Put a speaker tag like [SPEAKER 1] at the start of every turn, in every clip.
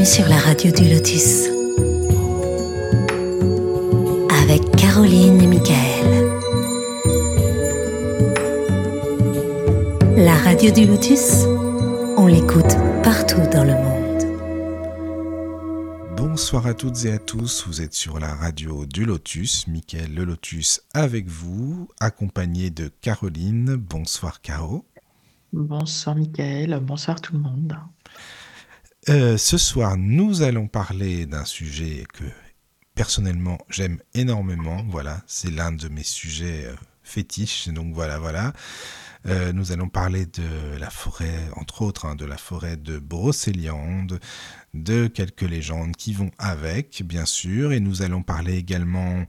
[SPEAKER 1] Bienvenue sur la radio du Lotus. Avec Caroline et Michael. La radio du Lotus, on l'écoute partout dans le monde.
[SPEAKER 2] Bonsoir à toutes et à tous, vous êtes sur la radio du Lotus, Michael le Lotus avec vous, accompagné de Caroline. Bonsoir Caro.
[SPEAKER 3] Bonsoir Michael, bonsoir tout le monde.
[SPEAKER 2] Euh, ce soir, nous allons parler d'un sujet que personnellement j'aime énormément. Voilà, c'est l'un de mes sujets euh, fétiches. Donc voilà, voilà. Euh, nous allons parler de la forêt, entre autres, hein, de la forêt de Brocéliande, de quelques légendes qui vont avec, bien sûr, et nous allons parler également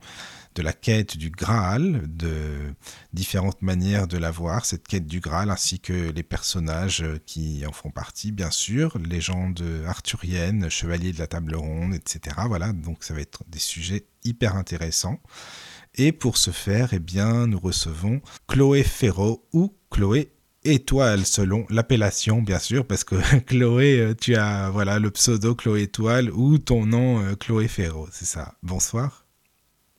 [SPEAKER 2] de la quête du Graal, de différentes manières de la voir, cette quête du Graal, ainsi que les personnages qui en font partie, bien sûr, légendes arthuriennes, chevaliers de la table ronde, etc. Voilà, donc ça va être des sujets hyper intéressants. Et pour ce faire, eh bien, nous recevons Chloé Ferro ou Chloé Étoile selon l'appellation bien sûr parce que Chloé euh, tu as voilà le pseudo Chloé Étoile ou ton nom euh, Chloé Ferro c'est ça bonsoir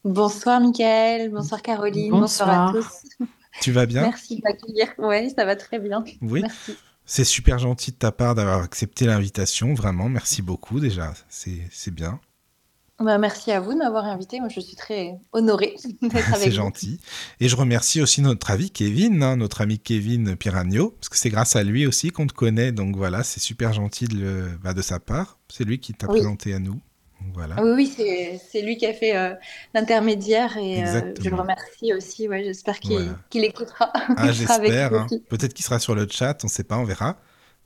[SPEAKER 4] Bonsoir Mickaël, bonsoir Caroline, bonsoir, à tous.
[SPEAKER 2] Tu vas bien?
[SPEAKER 4] Merci de m'accueillir. Oui, ça va très bien.
[SPEAKER 2] Oui. Merci. C'est super gentil de ta part d'avoir accepté l'invitation, vraiment. Merci beaucoup déjà, c'est bien.
[SPEAKER 4] Bah, merci à vous de m'avoir invité. Moi, je suis très honorée d'être avec vous.
[SPEAKER 2] C'est gentil. Et je remercie aussi notre ami Kevin, hein, notre ami Kevin Piragno, parce que c'est grâce à lui aussi qu'on te connaît. Donc voilà, c'est super gentil de, le, bah, de sa part. C'est lui qui t'a présenté à nous.
[SPEAKER 4] Ah oui, oui c'est lui qui a fait euh, l'intermédiaire et euh, je le remercie aussi. Ouais, J'espère qu'il écoutera.
[SPEAKER 2] Ah, j'espère. Hein. Peut-être qu'il sera sur le chat, on ne sait pas, on verra.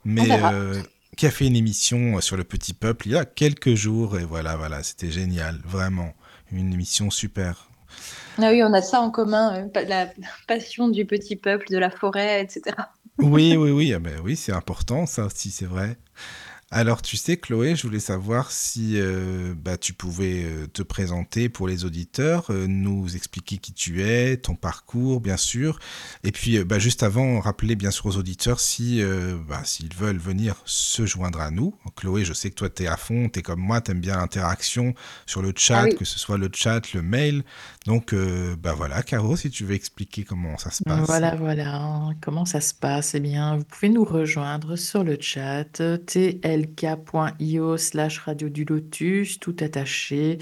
[SPEAKER 2] Mais euh, qui a fait une émission sur le petit peuple il y a quelques jours et voilà, voilà, c'était génial, vraiment. Une émission super.
[SPEAKER 4] Ah oui, on a ça en commun, la passion du petit peuple, de la forêt, etc.
[SPEAKER 2] oui, oui, oui, ah ben oui, c'est important ça aussi, c'est vrai. Alors tu sais Chloé, je voulais savoir si euh, bah, tu pouvais euh, te présenter pour les auditeurs, euh, nous expliquer qui tu es, ton parcours bien sûr, et puis bah, juste avant rappeler bien sûr aux auditeurs si bah, s'ils veulent venir se joindre à nous. Chloé, je sais que toi tu es à fond, tu es comme moi, tu aimes bien l'interaction sur le chat, ah que ce soit le chat, le mail. Donc bah voilà, Caro, si tu veux expliquer comment ça se passe.
[SPEAKER 3] Voilà, voilà, comment ça se passe? Eh bien, vous pouvez nous rejoindre sur le chat TL tlk.io slash radio du lotus, tout attaché.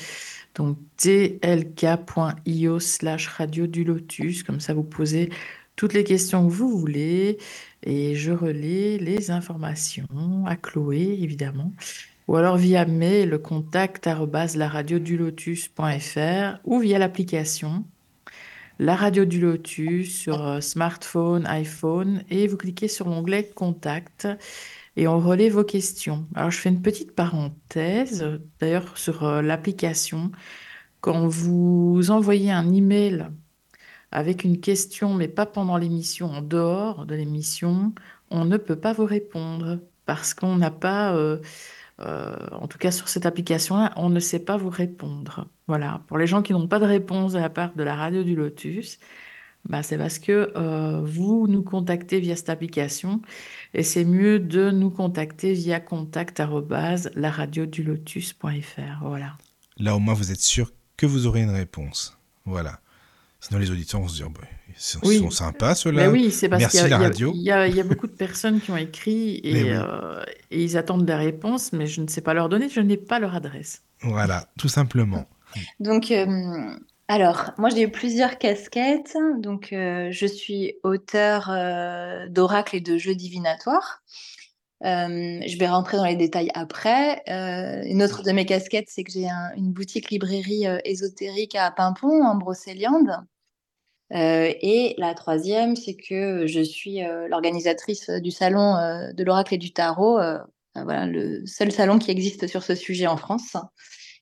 [SPEAKER 3] Donc tlk.io slash radio du lotus, comme ça vous posez toutes les questions que vous voulez et je relais les informations à Chloé, évidemment. Ou alors via mail, le contact lotus.fr ou via l'application La Radio du Lotus sur euh, smartphone, iPhone et vous cliquez sur l'onglet Contact et on relaie vos questions. Alors, je fais une petite parenthèse, d'ailleurs, sur euh, l'application. Quand vous envoyez un email avec une question, mais pas pendant l'émission, en dehors de l'émission, on ne peut pas vous répondre parce qu'on n'a pas, euh, euh, en tout cas sur cette application-là, on ne sait pas vous répondre. Voilà, pour les gens qui n'ont pas de réponse de la part de la radio du Lotus, bah, c'est parce que vous nous contactez via cette application et c'est mieux de nous contacter via contact lotus.fr. Voilà.
[SPEAKER 2] Là, au moins, vous êtes sûr que vous aurez une réponse. Voilà. Sinon, les auditeurs vont se dire, bah, ils sont, sympas ceux-là.
[SPEAKER 3] oui, c'est parce qu'il y, y, a beaucoup de personnes qui ont écrit et, euh, et, ils attendent des réponses, mais je ne sais pas leur donner, je n'ai pas leur adresse.
[SPEAKER 2] Voilà, tout simplement.
[SPEAKER 4] Donc, euh, alors, moi j'ai eu plusieurs casquettes. Donc, euh, je suis auteur euh, d'oracles et de jeux divinatoires. Euh, je vais rentrer dans les détails après. une autre de mes casquettes, c'est que j'ai une boutique librairie ésotérique à Pimpon, en Brocéliande. et la troisième, c'est que je suis l'organisatrice du salon de l'oracle et du tarot, voilà, le seul salon qui existe sur ce sujet en France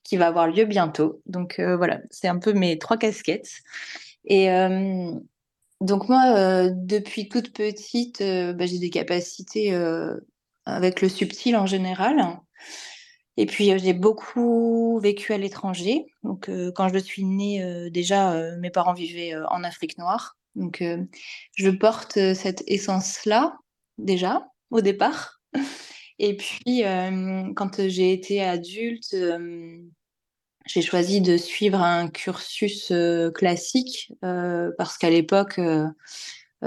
[SPEAKER 4] qui va avoir lieu bientôt. Donc euh, voilà, c'est un peu mes trois casquettes. Et euh, donc moi, euh, depuis toute petite, bah, j'ai des capacités avec le subtil en général. Et puis j'ai beaucoup vécu à l'étranger. Donc quand je suis née, déjà, mes parents vivaient en Afrique noire. Donc je porte cette essence-là déjà au départ. Et puis, quand j'ai été adulte, j'ai choisi de suivre un cursus classique parce qu'à l'époque,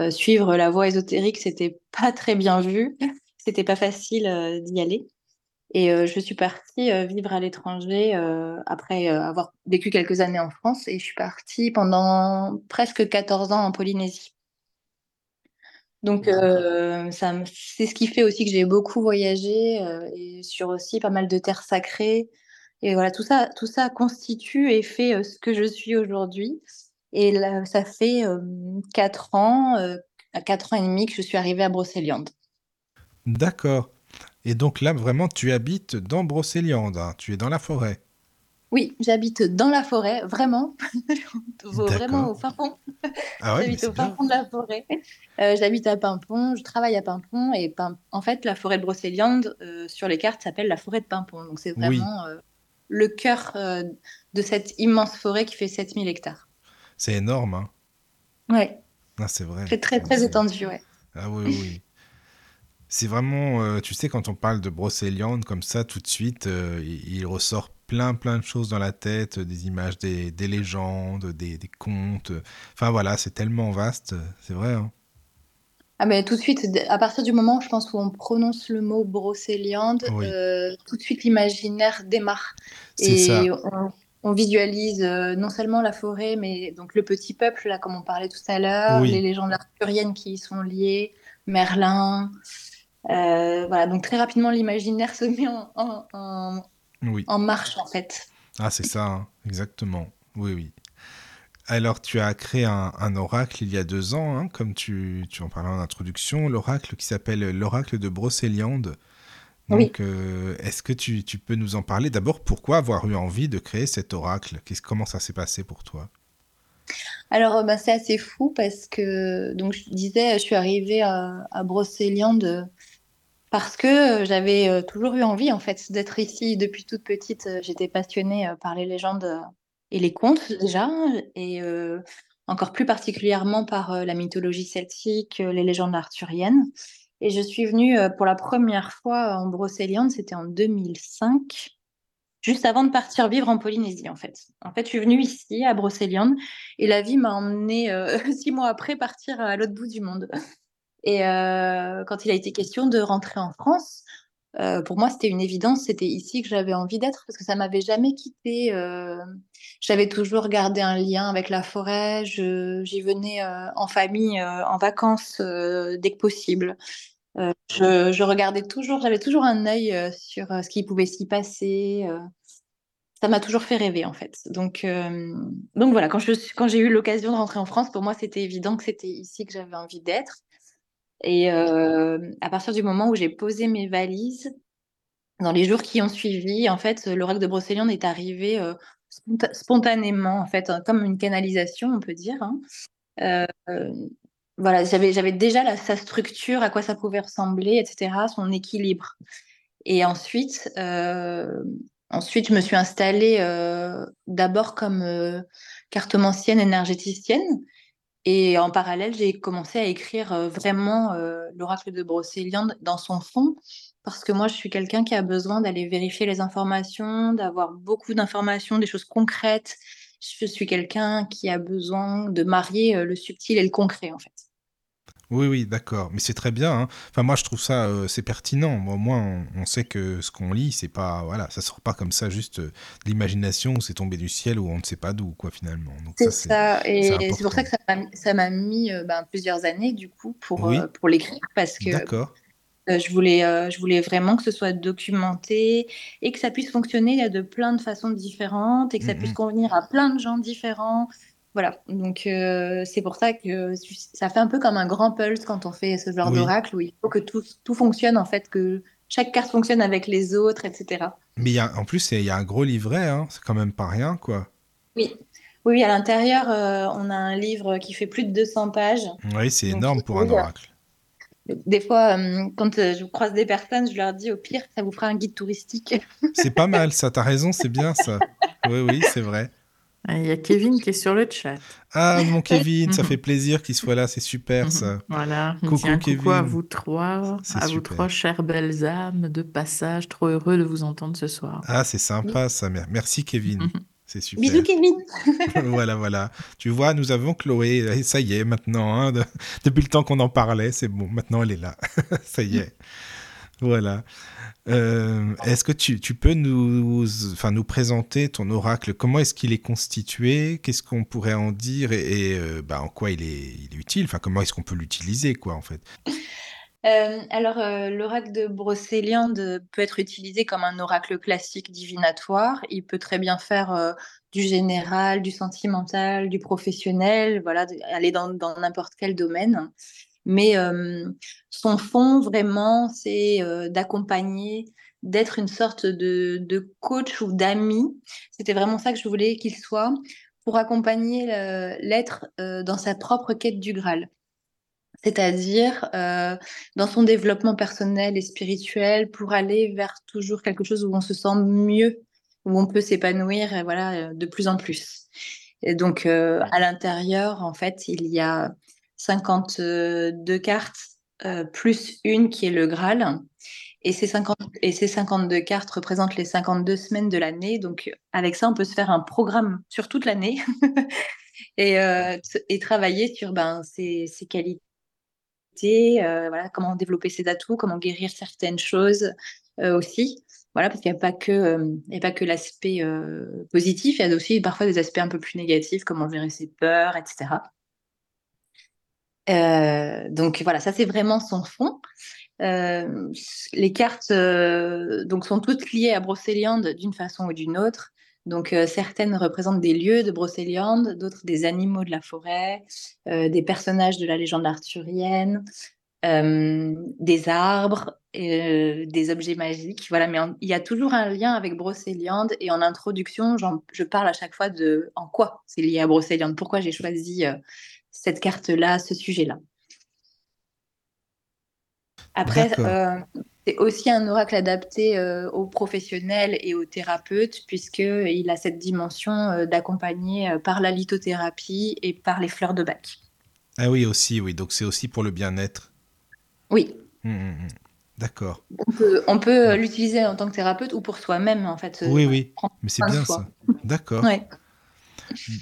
[SPEAKER 4] suivre la voie ésotérique, c'était pas très bien vu. C'était pas facile d'y aller. Et je suis partie vivre à l'étranger après avoir vécu quelques années en France. Et je suis partie pendant presque 14 ans en Polynésie. Donc, ça, c'est ce qui fait aussi que j'ai beaucoup voyagé et sur aussi pas mal de terres sacrées. Et voilà, tout ça, tout ça constitue et fait ce que je suis aujourd'hui. Et là, ça fait 4 ans, 4 ans et demi que je suis arrivée à Brocéliande.
[SPEAKER 2] D'accord. Et donc là, vraiment, tu habites dans Brocéliande, hein. tu es dans la forêt.
[SPEAKER 4] Oui, j'habite dans la forêt, vraiment. vraiment au fin fond. Ah j'habite au fin fond de la forêt. Euh, j'habite à Pimpon, je travaille à Pimpon. Et en fait, la forêt de Brocéliande, euh, sur les cartes, s'appelle la forêt de Pimpon. Donc c'est vraiment euh, le cœur de cette immense forêt qui fait 7000 hectares.
[SPEAKER 2] C'est énorme, hein
[SPEAKER 4] Ouais.
[SPEAKER 2] Ah, c'est vrai.
[SPEAKER 4] C'est très, très étendu, ouais.
[SPEAKER 2] Ah oui, oui. C'est vraiment, euh, tu sais, quand on parle de Brocéliande comme ça, tout de suite, euh, il, ressort plein, plein de choses dans la tête, des images, des, légendes, des, contes. Enfin voilà, c'est tellement vaste, c'est vrai. Hein.
[SPEAKER 4] ah mais tout de suite, à partir du moment, je pense, où on prononce le mot Brocéliande, euh, tout de suite l'imaginaire démarre. Et ça. On, visualise non seulement la forêt, mais donc le petit peuple, là, comme on parlait tout à l'heure, les légendes arthuriennes qui y sont liées, Merlin. Euh, voilà, donc très rapidement, l'imaginaire se met en, en, marche, en fait.
[SPEAKER 2] Ah, c'est ça, hein, exactement. Oui, oui. Alors, tu as créé un, oracle il y a deux ans, hein, comme tu, tu, en parlais en introduction, l'oracle qui s'appelle l'oracle de Brocéliande. Donc, euh, est-ce que tu, tu, peux nous en parler? D'abord, pourquoi avoir eu envie de créer cet oracle? Comment ça s'est passé pour toi?
[SPEAKER 4] Alors, bah, c'est assez fou parce que, donc, je disais, je suis arrivée à, à Brocéliande parce que j'avais toujours eu envie, en fait, d'être ici depuis toute petite. J'étais passionnée par les légendes et les contes déjà, et encore plus particulièrement par la mythologie celtique, les légendes arthuriennes. Et je suis venue pour la première fois en Brocéliande, c'était en 2005, juste avant de partir vivre en Polynésie, en fait. En fait, je suis venue ici, à Brocéliande, et la vie m'a emmenée six mois après partir à l'autre bout du monde. Et euh, quand il a été question de rentrer en France, euh, pour moi, c'était une évidence. C'était ici que j'avais envie d'être parce que ça m'avait jamais quitté. Euh, j'avais toujours gardé un lien avec la forêt. J'y venais en famille, en vacances dès que possible. Je, regardais toujours, j'avais toujours un œil sur ce qui pouvait s'y passer. ça m'a toujours fait rêver en fait. Donc, voilà, quand j'ai eu l'occasion de rentrer en France, pour moi, c'était évident que c'était ici que j'avais envie d'être. Et euh, à partir du moment où j'ai posé mes valises, dans les jours qui ont suivi, en fait, l'oracle de Brocéliande est arrivé euh, spontanément, en fait, hein, comme une canalisation, on peut dire. Hein. Euh, voilà, j'avais, déjà sa structure, à quoi ça pouvait ressembler, etc., son équilibre. Et ensuite, ensuite, je me suis installée d'abord comme cartomancienne énergéticienne. Et en parallèle, j'ai commencé à écrire vraiment l'oracle de Brocéliande dans son fond, parce que moi, je suis quelqu'un qui a besoin d'aller vérifier les informations, d'avoir beaucoup d'informations, des choses concrètes. Je suis quelqu'un qui a besoin de marier le subtil et le concret, en fait.
[SPEAKER 2] Oui, oui, d'accord. Mais c'est très bien. Hein. Enfin, moi, je trouve ça, euh, c'est pertinent. Au moins, on, sait que ce qu'on lit, c'est pas, voilà, ça sort pas comme ça, juste euh, de l'imagination ou c'est tombé du ciel ou on ne sait pas d'où, quoi, finalement.
[SPEAKER 4] C'est ça, et c'est pour ça que ça m'a mis euh, ben, plusieurs années, du coup, pour, pour l'écrire, parce que je voulais, je voulais vraiment que ce soit documenté et que ça puisse fonctionner de plein de façons différentes et que ça puisse convenir à plein de gens différents. Voilà, donc euh, c'est pour ça que ça fait un peu comme un grand pulse quand on fait ce genre d'oracle où il faut que tout, tout, fonctionne en fait, que chaque carte fonctionne avec les autres, etc.
[SPEAKER 2] Mais y a, en plus, il y a un gros livret, hein, c'est quand même pas rien, quoi.
[SPEAKER 4] Oui, oui, à l'intérieur, euh, on a un livre qui fait plus de 200 pages.
[SPEAKER 2] Oui, c'est énorme pour un oracle.
[SPEAKER 4] Des fois, euh, quand je croise des personnes, je leur dis au pire, ça vous fera un guide touristique.
[SPEAKER 2] c'est pas mal, ça, t'as raison, c'est bien ça. Oui, oui, c'est vrai.
[SPEAKER 3] Il y a Kevin qui est sur le chat.
[SPEAKER 2] Ah, mon Kevin, ça fait plaisir qu'il soit là, c'est super ça.
[SPEAKER 3] Voilà, coucou, Kevin. à vous trois, à vous trois chères belles âmes de passage, trop heureux de vous entendre ce soir.
[SPEAKER 2] Ah, c'est sympa ça, merci Kevin. C'est super.
[SPEAKER 4] Bisous Kevin.
[SPEAKER 2] voilà, voilà. Tu vois, nous avons Chloé. Ça y est, maintenant. Hein, depuis le temps qu'on en parlait, c'est bon. Maintenant, elle est là. ça y est. Voilà. Euh, est-ce que tu, peux nous, enfin, nous présenter ton oracle? Comment est-ce qu'il est constitué? Qu'est-ce qu'on pourrait en dire? Et, euh, bah, en quoi il est, il est utile? Enfin, comment est-ce qu'on peut l'utiliser, quoi, en fait?
[SPEAKER 4] Euh, alors, l'oracle de Brocéliande peut être utilisé comme un oracle classique divinatoire. Il peut très bien faire du général, du sentimental, du professionnel, voilà, aller dans n'importe quel domaine. Mais son fond, vraiment, c'est d'accompagner, d'être une sorte de, coach ou d'ami. C'était vraiment ça que je voulais qu'il soit pour accompagner l'être dans sa propre quête du Graal. C'est-à-dire dans son développement personnel et spirituel pour aller vers toujours quelque chose où on se sent mieux, où on peut s'épanouir voilà, de plus en plus. Et donc, à l'intérieur, en fait, il y a 52 cartes, euh, plus une qui est le Graal. Et ces, 50, et ces 52 cartes représentent les 52 semaines de l'année. Donc, avec ça, on peut se faire un programme sur toute l'année et, euh, et, travailler sur ben, ses, qualités, euh, voilà, comment développer ses atouts, comment guérir certaines choses aussi. Voilà, parce qu'il n'y a pas que, pas que l'aspect positif, il y a aussi parfois des aspects un peu plus négatifs, comment gérer ses peurs, etc. Euh, donc voilà, ça c'est vraiment son fond. Euh, les cartes euh, donc sont toutes liées à Brocéliande d'une façon ou d'une autre. Donc certaines représentent des lieux de Brocéliande, d'autres des animaux de la forêt, des personnages de la légende arthurienne, des arbres, des objets magiques. Voilà, mais il y a toujours un lien avec Brocéliande. Et en introduction, je parle à chaque fois de en quoi c'est lié à Brocéliande, pourquoi j'ai choisi cette carte-là, ce sujet-là. Après, euh, c'est aussi un oracle adapté euh, aux professionnels et aux thérapeutes, puisqu'il a cette dimension euh, d'accompagner par la lithothérapie et par les fleurs de bac.
[SPEAKER 2] Ah oui, aussi, oui. Donc c'est aussi pour le bien-être.
[SPEAKER 4] Oui.
[SPEAKER 2] Hum, hum, hum. D'accord.
[SPEAKER 4] On peut, l'utiliser en tant que thérapeute ou pour soi-même, en fait.
[SPEAKER 2] Oui, oui. Mais c'est bien ça. D'accord. Ouais.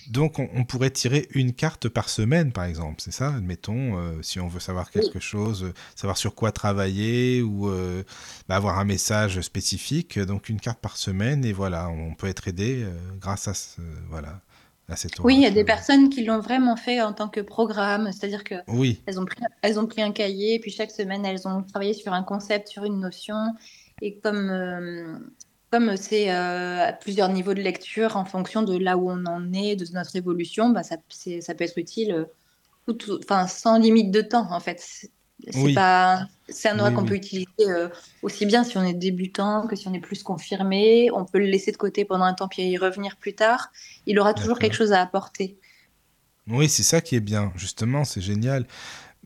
[SPEAKER 2] Donc, on, pourrait tirer une carte par semaine, par exemple, c'est ça Admettons, euh, si on veut savoir quelque chose, euh, savoir sur quoi travailler ou euh, bah, avoir un message spécifique. Donc, une carte par semaine, et voilà, on peut être aidé grâce à, ce, voilà, à cette
[SPEAKER 4] Oui, il y a des personnes qui l'ont vraiment fait en tant que programme, c'est-à-dire que
[SPEAKER 2] oui.
[SPEAKER 4] elles, ont pris, elles ont pris un cahier, puis chaque semaine, elles ont travaillé sur un concept, sur une notion. Et comme comme c'est euh, à plusieurs niveaux de lecture en fonction de là où on en est, de notre évolution, bah, ça, ça peut être utile euh, sans limite de temps en fait. C'est pas, un oracle qu'on peut utiliser euh, aussi bien si on est débutant que si on est plus confirmé. On peut le laisser de côté pendant un temps puis y revenir plus tard. Il aura toujours quelque chose à apporter.
[SPEAKER 2] Oui, c'est ça qui est bien, justement, c'est génial.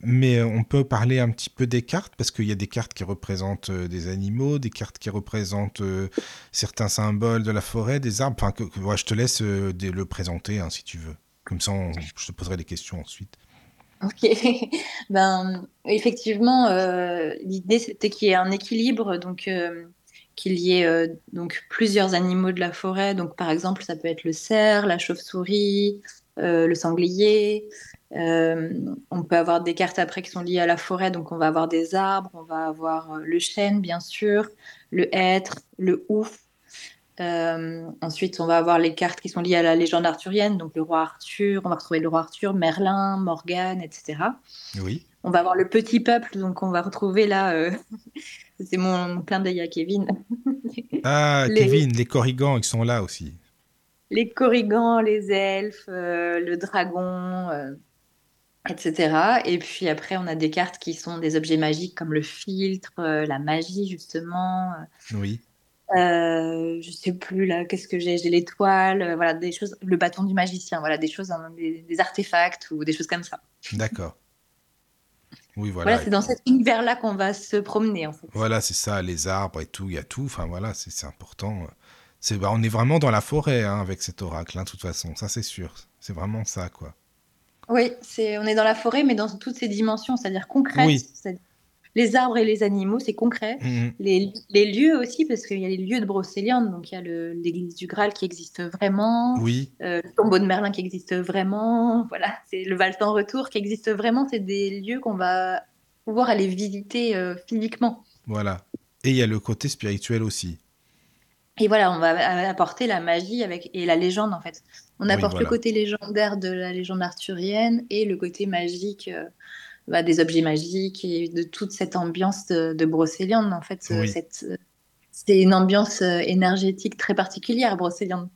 [SPEAKER 2] Mais euh, on peut parler un petit peu des cartes, parce qu'il y a des cartes qui représentent euh, des animaux, des cartes qui représentent euh, certains symboles de la forêt, des arbres. Enfin, je te laisse le présenter hein, si tu veux. Comme ça, je te poserai des questions ensuite.
[SPEAKER 4] Ok. ben, effectivement, l'idée c'était qu'il y ait un équilibre, donc qu'il y ait donc plusieurs animaux de la forêt. Donc, par exemple, ça peut être le cerf, la chauve-souris, le sanglier. Euh, on peut avoir des cartes après qui sont liées à la forêt, donc on va avoir des arbres, on va avoir euh, le chêne, bien sûr, le hêtre, le ouf. Euh, ensuite, on va avoir les cartes qui sont liées à la légende arthurienne, donc le roi Arthur, on va retrouver le roi Arthur, Merlin, Morgane, etc.
[SPEAKER 2] Oui.
[SPEAKER 4] On va avoir le petit peuple, donc on va retrouver là, c'est mon, clin d'œil à Kevin.
[SPEAKER 2] ah, Kevin, les corrigans, ils sont là aussi.
[SPEAKER 4] Les corrigans, les elfes, le dragon etc. Et puis après, on a des cartes qui sont des objets magiques comme le filtre, euh, la magie, justement.
[SPEAKER 2] Oui.
[SPEAKER 4] Euh, je sais plus là, qu'est-ce que j'ai? J'ai l'étoile, euh, voilà, des choses, le bâton du magicien, voilà, des choses, hein, des, artefacts ou des choses comme ça.
[SPEAKER 2] D'accord. Oui, voilà.
[SPEAKER 4] Voilà, c'est dans cet univers-là qu'on va se promener, en fait.
[SPEAKER 2] Voilà, c'est ça, les arbres et tout, il y a tout. Enfin, voilà, c'est important. C'est, bah, on est vraiment dans la forêt hein, avec cet oracle, hein, de toute façon, ça c'est sûr. C'est vraiment ça, quoi.
[SPEAKER 4] Oui, c'est, on est dans la forêt, mais dans toutes ses dimensions, c'est-à-dire concrètes.
[SPEAKER 2] Oui.
[SPEAKER 4] c'est-à-dire les arbres et les animaux, c'est concret.
[SPEAKER 2] Mhm.
[SPEAKER 4] Les, les lieux aussi, parce qu'il y a les lieux de Brocéliande, donc il y a le- l'église du Graal qui existe vraiment,
[SPEAKER 2] Oui,
[SPEAKER 4] euh, le tombeau de Merlin qui existe vraiment, voilà, c'est le Val sans retour qui existe vraiment. C'est des lieux qu'on va pouvoir aller visiter euh, physiquement.
[SPEAKER 2] voilà. Et il y a le côté spirituel aussi.
[SPEAKER 4] Et voilà, on va apporter la magie avec et la légende en fait. On
[SPEAKER 2] Oui,
[SPEAKER 4] apporte
[SPEAKER 2] voilà.
[SPEAKER 4] le côté légendaire de la légende arthurienne et le côté magique euh, bah, des objets magiques et de toute cette ambiance de, de Brocéliande. En fait, euh,
[SPEAKER 2] Oui.
[SPEAKER 4] cette, euh, c'est une ambiance énergétique très particulière, Brocéliande.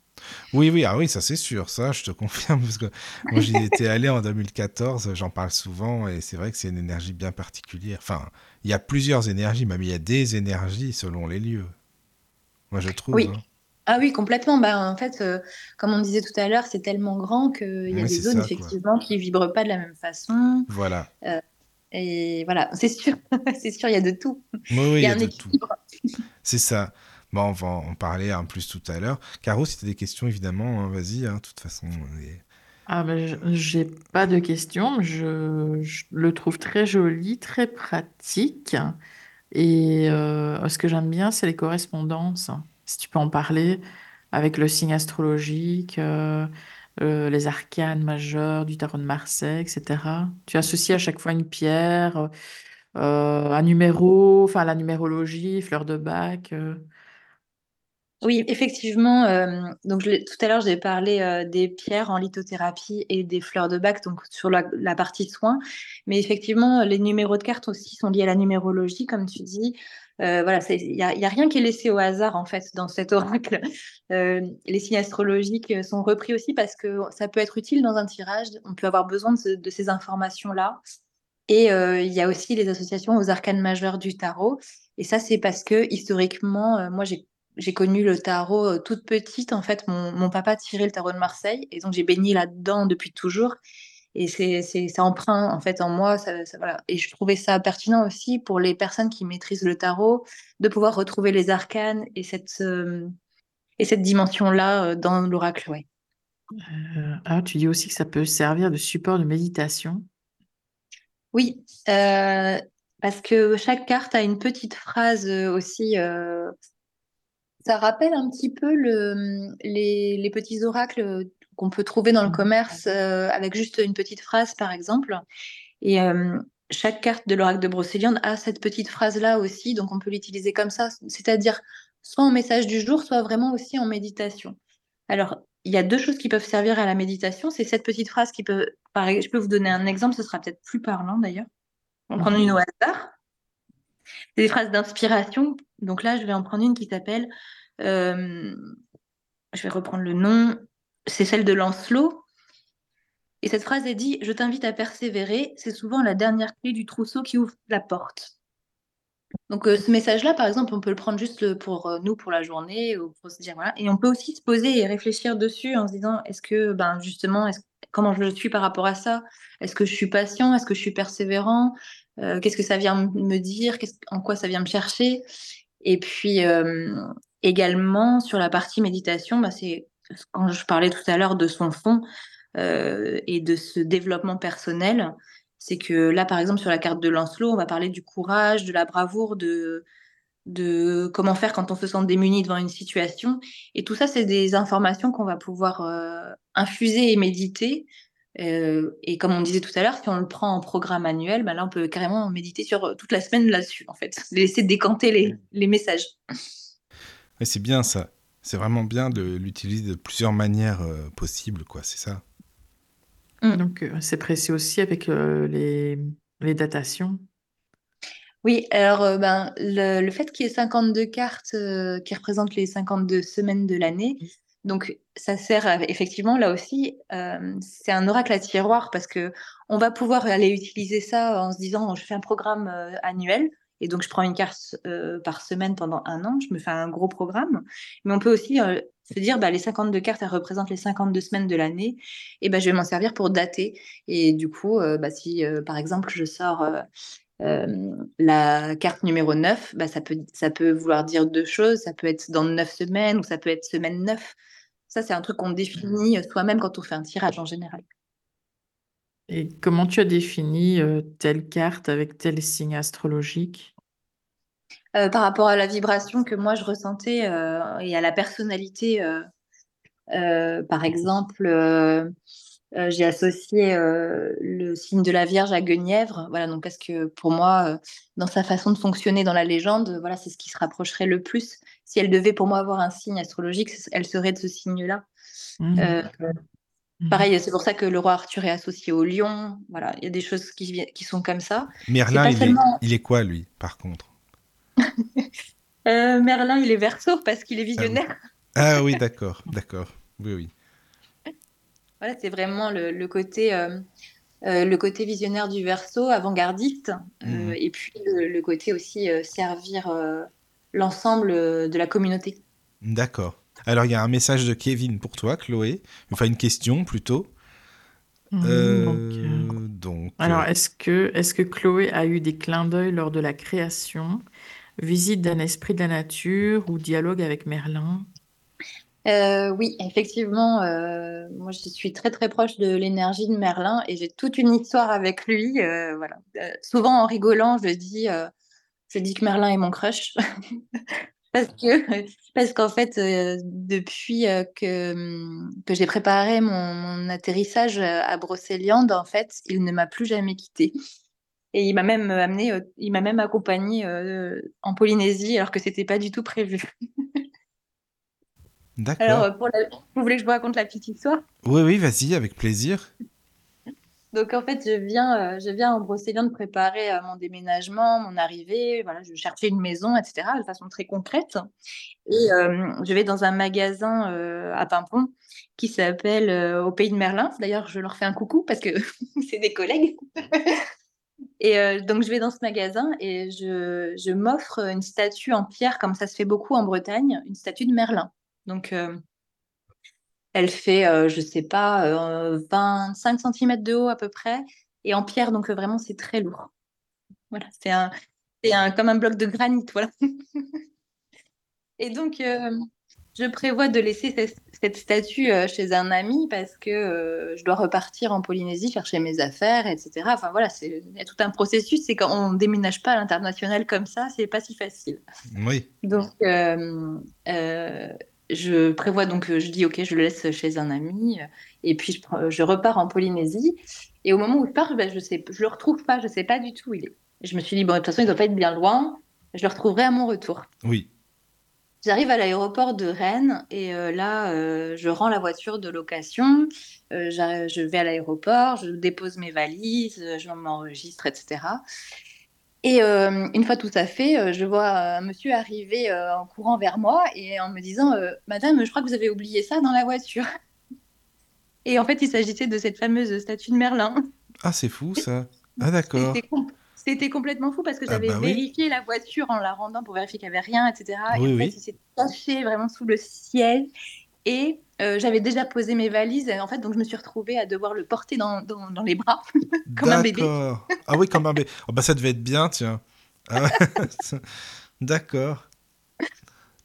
[SPEAKER 2] Oui, oui, ah oui, ça c'est sûr, ça je te confirme, parce que moi j'y étais allé en 2014, j'en parle souvent, et c'est vrai que c'est une énergie bien particulière. Enfin, il y a plusieurs énergies, même il y a des énergies selon les lieux. Moi je trouve.
[SPEAKER 4] Oui.
[SPEAKER 2] hein.
[SPEAKER 4] Ah oui, complètement. Bah, en fait, euh, comme on disait tout à l'heure, c'est tellement grand qu'il y a
[SPEAKER 2] Oui,
[SPEAKER 4] des zones,
[SPEAKER 2] ça, quoi.
[SPEAKER 4] effectivement, qui vibrent pas de la même façon.
[SPEAKER 2] Voilà.
[SPEAKER 4] Et voilà, c'est sûr, c'est sûr, il y a de tout.
[SPEAKER 2] Oui, oui, il y a
[SPEAKER 4] un
[SPEAKER 2] de tout.
[SPEAKER 4] équilibre.
[SPEAKER 2] C'est ça. Bon, on va en parler en plus tout à l'heure. Caro, si tu as des questions, évidemment, hein, vas-y, hein, de toute façon. est-
[SPEAKER 3] Ah ben, je- j'ai pas de questions. Je, je le trouve très joli, très pratique. Et euh, ce que j'aime bien, c'est les correspondances. Si tu peux en parler avec le signe astrologique, euh, euh, les arcanes majeurs du tarot de Marseille, etc. Tu associes à chaque fois une pierre, euh, un numéro, enfin la numérologie, fleur de bac.
[SPEAKER 4] Oui, effectivement. donc tout à l'heure, j'ai parlé des pierres en lithothérapie et des fleurs de bac, donc sur la, la partie soins. Mais effectivement, les numéros de cartes aussi sont liés à la numérologie, comme tu dis. Euh, voilà, il n'y a, a rien qui est laissé au hasard en fait dans cet oracle. Euh, les signes astrologiques sont repris aussi parce que ça peut être utile dans un tirage. On peut avoir besoin de, ce- de ces informations-là. Et euh, il y a aussi les associations aux arcanes majeurs du tarot. Et ça, c'est parce que historiquement, euh, moi, j'ai connu le tarot euh, toute petite. En fait, mon, mon papa tirait le tarot de Marseille. Et donc, j'ai baigné là-dedans depuis toujours. Et c'est, c'est, ça empreint, en fait, en moi. Ça, ça- voilà. Et je trouvais ça pertinent aussi pour les personnes qui maîtrisent le tarot, de pouvoir retrouver les arcanes et cette, euh, et cette dimension-là euh, dans l'oracle. Ouais.
[SPEAKER 3] Euh, ah, tu dis aussi que ça peut servir de support de méditation.
[SPEAKER 4] Oui, parce que chaque carte a une petite phrase aussi. ça rappelle un petit peu le, les, les petits oracles qu'on peut trouver dans le commerce euh, avec juste une petite phrase, par exemple. Et euh, chaque carte de l'oracle de Brocéliande a cette petite phrase-là aussi, donc on peut l'utiliser comme ça, c'est-à-dire soit en message du jour, soit vraiment aussi en méditation. Alors, il y a deux choses qui peuvent servir à la méditation. C'est cette petite phrase qui peut, pareil, je peux vous donner un exemple, ce sera peut-être plus parlant d'ailleurs. On prend une au hasard. C'est des phrases d'inspiration. Donc là, je vais en prendre une qui s'appelle, euh, je vais reprendre le nom, c'est celle de Lancelot. Et cette phrase est dit, je t'invite à persévérer, c'est souvent la dernière clé du trousseau qui ouvre la porte. Donc euh, ce message-là, par exemple, on peut le prendre juste pour euh, nous, pour la journée, ou pour se dire, voilà. Et on peut aussi se poser et réfléchir dessus en se disant, est-ce que, ben justement, est comment je suis par rapport à ça? Est-ce que je suis patient? Est-ce que je suis persévérant? Euh, Qu'est-ce que ça vient me dire? En quoi ça vient me chercher? Et puis, euh, également, sur la partie méditation, bah, c'est quand je parlais tout à l'heure de son fond euh, et de ce développement personnel, c'est que là, par exemple, sur la carte de Lancelot, on va parler du courage, de la bravoure, de, de comment faire quand on se sent démuni devant une situation. Et tout ça, c'est des informations qu'on va pouvoir euh, infuser et méditer. Euh, et comme on disait tout à l'heure, si on le prend en programme annuel, ben là, on peut carrément méditer sur toute la semaine là-dessus, en fait. Laisser décanter les, les messages.
[SPEAKER 2] Ouais, c'est bien ça. C'est vraiment bien de l'utiliser de plusieurs manières euh, possibles, quoi. C'est ça?
[SPEAKER 3] Mm. Donc, euh, c'est précis aussi avec euh, les, les datations.
[SPEAKER 4] Oui, alors euh, ben, le, le fait qu'il y ait 52 cartes euh, qui représentent les 52 semaines de l'année, donc ça sert à, effectivement là aussi, euh, c'est un oracle à tiroir parce que on va pouvoir aller utiliser ça en se disant je fais un programme euh, annuel et donc je prends une carte euh, par semaine pendant un an, je me fais un gros programme, mais on peut aussi euh, se dire bah, les 52 cartes elles représentent les 52 semaines de l'année et ben je vais m'en servir pour dater et du coup euh, bah, si par exemple je sors la carte numéro 9, bah, ça, peut, ça peut vouloir dire deux choses. Ça peut être dans 9 semaines ou ça peut être semaine 9. Ça, c'est un truc qu'on définit soi-même quand on fait un tirage en général.
[SPEAKER 3] Et comment tu as défini telle carte avec tel signe astrologique?
[SPEAKER 4] Par rapport à la vibration que moi je ressentais et à la personnalité. par exemple, j'ai associé le signe de la Vierge à Guenièvre. Voilà, donc parce que pour moi, dans sa façon de fonctionner dans la légende, voilà, c'est ce qui se rapprocherait le plus. Si elle devait pour moi avoir un signe astrologique, elle serait de ce signe-là. Mmh. Mhm. Pareil, c'est pour ça que le roi Arthur est associé au lion. Voilà, il y a des choses qui, qui sont comme ça.
[SPEAKER 2] Merlin, il, est, quoi, lui, par contre?
[SPEAKER 4] euh, Merlin, il est verso parce qu'il est visionnaire.
[SPEAKER 2] Ah oui, d'accord, d'accord. Oui, oui.
[SPEAKER 4] Voilà, c'est vraiment le, côté, euh, euh, le côté visionnaire du verso, avant-gardiste, mhm. et puis le côté aussi servir l'ensemble de la communauté.
[SPEAKER 2] D'accord. Alors, il y a un message de Kevin pour toi, Chloé. Enfin, une question plutôt.
[SPEAKER 3] Mmh, euh, donc, euh, Alors, est-ce que, est que Chloé a eu des clins d'œil lors de la création, visite d'un esprit de la nature ou dialogue avec Merlin
[SPEAKER 4] euh, oui, effectivement, moi je suis très très proche de l'énergie de Merlin et j'ai toute une histoire avec lui. voilà. souvent en rigolant, je dis, je dis que Merlin est mon crush parce que parce qu'en fait euh, depuis euh, que que j'ai préparé mon, atterrissage euh, à Brocéliande en fait il ne m'a plus jamais quitté et il m'a même amené il m'a même accompagné en Polynésie alors que c'était pas du tout prévu
[SPEAKER 2] D'accord.
[SPEAKER 4] Alors, pour vous voulez que je vous raconte la petite histoire?
[SPEAKER 2] Oui, oui, vas-y, avec plaisir.
[SPEAKER 4] Donc en fait, je viens, euh, je viens en Brocéliande préparer euh, mon déménagement, mon arrivée. Voilà, je cherchais une maison, etc. de façon très concrète. Et euh, je vais dans un magasin à Pimpon qui s'appelle Au Pays de Merlin. D'ailleurs, je leur fais un coucou parce que c'est des collègues. Et donc je vais dans ce magasin et je, je m'offre une statue en pierre, comme ça se fait beaucoup en Bretagne, une statue de Merlin. Donc elle fait, euh, je sais pas, 25 euh, cm de haut à peu près, et en pierre, donc euh, vraiment c'est très lourd. Voilà, c'est un, un, comme un bloc de granit, voilà. et donc, je prévois de laisser cette, statue chez un ami parce que je dois repartir en Polynésie chercher mes affaires, etc. Enfin voilà, il y a tout un processus. C'est quand on déménage pas à l'international comme ça, c'est pas si facile.
[SPEAKER 2] Oui.
[SPEAKER 4] Donc, je prévois donc, je dis ok, je le laisse chez un ami, et puis je, repars en Polynésie. Et au moment où je pars, ben, je sais, je le retrouve pas, je sais pas du tout où il est. Je me suis dit bon, de toute façon, il doit pas être bien loin. Je le retrouverai à mon retour.
[SPEAKER 2] Oui.
[SPEAKER 4] J'arrive à l'aéroport de Rennes et euh, là, euh, je rends la voiture de location. Euh, je vais à l'aéroport, je dépose mes valises, je m'enregistre, etc. Et une fois tout ça fait, je vois un monsieur arriver en courant vers moi et en me disant Madame, je crois que vous avez oublié ça dans la voiture. Et en fait, il s'agissait de cette fameuse statue de Merlin.
[SPEAKER 2] Ah, c'est fou ça. Ah, d'accord.
[SPEAKER 4] C'était complètement fou parce que ah, j'avais bah vérifié la voiture en la rendant pour vérifier qu'il n'y avait rien, etc. et en fait, il s'est caché vraiment sous le ciel. Et euh, j'avais déjà posé mes valises, en fait, donc je me suis retrouvée à devoir le porter dans, dans, les bras, comme un bébé.
[SPEAKER 2] ah oui, comme un bébé. Oh, bah, ça devait être bien, tiens. Ah D'accord.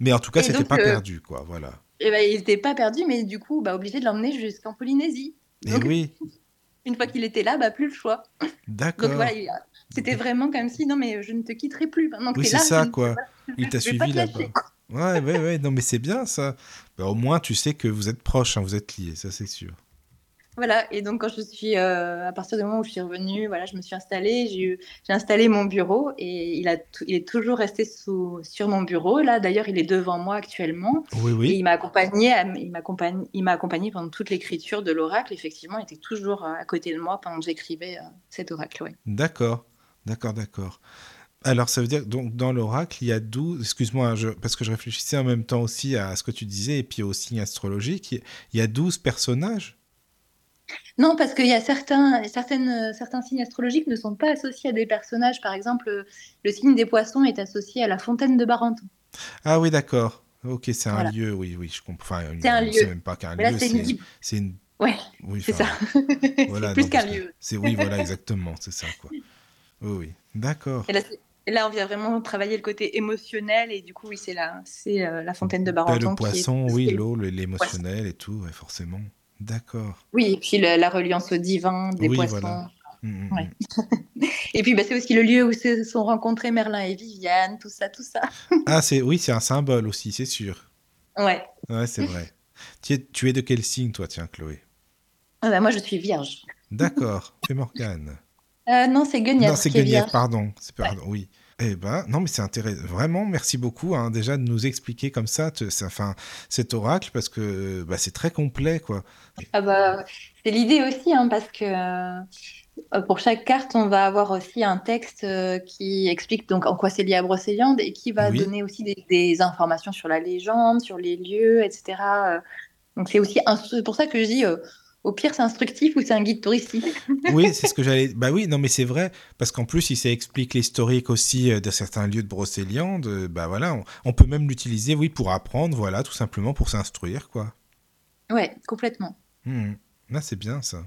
[SPEAKER 2] Mais en tout cas, c'était pas euh, perdu, quoi, voilà.
[SPEAKER 4] Et bah, il n'était pas perdu, mais du coup, bah, obligé de l'emmener jusqu'en Polynésie.
[SPEAKER 2] Et eh oui.
[SPEAKER 4] Une fois qu'il était là, bah, plus le choix.
[SPEAKER 2] D'accord. Donc voilà,
[SPEAKER 4] c'était vraiment comme si, non, mais je ne te quitterai plus. Maintenant
[SPEAKER 2] oui, c'est ça, quoi. il t'a suivi là-bas. Ouais, ouais, ouais, non, mais c'est bien ça. Bah, au moins, tu sais que vous êtes proches, hein, vous êtes liés, ça c'est sûr.
[SPEAKER 4] Voilà, et donc quand je suis, euh, à partir du moment où je suis revenue, voilà, je me suis installée, j'ai installé mon bureau et il, a il est toujours resté sous, sur mon bureau. Là, d'ailleurs, il est devant moi actuellement.
[SPEAKER 2] Oui, oui.
[SPEAKER 4] Et il m'a accompagné, il m'a accompagné pendant toute l'écriture de l'oracle. Effectivement, il était toujours à côté de moi pendant que j'écrivais euh, cet oracle. Ouais.
[SPEAKER 2] D'accord, d'accord, d'accord. Alors, ça veut dire donc dans l'oracle, il y a 12, excuse-moi, parce que je réfléchissais en même temps aussi à ce que tu disais, et puis au signe astrologique, il y a 12 personnages?
[SPEAKER 4] Non, parce qu'il y a certains, certaines, certains signes astrologiques ne sont pas associés à des personnages. Par exemple, le signe des poissons est associé à la fontaine de Barenton.
[SPEAKER 2] Ah oui, d'accord. Ok, c'est un lieu, oui, oui, je comprends. Enfin,
[SPEAKER 4] c'est un lieu.
[SPEAKER 2] même pas qu'un lieu, c'est une...
[SPEAKER 4] Ouais, oui, c'est ça.
[SPEAKER 2] Voilà,
[SPEAKER 4] plus qu'un lieu.
[SPEAKER 2] C'est oui, voilà, exactement, c'est ça, quoi. Oui, oui. D'accord.
[SPEAKER 4] Et là, et on vient vraiment travailler le côté émotionnel et du coup, oui, c'est la, c'est euh, la fontaine de
[SPEAKER 2] Bah, le
[SPEAKER 4] Barenton qui est...
[SPEAKER 2] poisson, oui, l'eau, le- l'émotionnel et tout, ouais, forcément. D'accord.
[SPEAKER 4] Oui, et puis le- la reliance au divin des
[SPEAKER 2] Oui,
[SPEAKER 4] poissons.
[SPEAKER 2] voilà. Mm, mm,
[SPEAKER 4] Ouais.
[SPEAKER 2] mm.
[SPEAKER 4] Et puis, bah, c'est aussi le lieu où se sont rencontrés Merlin et Viviane, tout ça, tout ça.
[SPEAKER 2] Ah, c'est oui, c'est un symbole aussi, c'est sûr.
[SPEAKER 4] Ouais.
[SPEAKER 2] Ouais, c'est vrai. Tu es, tu es de quel signe, toi, tiens, Chloé?
[SPEAKER 4] Ah bah, moi, je suis vierge.
[SPEAKER 2] D'accord. C'est Morgane.
[SPEAKER 4] Euh, non, c'est Guenièvre
[SPEAKER 2] Non, c'est Guenièvre, pardon. C'est pardon, oui. Eh ben, non, mais c'est intéressant. Vraiment, merci beaucoup, hein, déjà de nous expliquer comme ça, te- ça- cet oracle, parce que bah, c'est très complet, quoi.
[SPEAKER 4] Ah bah, c'est l'idée aussi, hein, parce que euh, pour chaque carte, on va avoir aussi un texte euh, qui explique donc en quoi c'est lié à Brocéliande et qui va
[SPEAKER 2] Oui.
[SPEAKER 4] donner aussi des, des informations sur la légende, sur les lieux, etc. Donc c'est aussi un- pour ça que je dis, au pire, c'est instructif ou c'est un guide touristique.
[SPEAKER 2] Oui, c'est ce que j'allais. Bah oui, non, mais c'est vrai, parce qu'en plus, il s'explique l'historique aussi euh, de certains lieux de Brocéliande. euh, Bah voilà, on, on peut même l'utiliser, oui, pour apprendre, voilà, tout simplement pour s'instruire, quoi.
[SPEAKER 4] Ouais, complètement.
[SPEAKER 2] Hmm. Là, c'est bien ça.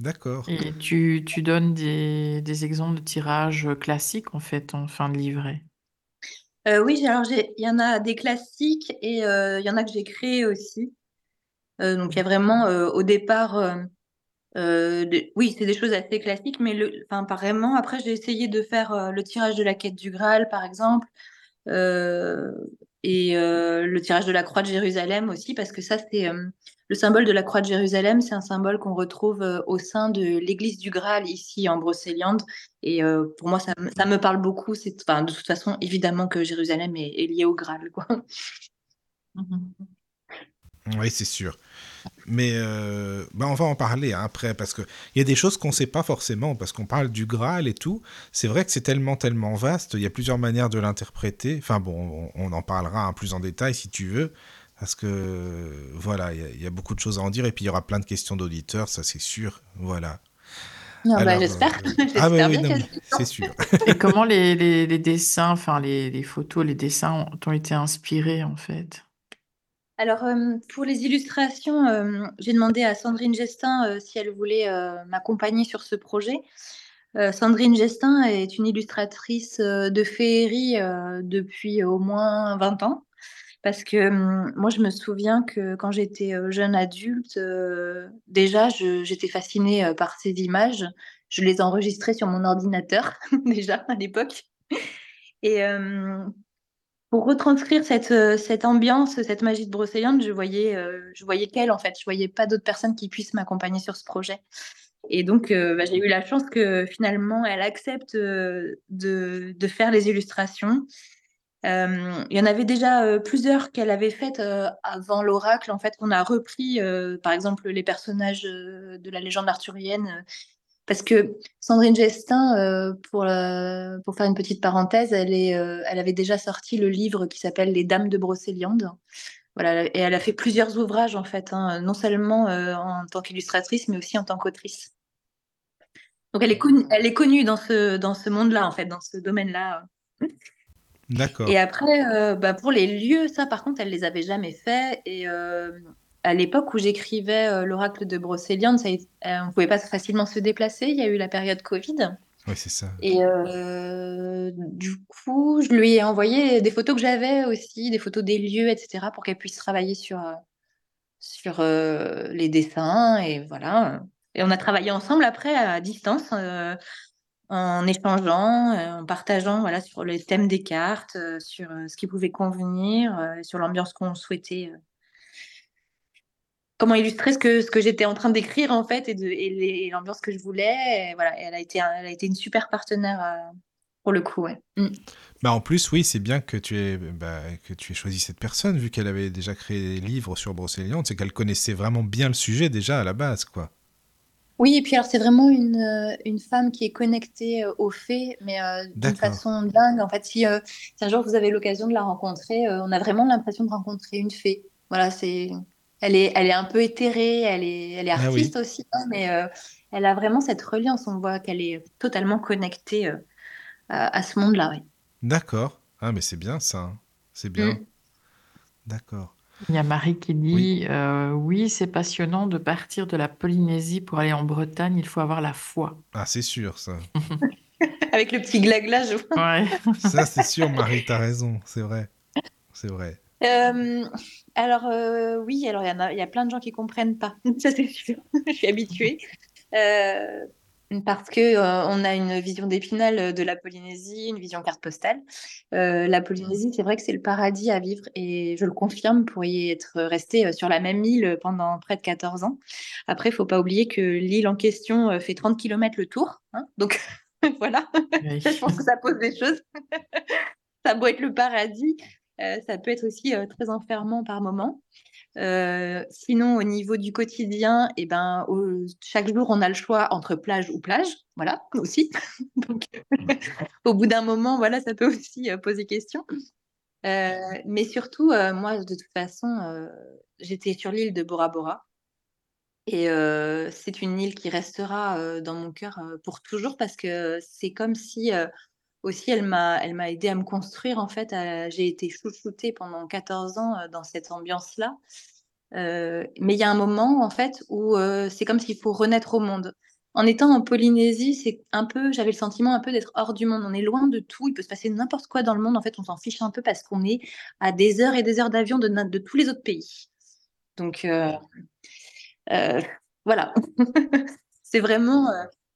[SPEAKER 2] D'accord.
[SPEAKER 3] Et tu, tu donnes des, des exemples de tirages classiques, en fait, en fin de livret?
[SPEAKER 4] Euh, oui, j'ai- alors il y en a des classiques et euh, il y en a que j'ai créés aussi. Euh, donc il y a vraiment euh, au départ, euh, oui, c'est des choses assez classiques, mais le, enfin, vraiment. Après, j'ai essayé de faire le tirage de la quête du Graal, par exemple, et le tirage de la croix de Jérusalem aussi, parce que ça, c'est le symbole de la croix de Jérusalem, c'est un symbole qu'on retrouve au sein de l'église du Graal ici en Brocéliande. Et pour moi, ça, me- parle beaucoup. C'est, de toute façon, évidemment que Jérusalem est, est lié au Graal, quoi.
[SPEAKER 2] Oui, c'est sûr. Mais euh, bah, on va en parler hein, après, parce qu'il y a des choses qu'on ne sait pas forcément, parce qu'on parle du Graal et tout. C'est vrai que c'est tellement, tellement vaste, il y a plusieurs manières de l'interpréter. Enfin bon, on, on en parlera hein, plus en détail si tu veux, parce que voilà, il y, a- il y a beaucoup de choses à en dire, et puis il y aura plein de questions d'auditeurs, ça c'est sûr. Voilà.
[SPEAKER 4] Non, bah, j'espère.
[SPEAKER 2] euh,
[SPEAKER 4] J'espère
[SPEAKER 2] Ah oui, c'est sûr.
[SPEAKER 3] Et comment les, les, les dessins, enfin les, les photos, les dessins ont, ont été inspirés, en fait?
[SPEAKER 4] Alors, euh, pour les illustrations, euh, j'ai demandé à Sandrine Gestin euh, si elle voulait m'accompagner sur ce projet. Sandrine Gestin est une illustratrice de féerie depuis au moins 20 ans. Parce que moi, je me souviens que quand j'étais jeune adulte, déjà, j'étais fascinée par ces images. Je les enregistrais sur mon ordinateur, déjà, à l'époque. Et pour retranscrire cette, euh, cette ambiance, cette magie de Brocéliande, je voyais, euh, voyais qu'elle, en fait. Je voyais pas d'autres personnes qui puissent m'accompagner sur ce projet. Et donc, euh, bah, j'ai eu la chance que finalement, elle accepte de, de faire les illustrations. Il y en avait déjà plusieurs qu'elle avait faites avant l'oracle, en fait, qu'on a repris, par exemple, les personnages de la légende arthurienne. Parce que Sandrine Gestin, euh, pour, la- pour faire une petite parenthèse, elle, est, euh, elle avait déjà sorti le livre qui s'appelle Les Dames de Brocéliande. Voilà, et elle a fait plusieurs ouvrages, en fait, hein, non seulement euh, en tant qu'illustratrice, mais aussi en tant qu'autrice. Donc, elle est connue, elle est connue dans ce, dans ce monde-là, en fait, dans ce domaine-là.
[SPEAKER 2] D'accord.
[SPEAKER 4] Et après, bah, pour les lieux, ça par contre, elle les avait jamais fait. Et à l'époque où j'écrivais euh, l'oracle de Brocéliande, ça, euh, on ne pouvait pas facilement se déplacer. Il y a eu la période Covid.
[SPEAKER 2] Oui, c'est ça.
[SPEAKER 4] Et euh, du coup, je lui ai envoyé des photos que j'avais aussi, des photos des lieux, etc., pour qu'elle puisse travailler sur, sur les dessins. Et voilà. Et on a travaillé ensemble après à distance. en échangeant, en partageant voilà, sur les thèmes des cartes, sur ce qui pouvait convenir, sur l'ambiance qu'on souhaitait. Comment illustrer ce que, ce que j'étais en train d'écrire en fait et, de, et les- et l'ambiance que je voulais. Et voilà, et elle, a été, un- elle a été une super partenaire euh, pour le coup. Ouais. Mm.
[SPEAKER 2] Bah en plus, oui, c'est bien que tu aies, bah, que tu aies choisi cette personne, vu qu'elle avait déjà créé des livres sur Brocéliande, c'est qu'elle connaissait vraiment bien le sujet déjà à la base, quoi.
[SPEAKER 4] Oui, et puis alors c'est vraiment une, euh, une femme qui est connectée euh, aux faits, mais euh, d'une façon dingue. En fait, si, euh, si un jour vous avez l'occasion de la rencontrer, euh, on a vraiment l'impression de rencontrer une fée. Voilà, c'est, elle est, elle est un peu éthérée, elle est, elle est
[SPEAKER 2] Ah oui.
[SPEAKER 4] artiste aussi, hein, mais euh, elle a vraiment cette reliance. On voit qu'elle est totalement connectée euh, à, à ce monde-là. oui.
[SPEAKER 2] D'accord. Ah, mais c'est bien ça. hein. C'est bien.
[SPEAKER 4] Mm.
[SPEAKER 2] D'accord.
[SPEAKER 3] Il y a Marie qui dit,
[SPEAKER 2] Oui.
[SPEAKER 3] euh, oui, c'est passionnant de partir de la Polynésie pour aller en Bretagne, il faut avoir la foi.
[SPEAKER 2] Ah, c'est sûr, ça.
[SPEAKER 4] Avec le petit glagla, je
[SPEAKER 3] Ouais.
[SPEAKER 2] Ça, c'est sûr, Marie, t'as raison, c'est vrai. C'est vrai.
[SPEAKER 4] Euh, alors euh, oui, alors il y a, il y a plein de gens qui comprennent pas. Ça c'est sûr. Je suis habituée. Euh, parce que on a une vision d'épinal de la Polynésie, une vision carte postale. La Polynésie, c'est vrai que c'est le paradis à vivre et je le confirme pour y être resté sur la même île pendant près de 14 ans. Après, il faut pas oublier que l'île en question fait 30 km le tour. hein. donc voilà,
[SPEAKER 3] Oui.
[SPEAKER 4] je pense que ça pose des choses. ça a beau être le paradis, ça peut être aussi euh, très enfermant par moments. Euh, sinon, au niveau du quotidien, eh ben, chaque jour, on a le choix entre plage ou plage. Voilà, aussi. Donc, au bout d'un moment, voilà, ça peut aussi euh, poser question. Euh, mais surtout, euh, moi, de toute façon, euh, j'étais sur l'île de Bora Bora. Et euh, c'est une île qui restera euh, dans mon cœur euh, pour toujours parce que c'est comme si euh, aussi elle m'a elle m'a aidé à me construire en fait. J'ai été chouchoutée pendant 14 ans euh, dans cette ambiance-là. Euh, mais il y a un moment en fait où euh, c'est comme s'il faut renaître au monde. En étant en Polynésie, c'est un peu, j'avais le sentiment un peu d'être hors du monde. On est loin de tout. Il peut se passer n'importe quoi dans le monde. En fait, on s'en fiche un peu parce qu'on est à des heures et des heures d'avion de, de tous les autres pays. Donc voilà. C'est vraiment.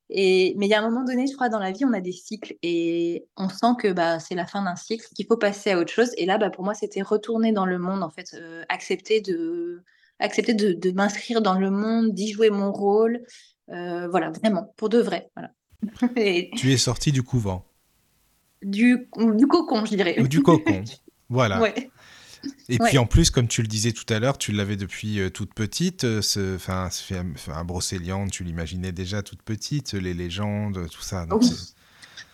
[SPEAKER 4] Et, mais il y a un moment donné, je crois, dans la vie, on a des cycles et on sent que bah, c'est la fin d'un cycle, qu'il faut passer à autre chose. Et là, bah, pour moi, c'était retourner dans le monde, en fait, euh, accepter de, accepter de, de m'inscrire dans le monde, d'y jouer mon rôle. Euh, voilà, vraiment, pour de vrai. Voilà. Et
[SPEAKER 2] Tu es sorti du couvent,
[SPEAKER 4] du, du cocon, je dirais.
[SPEAKER 2] ou du cocon. Voilà.
[SPEAKER 4] Ouais.
[SPEAKER 2] Et
[SPEAKER 4] Ouais.
[SPEAKER 2] puis en plus, comme tu le disais tout à l'heure, tu l'avais depuis euh, toute petite. euh, ce, film- enfin, Brocéliande, tu l'imaginais déjà toute petite, les légendes, tout ça. donc
[SPEAKER 4] Oui.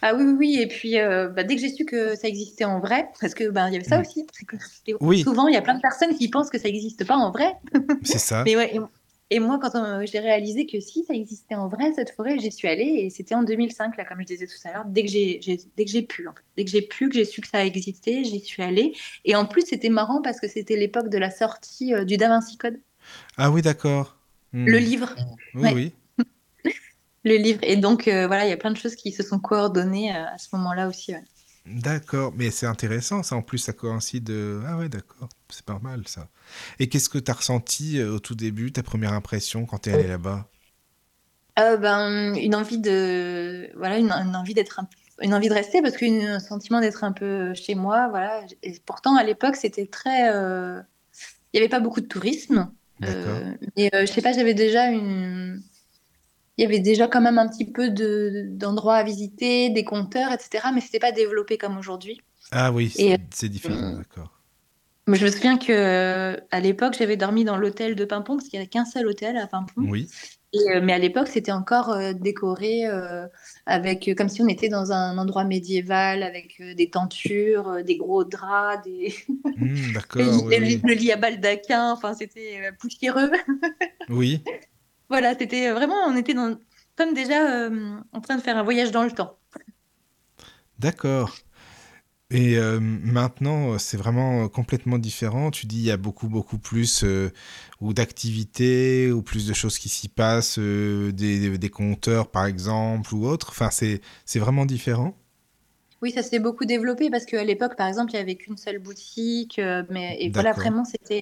[SPEAKER 4] Ah oui, oui, oui. Et puis, euh, bah, dès que j'ai su que ça existait en vrai, parce que bah, y avait ça
[SPEAKER 2] Mm.
[SPEAKER 4] aussi, que
[SPEAKER 2] Oui.
[SPEAKER 4] souvent, il y a plein de personnes qui pensent que ça n'existe pas en vrai.
[SPEAKER 2] C'est ça.
[SPEAKER 4] Mais ouais, et, moi, quand euh, j'ai réalisé que si ça existait en vrai, cette forêt, j'y suis allée et c'était en 2005, là, comme je disais tout à l'heure, dès que j'ai pu, en fait. Dès que j'ai pu, que j'ai su que ça existait, j'y suis allée. Et en plus, c'était marrant parce que c'était l'époque de la sortie euh, du Da Vinci Code,
[SPEAKER 2] Ah oui, d'accord. Hmm.
[SPEAKER 4] le livre.
[SPEAKER 2] Oui,
[SPEAKER 4] ouais.
[SPEAKER 2] oui.
[SPEAKER 4] Le livre. Et donc, euh, voilà, il y a plein de choses qui se sont coordonnées euh, à ce moment-là aussi. ouais.
[SPEAKER 2] D'accord. Mais c'est intéressant, ça. En plus, ça coïncide. euh, Ah ouais, d'accord. C'est pas mal, ça. Et qu'est-ce que tu as ressenti euh, au tout début, ta première impression quand tu es allé là-bas?
[SPEAKER 4] Euh, ben, une envie de, voilà, une, une envie d'être un, une envie de rester parce qu'un sentiment d'être un peu chez moi, voilà. Et pourtant, à l'époque, c'était très, il n'y avait pas beaucoup de tourisme.
[SPEAKER 2] D'accord.
[SPEAKER 4] Et euh, je sais pas, j'avais déjà une, il y avait déjà quand même un petit peu de, d'endroits à visiter, des compteurs, etc. Mais c'était pas développé comme aujourd'hui.
[SPEAKER 2] Ah oui,
[SPEAKER 4] Et,
[SPEAKER 2] c'est différent,
[SPEAKER 4] euh,
[SPEAKER 2] d'accord.
[SPEAKER 4] Mais je me souviens que euh, à l'époque, j'avais dormi dans l'hôtel de Pimpon parce qu'il n'y avait qu'un seul hôtel à Pimpon.
[SPEAKER 2] Oui.
[SPEAKER 4] Et, euh, mais à l'époque, c'était encore euh, décoré euh, avec, euh, comme si on était dans un endroit médiéval avec euh, des tentures, euh, des gros draps, des...
[SPEAKER 2] Hmm,
[SPEAKER 4] le,
[SPEAKER 2] d'accord,
[SPEAKER 4] lit,
[SPEAKER 2] oui,
[SPEAKER 4] le lit-
[SPEAKER 2] oui.
[SPEAKER 4] le lit à baldaquin. Enfin, c'était euh, poussiéreux.
[SPEAKER 2] Oui,
[SPEAKER 4] voilà, c'était euh, vraiment, on était dans, comme déjà euh, en train de faire un voyage dans le temps.
[SPEAKER 2] d'accord. Et euh, maintenant, c'est vraiment complètement différent. Tu dis il y a beaucoup, beaucoup plus euh, ou d'activités ou plus de choses qui s'y passent, euh, des, des compteurs par exemple ou autre. Enfin, c'est c'est vraiment différent?
[SPEAKER 4] Oui, ça s'est beaucoup développé parce qu'à l'époque, par exemple, il n'y avait qu'une seule boutique. euh, mais, et voilà, vraiment, c'était.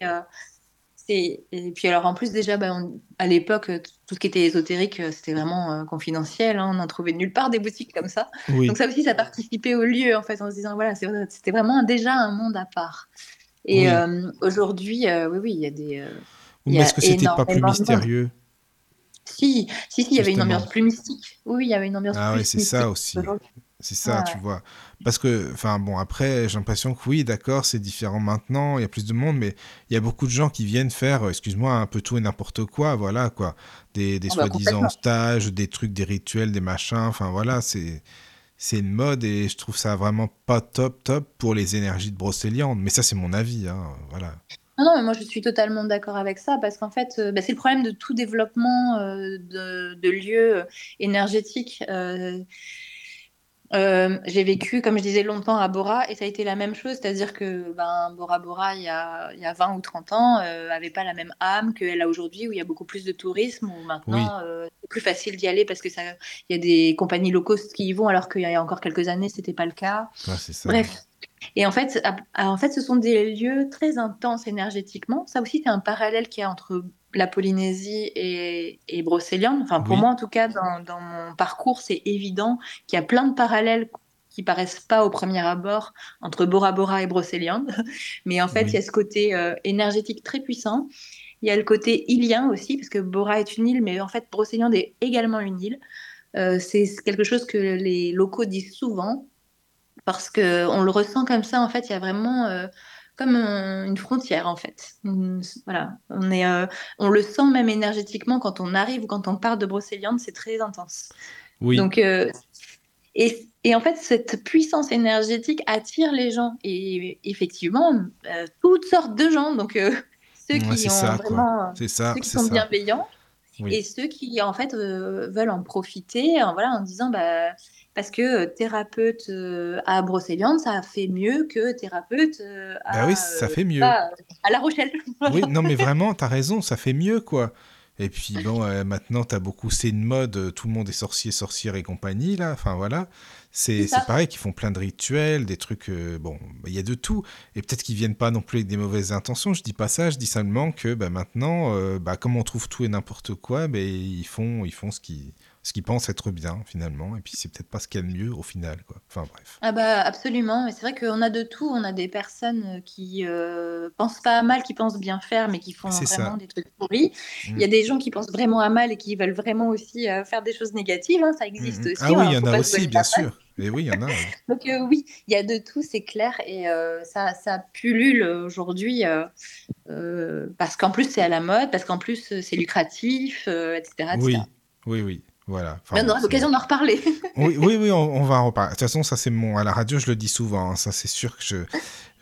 [SPEAKER 4] Et puis alors, en plus, déjà, bah, on- à l'époque, euh, tout ce qui était ésotérique, euh, c'était vraiment euh, confidentiel. hein, on n'en trouvait nulle part des boutiques comme ça. Donc
[SPEAKER 2] Oui,
[SPEAKER 4] ça aussi, ça participait au lieu, en fait, en se disant, voilà, c'était vraiment déjà un monde à part. Et
[SPEAKER 2] oui.
[SPEAKER 4] euh, aujourd'hui, euh, oui, oui, il y a des...
[SPEAKER 2] Ou est-ce que c'était pas plus mystérieux,
[SPEAKER 4] Si, si, si, il y avait une ambiance plus mystique. Oui, oui, il y avait une ambiance
[SPEAKER 2] Ah ouais,
[SPEAKER 4] plus
[SPEAKER 2] c'est ça
[SPEAKER 4] mystique
[SPEAKER 2] aussi. C'est ça, tu
[SPEAKER 4] ouais.
[SPEAKER 2] vois. Parce que, enfin bon, après, j'ai l'impression que oui, d'accord, c'est différent maintenant, il y a plus de monde, mais il y a beaucoup de gens qui viennent faire, euh, excuse-moi, un peu tout et n'importe quoi, voilà, quoi. Des, des
[SPEAKER 4] Ah bah,
[SPEAKER 2] soi-disant stages, des trucs, des rituels, des machins, enfin voilà, c'est c'est une mode et je trouve ça vraiment pas top, top pour les énergies de Brocéliande. Mais ça, c'est mon avis, hein, voilà.
[SPEAKER 4] Non, non, mais moi je suis totalement d'accord avec ça parce qu'en fait, euh, bah, c'est le problème de tout développement euh, de, de lieux énergétiques. Euh, Euh, j'ai vécu, comme je disais, longtemps à Bora et ça a été la même chose, c'est-à-dire que ben, Bora Bora, il y a, il y a 20 ou 30 ans, n'avait pas la même âme qu'elle a aujourd'hui, où il y a beaucoup plus de tourisme, où maintenant c'est plus facile d'y aller parce que ça, il y a des compagnies low cost qui y vont, alors qu'il y a encore quelques années, c'était pas le cas. Bref. Et en fait, en fait, ce sont des lieux très intenses énergétiquement. Ça aussi, c'est un parallèle qu'il y a entre la Polynésie et, et Brocéliande. Enfin, pour moi, en tout cas, dans, mon parcours, c'est évident qu'il y a plein de parallèles qui paraissent pas au premier abord entre Bora Bora et Brocéliande. Mais en fait, il y a ce côté euh, énergétique très puissant. Il y a le côté îlien aussi, parce que Bora est une île, mais en fait, Brocéliande est également une île. Euh, c'est quelque chose que les locaux disent souvent, parce qu'on le ressent comme ça. En fait, il y a vraiment... Euh, comme une frontière en fait. Voilà, on est, euh, on le sent même énergétiquement quand on arrive ou quand on part de Brocéliande, c'est très intense. Oui. Donc euh, et, et, en fait, cette puissance énergétique attire les gens et effectivement euh, toutes sortes de gens. Donc ceux qui ont vraiment, ça, ceux qui sont bienveillants et ceux qui en fait veulent en profiter, en, voilà, en disant bah parce que thérapeute à Brocéliande, ça fait mieux que thérapeute à,
[SPEAKER 2] bah oui, ça fait mieux.
[SPEAKER 4] à La Rochelle.
[SPEAKER 2] oui, non, mais vraiment, tu as raison, ça fait mieux, quoi. Et puis, bon, maintenant, tu as beaucoup, c'est une mode, tout le monde est sorcier, sorcière et compagnie, là. Enfin, voilà. C'est pareil qu'ils font plein de rituels, des trucs. bon, il y a de tout. Et peut-être qu'ils viennent pas non plus avec des mauvaises intentions. Je dis pas ça, je dis seulement que bah, maintenant, bah, comme on trouve tout et n'importe quoi, bah, ils, font, ils font ce qui ce qu'ils pensent être bien finalement, et puis c'est peut-être pas ce qu'il y a de mieux au final, quoi. Enfin bref.
[SPEAKER 4] Ah bah absolument, et c'est vrai qu'on a de tout, on a des personnes euh, qui euh, pensent pas à mal, qui pensent bien faire, mais qui font vraiment des trucs pourris. Il y a mm. des gens qui pensent vraiment à mal et qui veulent vraiment aussi euh, faire des choses négatives, hein, ça existe mm-hmm. aussi.
[SPEAKER 2] Ah oui, il y en a aussi, bien sûr. Et oui, il y en a.
[SPEAKER 4] Donc oui, il y a de tout, c'est clair, et ça, ça pullule aujourd'hui parce qu'en plus c'est à la mode, parce qu'en plus c'est lucratif, etc.,
[SPEAKER 2] Oui, oui, oui. Voilà.
[SPEAKER 4] on aura l'occasion d'en reparler.
[SPEAKER 2] oui, oui, oui, on, va en reparler. De toute façon, ça c'est mon. À la radio, je le dis souvent. Hein. ça, c'est sûr que je,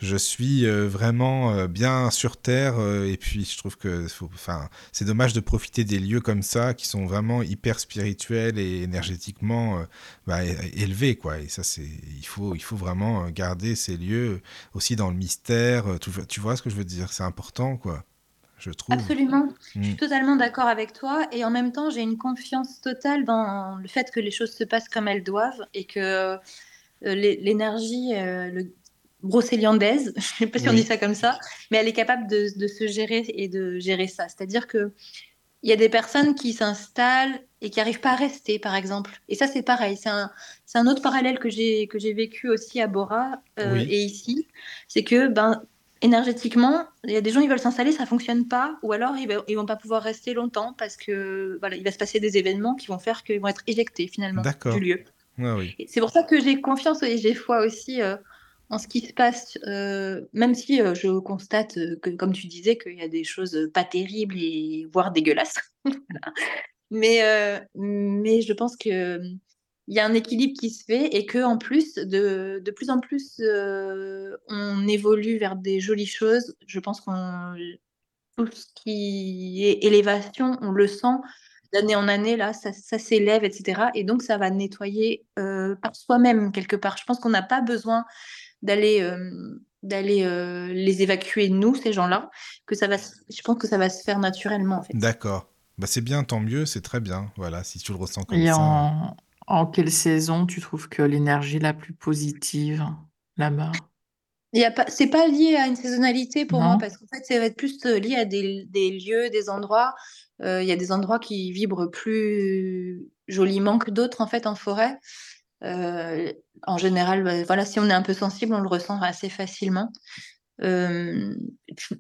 [SPEAKER 2] je suis euh, vraiment euh, bien sur terre. Euh, et puis, je trouve que, enfin, c'est dommage de profiter des lieux comme ça, qui sont vraiment hyper spirituels et énergétiquement bah, élevés, quoi. Et ça, c'est, il faut, il faut vraiment garder ces lieux aussi dans le mystère. Tu, tu vois ce que je veux dire? C'est important, quoi je trouve.
[SPEAKER 4] Absolument. Je suis mm. totalement d'accord avec toi. Et en même temps, j'ai une confiance totale dans le fait que les choses se passent comme elles doivent et que euh, l'énergie euh, le brocéliandaise, je ne sais pas si on dit ça comme ça, mais elle est capable de, de se gérer et de gérer ça. C'est-à-dire que il y a des personnes qui s'installent et qui n'arrivent pas à rester, par exemple. Et ça, c'est pareil. C'est un, un, autre parallèle que j'ai vécu aussi à Bora euh, et ici. C'est que ben, énergétiquement, il y a des gens qui veulent s'installer, ça fonctionne pas, ou alors ils, ne vont pas pouvoir rester longtemps parce que voilà, il va se passer des événements qui vont faire qu'ils vont être éjectés finalement du lieu. C'est pour ça que j'ai confiance et j'ai foi aussi euh, en ce qui se passe, euh, même si euh, je constate que, comme tu disais, qu'il y a des choses pas terribles et voire dégueulasses. mais, mais je pense que il y a un équilibre qui se fait et que en plus de, de plus en plus euh, on évolue vers des jolies choses. Je pense qu'on tout ce qui est élévation, on le sent d'année en année là, ça, ça s'élève, etc. Et donc ça va nettoyer euh, par soi-même quelque part. Je pense qu'on n'a pas besoin d'aller euh, d'aller les évacuer nous ces gens-là, que ça va. Je pense que ça va se faire naturellement en fait.
[SPEAKER 2] D'accord. Bah c'est bien, tant mieux, c'est très bien. Voilà, si tu le ressens comme ça.
[SPEAKER 3] En quelle saison tu trouves que l'énergie la plus positive là-bas?
[SPEAKER 4] Il y a pas, c'est pas lié à une saisonnalité pour moi parce qu'en fait, ça va être plus euh, lié à des, des lieux, des endroits. Euh, il y a des endroits qui vibrent plus joliment que d'autres en fait en forêt. Euh, en général, bah, voilà, si on est un peu sensible, on le ressent assez facilement. Euh,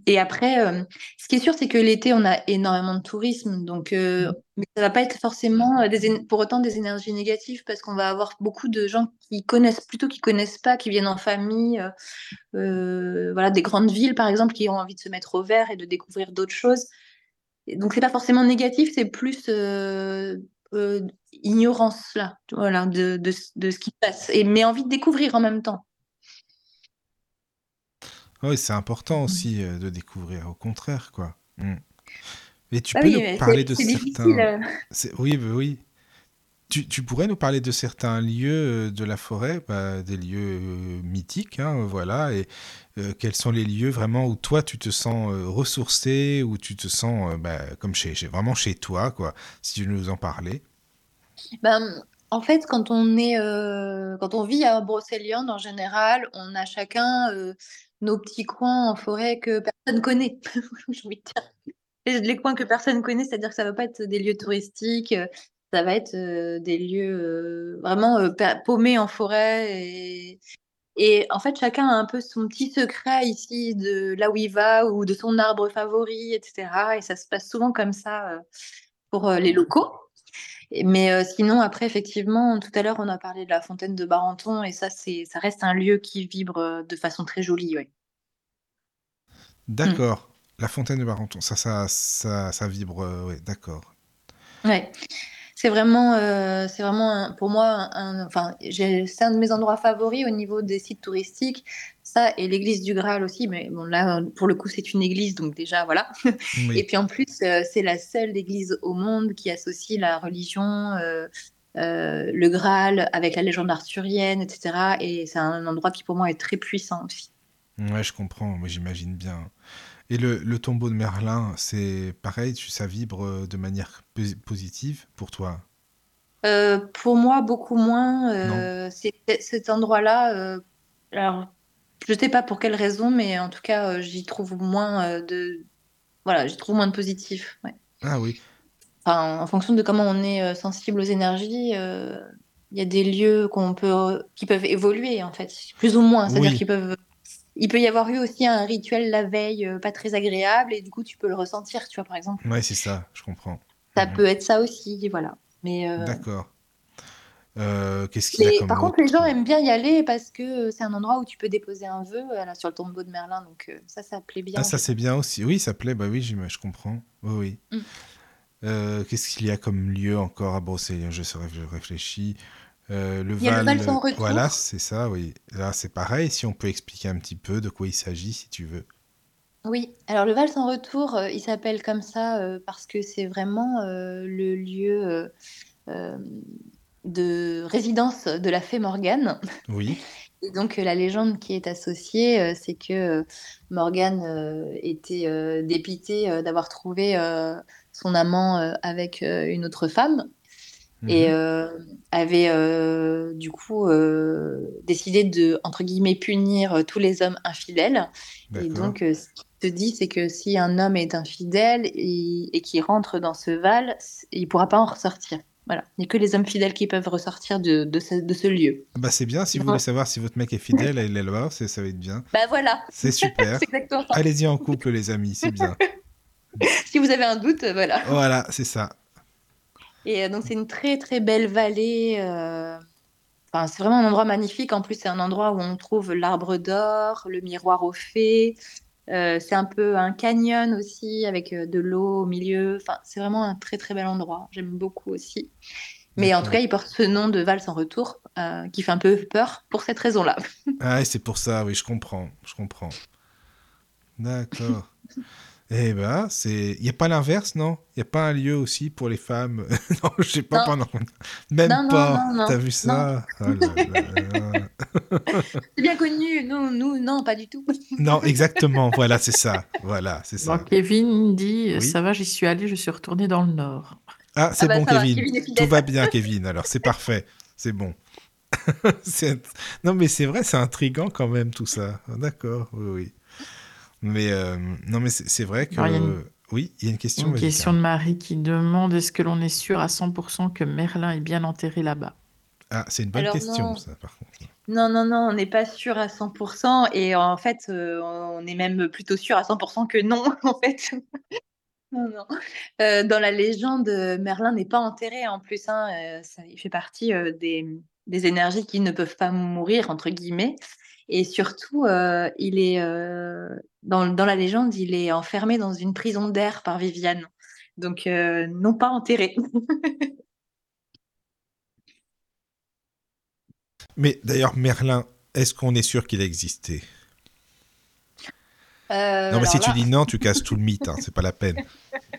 [SPEAKER 4] et après, euh, ce qui est sûr, c'est que l'été, on a énormément de tourisme, donc euh, mais ça va pas être forcément des, pour autant des énergies négatives, parce qu'on va avoir beaucoup de gens qui connaissent, plutôt qui connaissent pas, qui viennent en famille, voilà, des grandes villes par exemple, qui ont envie de se mettre au vert et de découvrir d'autres choses. donc c'est pas forcément négatif, c'est plus ignorance là, voilà, de, de, de, ce qui passe, et mais envie de découvrir en même temps.
[SPEAKER 2] Oui, c'est important mmh. aussi euh, de découvrir, au contraire, quoi. Et tu ah peux nous parler de certains... Euh. Oui, bah oui. tu, pourrais nous parler de certains lieux de la forêt, bah, des lieux mythiques, hein, voilà, et quels sont les lieux vraiment où toi tu te sens ressourcé, où tu te sens bah, comme chez, vraiment chez toi, quoi, si tu nous en parlais.
[SPEAKER 4] Ben, en fait, quand on est, quand on vit à Brocéliande, en général, on a chacun nos petits coins en forêt que personne connaît. Les, coins que personne connaît, c'est-à-dire que ça ne va pas être des lieux touristiques, ça va être des lieux vraiment paumés en forêt. Et, et, en fait, chacun a un peu son petit secret ici de là où il va ou de son arbre favori, etc. Et ça se passe souvent comme ça pour les locaux. Mais sinon, après, effectivement, tout à l'heure, on a parlé de la fontaine de Barenton, et ça, c'est, ça reste un lieu qui vibre de façon très jolie, oui.
[SPEAKER 2] D'accord. La fontaine de Barenton, ça, ça, ça, ça vibre, oui, d'accord.
[SPEAKER 4] Ouais. C'est vraiment, c'est vraiment pour moi, un, enfin, c'est un de mes endroits favoris au niveau des sites touristiques. Ça et l'église du Graal aussi, mais bon là, pour le coup, c'est une église, donc déjà voilà. Et puis en plus, c'est la seule église au monde qui associe la religion, le Graal avec la légende arthurienne, etc. Et c'est un endroit qui pour moi est très puissant aussi.
[SPEAKER 2] Ouais, je comprends, moi j'imagine bien. Et le, le, tombeau de Merlin, c'est pareil, ça vibre de manière positive pour toi?
[SPEAKER 4] Euh, Pour moi, beaucoup moins. Euh, cet endroit-là, euh, alors je ne sais pas pour quelle raison, mais en tout cas, j'y trouve moins de, voilà, j'y trouve moins de positif.
[SPEAKER 2] Ah oui.
[SPEAKER 4] Enfin, en fonction de comment on est sensible aux énergies, il y a des lieux qu'on peut, qui peuvent évoluer en fait, plus ou moins. C'est-à-dire qu'ils peuvent il peut y avoir eu aussi un rituel la veille euh, pas très agréable et du coup tu peux le ressentir, tu vois par exemple.
[SPEAKER 2] Ouais, c'est ça, je comprends.
[SPEAKER 4] Ça mhm. peut être ça aussi, voilà. Mais
[SPEAKER 2] euh, D'accord. Euh, qu'est-ce qu'il y a comme
[SPEAKER 4] Par contre, les gens aiment bien y aller parce que c'est un endroit où tu peux déposer un vœu là, sur le tombeau de Merlin, donc ça, ça plaît bien.
[SPEAKER 2] Ah, ça c'est bien aussi. Oui, ça plaît. Bah oui, je comprends. Oui, oui. Mm. Qu'est-ce qu'il y a comme lieu encore? À brosser Je réfléchis. Euh, le,
[SPEAKER 4] il y a
[SPEAKER 2] Val,
[SPEAKER 4] le Val sans retour.
[SPEAKER 2] Voilà, c'est ça, oui. Là, c'est pareil. Si on peut expliquer un petit peu de quoi il s'agit, si tu veux.
[SPEAKER 4] Oui, alors le Val sans retour, euh, il s'appelle comme ça euh, parce que c'est vraiment le lieu de résidence de la fée Morgane.
[SPEAKER 2] Oui.
[SPEAKER 4] Et donc la légende qui est associée, c'est que Morgane était dépitée d'avoir trouvé son amant avec une autre femme et mhm. euh, avait euh, du coup euh, décidé de entre guillemets punir tous les hommes infidèles. Et donc, ce qui se dit, c'est que si un homme est infidèle et, et qui rentre dans ce val, il pourra pas en ressortir. Voilà, il n'y a que les hommes fidèles qui peuvent ressortir de, de, ce, de ce, lieu.
[SPEAKER 2] Bah c'est bien, si vous voulez savoir si votre mec est fidèle, il est là-bas, ça va être bien.
[SPEAKER 4] Bah voilà.
[SPEAKER 2] C'est super. Allez-y en couple les amis, c'est bien.
[SPEAKER 4] si vous avez un doute, voilà.
[SPEAKER 2] Voilà, c'est ça.
[SPEAKER 4] Et euh, donc, c'est une très, très belle vallée. Euh, enfin, c'est vraiment un endroit magnifique. En plus, c'est un endroit où on trouve l'arbre d'or, le miroir aux fées. Euh, c'est un peu un canyon aussi, avec de l'eau au milieu. Enfin, c'est vraiment un très, très bel endroit. J'aime beaucoup aussi. Mais en tout cas, il porte ce nom de Val sans retour, qui fait un peu peur pour cette raison-là.
[SPEAKER 2] ah, c'est pour ça, oui, je comprends. Je comprends. D'accord. Eh ben, c'est. Il n'y a pas l'inverse, non? Il n'y a pas un lieu aussi pour les femmes? Non, je sais pas, pendant... même pas. T'as vu ça? Oh
[SPEAKER 4] C'est bien connu. Nous, nous, non, pas du tout.
[SPEAKER 2] non, exactement. Voilà, c'est ça. Voilà, c'est ça.
[SPEAKER 3] Kevin dit Ça va, j'y suis allé, je suis retourné dans le Nord.
[SPEAKER 2] Ah, c'est ah bah, bon, Kevin. Tout va bien, Kevin. Alors, c'est parfait. C'est bon. non, mais c'est vrai, c'est intriguant quand même tout ça. D'accord, oui, oui. Mais euh, non, mais c'est vrai que. Oui, il y a une question.
[SPEAKER 3] Une question de Marie qui demande est-ce que l'on est sûr à 100% que Merlin est bien enterré là-bas?
[SPEAKER 2] Ah, c'est une bonne question, ça, par contre.
[SPEAKER 4] Non, non, non, on n'est pas sûr à 100%. Et en fait, euh, on est même plutôt sûr à 100% que non, en fait. non, non. Euh, dans la légende, Merlin n'est pas enterré en plus. Hein, ça, il fait partie des, des, énergies qui ne peuvent pas mourir, entre guillemets. Et surtout, euh, il est euh, dans, dans, la légende, il est enfermé dans une prison d'air par Viviane. Donc, euh, non pas enterré.
[SPEAKER 2] Mais d'ailleurs, Merlin, est-ce qu'on est sûr qu'il a existé? Non, mais si tu dis non, tu casses tout le mythe, hein, c'est pas la peine.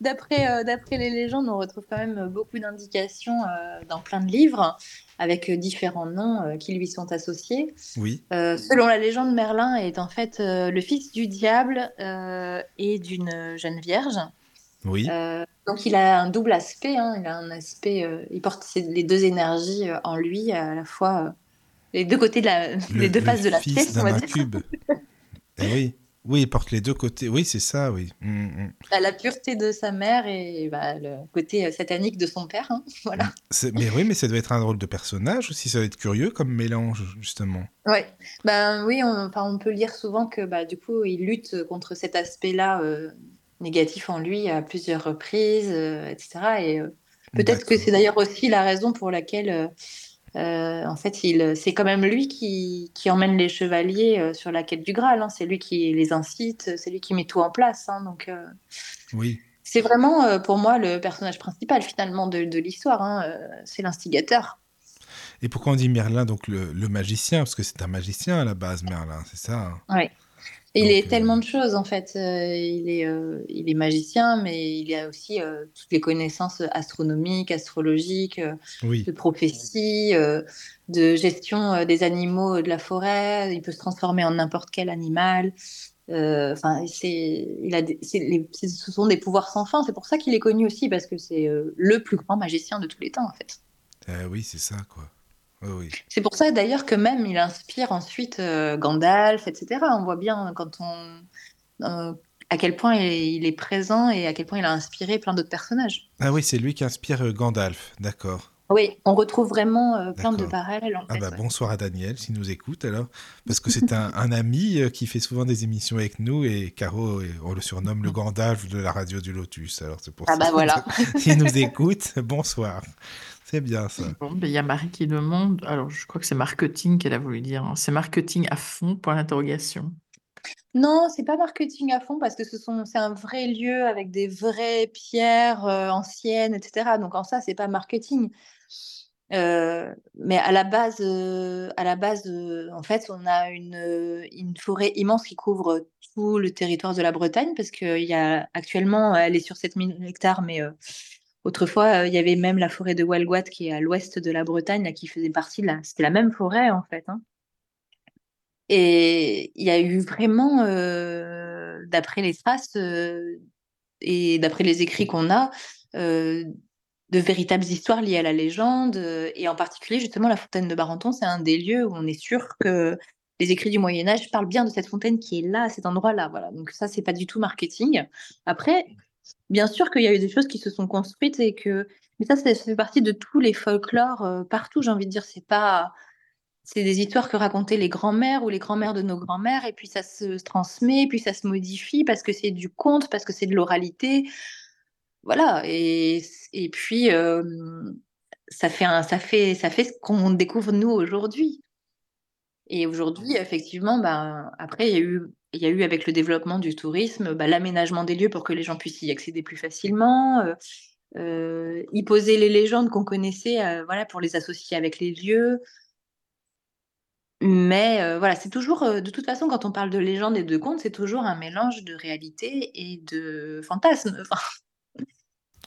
[SPEAKER 4] d'après d'après les légendes, on retrouve quand même beaucoup d'indications dans plein de livres avec différents noms qui lui sont associés.
[SPEAKER 2] Oui.
[SPEAKER 4] selon la légende, Merlin est en fait le fils du diable et d'une jeune vierge.
[SPEAKER 2] Oui.
[SPEAKER 4] donc il a un double aspect. Hein. il a un aspect, il porte les deux énergies en lui, à la fois les deux côtés de la, les deux faces de la pièce, on va dire.
[SPEAKER 2] cube. Eh oui. Oui, il porte les deux côtés. Oui, c'est ça, oui. Mm, mm.
[SPEAKER 4] Bah, la pureté de sa mère et bah, le côté euh, satanique de son père. Hein, voilà.
[SPEAKER 2] Mais oui, mais ça doit être un drôle de personnage aussi. Ça doit être curieux comme mélange, justement.
[SPEAKER 4] Ouais. Ben, oui, on, on peut lire souvent que bah, du coup, il lutte contre cet aspect-là euh, négatif en lui à plusieurs reprises, euh, etc. Et peut-être que c'est d'ailleurs aussi la raison pour laquelle euh, en fait, c'est quand même lui qui, qui emmène les chevaliers euh, sur la quête du Graal. Hein. C'est lui qui les incite, c'est lui qui met tout en place. Hein. donc, euh,
[SPEAKER 2] oui.
[SPEAKER 4] C'est vraiment pour moi le personnage principal finalement de, de l'histoire. Hein. c'est l'instigateur.
[SPEAKER 2] Et pourquoi on dit Merlin, donc le, le magicien? Parce que c'est un magicien à la base, Merlin, c'est ça
[SPEAKER 4] Oui. Il est tellement de choses en fait. il, est, il est magicien, mais il a aussi toutes les connaissances astronomiques, astrologiques, de prophétie, de gestion des animaux de la forêt. Il peut se transformer en n'importe quel animal. Enfin, a, ce sont des pouvoirs sans fin. C'est pour ça qu'il est connu aussi parce que c'est le plus grand magicien de tous les temps en fait.
[SPEAKER 2] Oui, c'est ça quoi.
[SPEAKER 4] C'est pour ça d'ailleurs que même il inspire ensuite euh, Gandalf, etc. On voit bien quand on euh, à quel point il est présent et à quel point il a inspiré plein d'autres personnages.
[SPEAKER 2] Ah oui, c'est lui qui inspire euh, Gandalf, d'accord.
[SPEAKER 4] Oui, on retrouve vraiment plein de parallèles. En
[SPEAKER 2] ah bah, Bonsoir à Daniel, s'il nous écoute alors, parce que c'est un, ami qui fait souvent des émissions avec nous et Caro, on le surnomme le Gandalf de la radio du Lotus. Alors c'est pour
[SPEAKER 4] ah bah voilà.
[SPEAKER 2] s'il nous écoute, bonsoir. C'est bien ça.
[SPEAKER 3] Bon, ben, il y a Marie qui demande, alors je crois que c'est marketing qu'elle a voulu dire, hein. c'est marketing à fond, point d'interrogation.
[SPEAKER 4] Non, c'est pas marketing à fond parce que ce sont, c'est un vrai lieu avec des vraies pierres euh, anciennes, etc. Donc en ça, c'est pas marketing. Euh, mais à la base, euh, à la base, en fait, on a une, une forêt immense qui couvre tout le territoire de la Bretagne parce qu'il y a actuellement, elle est sur 7000 hectares, mais Autrefois, euh, il y avait même la forêt de Walgoat qui est à l'ouest de la Bretagne, qui faisait partie de la même forêt, en fait. Hein. Et il y a eu vraiment, euh, d'après les traces euh, et d'après les écrits qu'on a, de véritables histoires liées à la légende. et en particulier, justement, la fontaine de Barenton, c'est un des lieux où on est sûr que les écrits du Moyen Âge parlent bien de cette fontaine qui est là, à cet endroit-là. Voilà. Donc ça, c'est pas du tout marketing. Après, Bien sûr qu'il y a eu des choses qui se sont construites et que mais ça, ça fait partie de tous les folklores, euh, partout, j'ai envie de dire. C'est pas c'est des histoires que racontaient les grands-mères ou les grands-mères de nos grands-mères et puis ça se transmet, puis ça se modifie parce que c'est du conte, parce que c'est de l'oralité. Voilà et et puis, ça fait ça fait ça fait ce qu'on découvre nous aujourd'hui. Et aujourd'hui, effectivement, ben, après, il y a eu il y a eu avec le développement du tourisme, bah, l'aménagement des lieux pour que les gens puissent y accéder plus facilement, euh, euh, y poser les légendes qu'on connaissait, euh, voilà, pour les associer avec les lieux. Mais voilà, c'est toujours, de toute façon, quand on parle de légendes et de contes, c'est toujours un mélange de réalité et de fantasme.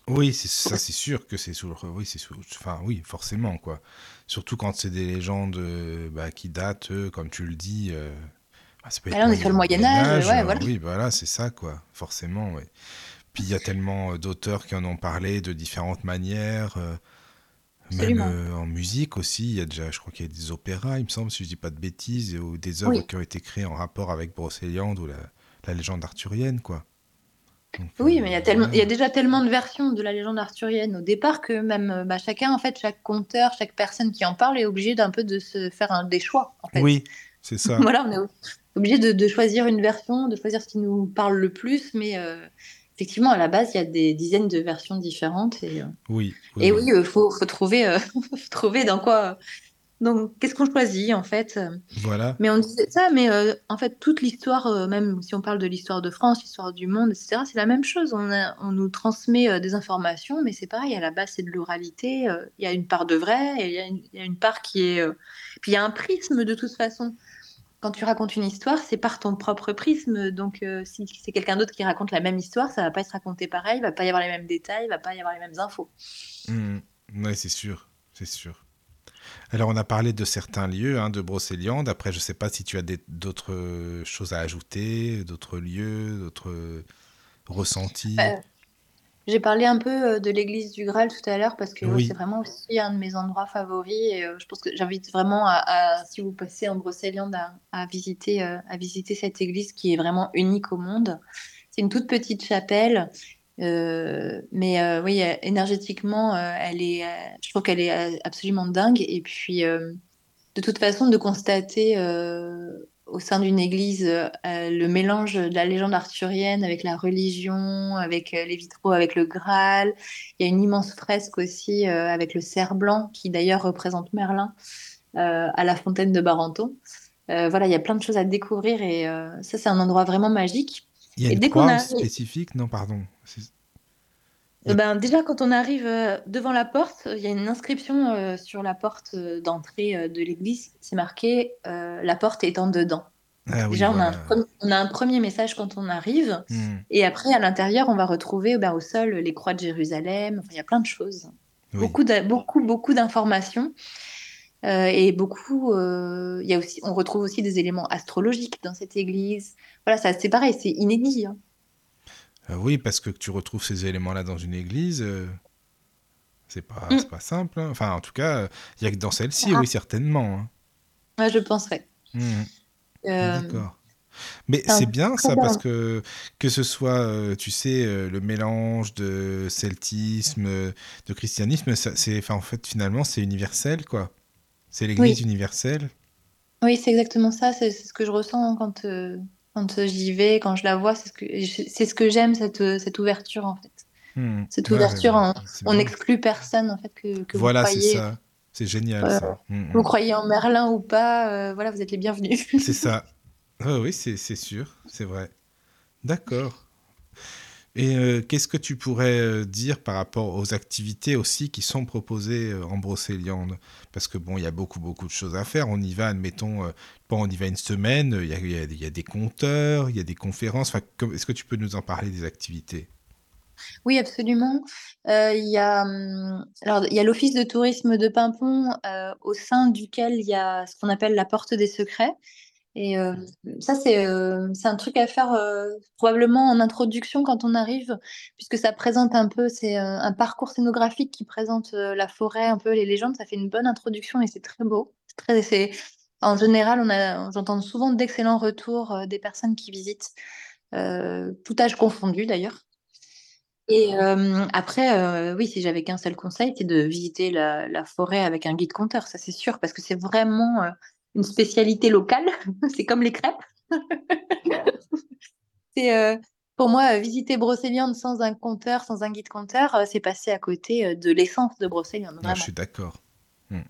[SPEAKER 2] Oui, ça c'est sûr que c'est toujours, oui, c'est enfin oui, forcément quoi. Surtout quand c'est des légendes bah, qui datent, comme tu le dis,
[SPEAKER 4] ah, on est sur le Moyen Âge, ouais, voilà.
[SPEAKER 2] Oui, voilà, c'est ça, quoi, forcément. Ouais. Puis il y a tellement euh, d'auteurs qui en ont parlé de différentes manières. Euh, même euh, en musique aussi, il y a déjà, je crois qu'il y a des opéras, il me semble, si je dis pas de bêtises, ou des œuvres qui ont été créées en rapport avec Brocéliande ou la, légende arthurienne, quoi.
[SPEAKER 4] oui, mais il y, a tellement, il y a déjà tellement de versions de la légende arthurienne au départ que même bah, chacun, en fait, chaque conteur, chaque personne qui en parle est obligé d'un peu de se faire un, des choix. En fait.
[SPEAKER 2] Oui, c'est ça.
[SPEAKER 4] voilà, on est obligé de, choisir une version, de choisir ce qui nous parle le plus, mais euh, effectivement, à la base, il y a des dizaines de versions différentes. Et, euh,
[SPEAKER 2] oui,
[SPEAKER 4] Et oui, il euh, faut, trouver, trouver dans quoi. Donc, qu'est-ce qu'on choisit en fait
[SPEAKER 2] Voilà.
[SPEAKER 4] Mais on disait ça, mais en fait, toute l'histoire, même si on parle de l'histoire de France, l'histoire du monde, etc., c'est la même chose. On, on nous transmet des informations, mais c'est pareil, à la base, c'est de l'oralité. Il y a une part de vrai, et il y, a une part qui est. Puis il y a un prisme de toute façon quand tu racontes une histoire, c'est par ton propre prisme. Donc, euh, si c'est quelqu'un d'autre qui raconte la même histoire, ça va pas se raconter pareil, il va pas y avoir les mêmes détails, il va pas y avoir les mêmes infos.
[SPEAKER 2] Mmh. Oui, c'est sûr, c'est sûr. Alors, on a parlé de certains lieux, hein, de Brocéliande. Après, je ne sais pas si tu as d'autres choses à ajouter, d'autres lieux, d'autres ressentis.
[SPEAKER 4] Euh, j'ai parlé un peu euh, de l'église du Graal tout à l'heure parce que c'est vraiment aussi un de mes endroits favoris et euh, je pense que j'invite vraiment à, si vous passez en Brocéliande à, visiter, euh, à visiter cette église qui est vraiment unique au monde. C'est une toute petite chapelle, mais oui, énergétiquement, elle est, je trouve qu'elle est absolument dingue et puis de toute façon de constater au sein d'une église euh, le mélange de la légende arthurienne avec la religion, avec euh, les vitraux, avec le Graal. Il y a une immense fresque aussi euh, avec le cerf blanc qui d'ailleurs représente Merlin à la fontaine de Barenton. voilà, il y a plein de choses à découvrir et ça c'est un endroit vraiment magique.
[SPEAKER 2] Il y a une croix spécifique Non, pardon.
[SPEAKER 4] Ben, déjà, quand on arrive devant la porte, il y a une inscription sur la porte d'entrée de l'église. C'est marqué La porte étant dedans. Ah déjà, on, a un, premier message quand on arrive. Hmm. Et après, à l'intérieur, on va retrouver ben, au sol les croix de Jérusalem. Enfin, il y a plein de choses. Beaucoup, beaucoup, beaucoup d'informations. et beaucoup, y a aussi, on retrouve aussi des éléments astrologiques dans cette église. Voilà, ça, c'est pareil, c'est inédit. Hein.
[SPEAKER 2] Euh, oui, parce que tu retrouves ces éléments-là dans une église, euh, c'est pas, mm. pas simple. Hein. Enfin, en tout cas, il y a que dans celle-ci, ah. oui, certainement.
[SPEAKER 4] Hein. je penserais.
[SPEAKER 2] Mm. Euh, D'accord. Mais c'est bien ça parce que que ce soit, tu sais, le mélange de celtisme, de christianisme, c'est, enfin, en fait, finalement, c'est universel, quoi. C'est l'Église universelle.
[SPEAKER 4] Oui, c'est exactement ça. C'est, ce que je ressens quand, quand euh, j'y vais, quand je la vois, c'est ce que, c'est ce que j'aime, cette, euh, cette ouverture en fait. Hmm. Cette ouverture, on n'exclut personne en fait que, que
[SPEAKER 2] voilà,
[SPEAKER 4] vous croyez.
[SPEAKER 2] c'est ça. C'est génial ça.
[SPEAKER 4] Hmm, hmm. Vous croyez en Merlin ou pas, euh, voilà, vous êtes les bienvenus.
[SPEAKER 2] c'est ça. oui, c'est sûr, c'est vrai. D'accord. Et euh, qu'est-ce que tu pourrais euh, dire par rapport aux activités aussi qui sont proposées euh, en Brocéliande? Parce que bon, il y a beaucoup, beaucoup de choses à faire. On y va, admettons, bon, on y va une semaine, il y a, des compteurs, il y a des conférences. Est-ce que tu peux nous en parler des activités?
[SPEAKER 4] Oui, absolument. hum, il y a l'Office de tourisme de Pimpon, au sein duquel il y a ce qu'on appelle la porte des secrets. Et euh, ça, c'est euh, un truc à faire euh, probablement en introduction quand on arrive, puisque ça présente un peu, c'est un parcours scénographique qui présente la forêt, un peu les légendes. Ça fait une bonne introduction et c'est très beau. Très, en général, j'entends souvent d'excellents retours des personnes qui visitent, tout âge confondu d'ailleurs. Et après, oui, si j'avais qu'un seul conseil, c'est de visiter la, forêt avec un guide conteur, ça c'est sûr, parce que c'est vraiment une spécialité locale. c'est comme les crêpes. c'est euh, pour moi visiter Brocéliande sans un compteur, sans un guide compteur, euh, c'est passer à côté euh, de l'essence de Brocéliande.
[SPEAKER 2] Ah, je suis d'accord. Hmm.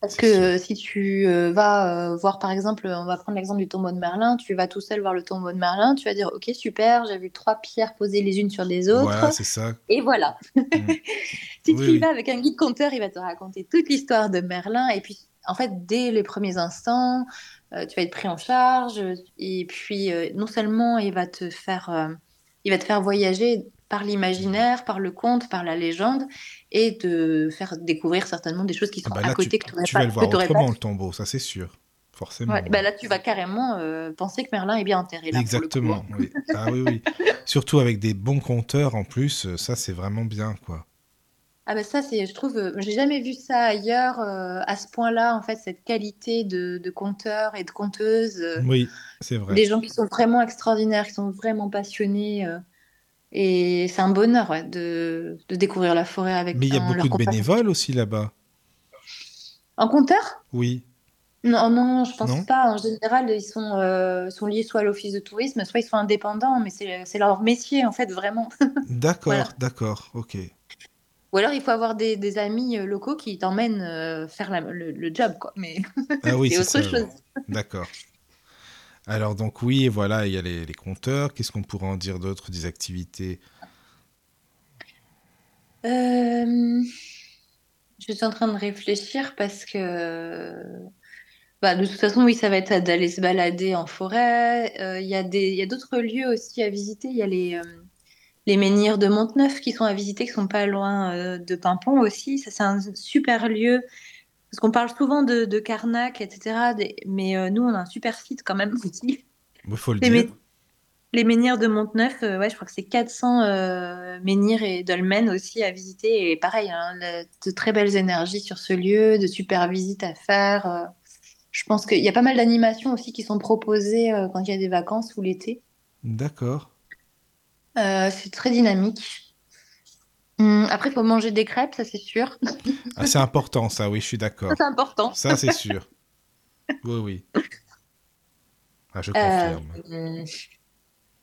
[SPEAKER 4] Parce que si tu vas voir, par exemple, on va prendre l'exemple du tombeau de Merlin, tu vas tout seul voir le tombeau de Merlin, tu vas dire, ok, super, j'ai vu trois pierres posées les unes sur les autres.
[SPEAKER 2] Voilà, c'est ça.
[SPEAKER 4] Et voilà. Hmm. si tu y vas avec un guide compteur, il va te raconter toute l'histoire de Merlin, et puis en fait, dès les premiers instants, euh, tu vas être pris en charge. Et puis, euh, non seulement il va te faire, euh, il va te faire voyager par l'imaginaire, par le conte, par la légende, et te faire découvrir certainement des choses qui ah sont
[SPEAKER 2] bah
[SPEAKER 4] à côté que
[SPEAKER 2] tu vas le voir autrement, le tombeau, ça c'est sûr. Forcément.
[SPEAKER 4] bah là, tu vas carrément penser que Merlin est bien enterré.
[SPEAKER 2] Exactement. oui. Ah, oui, oui. Surtout avec des bons conteurs en plus, ça c'est vraiment bien, quoi.
[SPEAKER 4] Ah ben ça, c'est, je trouve, euh, j'ai jamais vu ça ailleurs euh, à ce point-là, en fait, cette qualité de, de conteurs et de conteuses. Euh,
[SPEAKER 2] oui, c'est vrai.
[SPEAKER 4] Des gens qui sont vraiment extraordinaires, qui sont vraiment passionnés. et c'est un bonheur de, de, découvrir la forêt avec
[SPEAKER 2] Mais il y a beaucoup de bénévoles aussi là-bas.
[SPEAKER 4] En compteur
[SPEAKER 2] Oui.
[SPEAKER 4] Non, non, je pense pas. En général, ils sont, sont liés soit à l'office de tourisme, soit ils sont indépendants, mais c'est leur métier, en fait, vraiment.
[SPEAKER 2] D'accord, d'accord, ok.
[SPEAKER 4] Ou alors, il faut avoir des, amis euh, locaux qui t'emmènent euh, faire le, job, quoi. Mais
[SPEAKER 2] ah oui, c'est autre chose. D'accord. Alors, donc, oui, voilà, il y a les, compteurs. Qu'est-ce qu'on pourrait en dire d'autre des activités?
[SPEAKER 4] Euh, Je suis en train de réfléchir parce que Bah, de toute façon, oui, ça va être d'aller se balader en forêt. Euh, Il y a des, y a d'autres lieux aussi à visiter. Il y a les, les menhirs de Monteneuf qui sont à visiter, qui sont pas loin euh, de Pimpon aussi. Ça, c'est un super lieu. Parce qu'on parle souvent de, de Carnac, etc. des- mais euh, nous, on a un super site quand même aussi.
[SPEAKER 2] Il faut le
[SPEAKER 4] Les,
[SPEAKER 2] dire.
[SPEAKER 4] les menhirs de Monteneuf, euh, ouais, je crois que c'est 400 euh, menhirs et dolmens aussi à visiter. Et pareil, hein, de très belles énergies sur ce lieu, de super visites à faire. Je pense qu'il y a pas mal d'animations aussi qui sont proposées quand il y a des vacances ou l'été.
[SPEAKER 2] D'accord.
[SPEAKER 4] Euh, c'est très dynamique. Hum, après, il faut manger des crêpes, ça c'est sûr.
[SPEAKER 2] Ah, c'est important, ça, oui, je suis d'accord.
[SPEAKER 4] C'est important.
[SPEAKER 2] Ça, c'est sûr. Oui, oui. Ah, je
[SPEAKER 4] Euh,
[SPEAKER 2] confirme.
[SPEAKER 4] hum,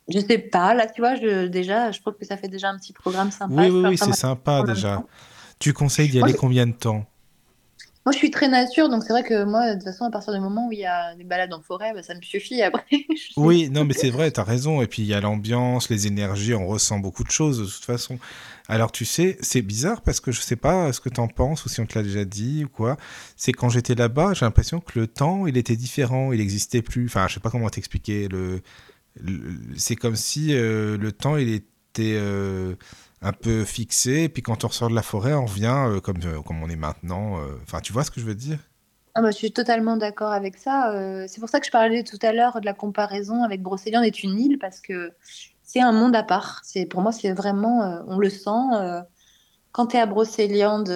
[SPEAKER 4] je sais pas, là, tu vois, je, déjà, je trouve que ça fait déjà un petit programme sympa.
[SPEAKER 2] Oui, oui, oui, c'est sympa déjà. Tu conseilles d'y aller combien de temps?
[SPEAKER 4] Moi, je suis très nature, donc c'est vrai que moi, de toute façon, à partir du moment où il y a des balades en forêt, bah, ça me suffit. Après,
[SPEAKER 2] Oui, non, mais c'est vrai, t'as raison. Et puis il y a l'ambiance, les énergies, on ressent beaucoup de choses de toute façon. Alors tu sais, c'est bizarre parce que je sais pas ce que t'en penses ou si on te l'a déjà dit ou quoi. C'est quand j'étais là-bas, j'ai l'impression que le temps, il était différent, il n'existait plus. Enfin, je sais pas comment t'expliquer. Le- c'est comme si euh, le temps, il était euh, un peu fixé. Et puis quand on ressort de la forêt, on revient euh, comme, euh, comme on est maintenant. euh. Enfin, tu vois ce que je veux dire?
[SPEAKER 4] Ah bah, je suis totalement d'accord avec ça. c'est pour ça que je parlais tout à l'heure de la comparaison avec Brocéliande est une île, parce que c'est un monde à part. C'est, pour moi, c'est vraiment, on le sent. quand tu es à Brocéliande,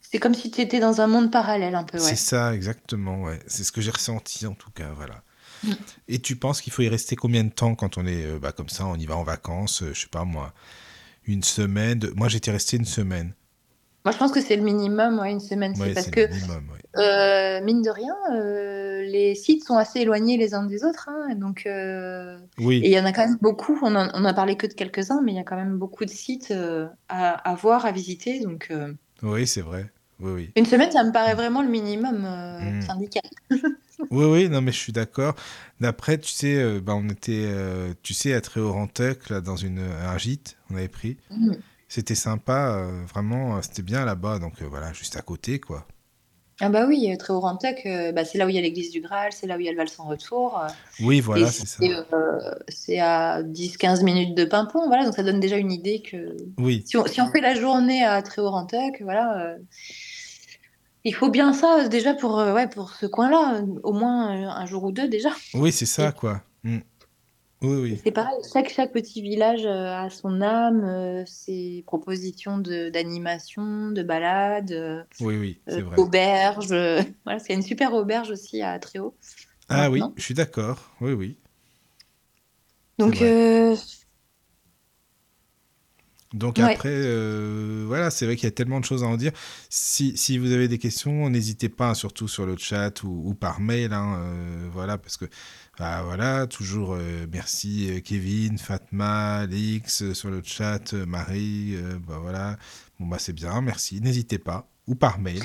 [SPEAKER 4] c'est comme si tu étais dans un monde parallèle un peu,
[SPEAKER 2] C'est ça, exactement, ouais. C'est ce que j'ai ressenti en tout cas, voilà.
[SPEAKER 4] Mm.
[SPEAKER 2] Et tu penses qu'il faut y rester combien de temps quand on est bah, comme ça, on y va en vacances, euh, je sais pas moi, une semaine. de- Moi j'étais resté une semaine.
[SPEAKER 4] Moi, je pense que c'est le minimum, ouais, une semaine. C'est parce que,
[SPEAKER 2] minimum, ouais.
[SPEAKER 4] euh, mine de rien, euh, les sites sont assez éloignés les uns des autres. hein, donc, euh, et
[SPEAKER 2] Oui,
[SPEAKER 4] il y en a quand même beaucoup. On en, on a parlé que de quelques-uns, mais il y a quand même beaucoup de sites à, à voir, à visiter. Donc,
[SPEAKER 2] oui, c'est vrai. Oui, oui.
[SPEAKER 4] une semaine, ça me paraît vraiment le minimum euh,
[SPEAKER 2] Mm.
[SPEAKER 4] syndical.
[SPEAKER 2] Oui, oui, non, mais je suis d'accord. D'après, tu sais, euh, bah, on était, euh, tu sais, à Tréorantec, là, dans une, un gîte, on avait pris.
[SPEAKER 4] Mm.
[SPEAKER 2] C'était sympa, euh, vraiment, euh, c'était bien là-bas, donc euh, voilà, juste à côté, quoi.
[SPEAKER 4] Ah bah oui, euh, Tréorantec, euh, bah, c'est là où il y a l'église du Graal, c'est là où il y a le Val sans retour. euh,
[SPEAKER 2] Oui, voilà, c'est ça.
[SPEAKER 4] c'est euh, à 10-15 minutes de Pimpon. Voilà, donc ça donne déjà une idée que
[SPEAKER 2] Oui,
[SPEAKER 4] si on, si on fait la journée à Tréorantec, voilà, euh, il faut bien ça euh, déjà pour, euh, ouais, pour ce coin-là, euh, au moins un jour ou deux déjà.
[SPEAKER 2] oui, c'est ça, quoi. Mm. Oui, oui.
[SPEAKER 4] c'est pareil, chaque, chaque petit village a son âme, ses propositions de, d'animation, de balade, euh,
[SPEAKER 2] Oui, oui,
[SPEAKER 4] euh,
[SPEAKER 2] vrai.
[SPEAKER 4] auberge. voilà, parce qu'il y a une super auberge aussi à Tréau
[SPEAKER 2] Ah oui, je suis d'accord. Oui, oui,
[SPEAKER 4] Donc, euh,
[SPEAKER 2] Donc
[SPEAKER 4] ouais.
[SPEAKER 2] après, euh, voilà, c'est vrai qu'il y a tellement de choses à en dire. Si, si vous avez des questions, n'hésitez pas, hein, surtout sur le chat ou, ou par mail. hein, euh, voilà, parce que, bah, voilà, toujours euh, merci Kevin, Fatma, euh, sur le chat, Marie, bah voilà. Bon, bah c'est bien, merci. N'hésitez pas. Ou par mail.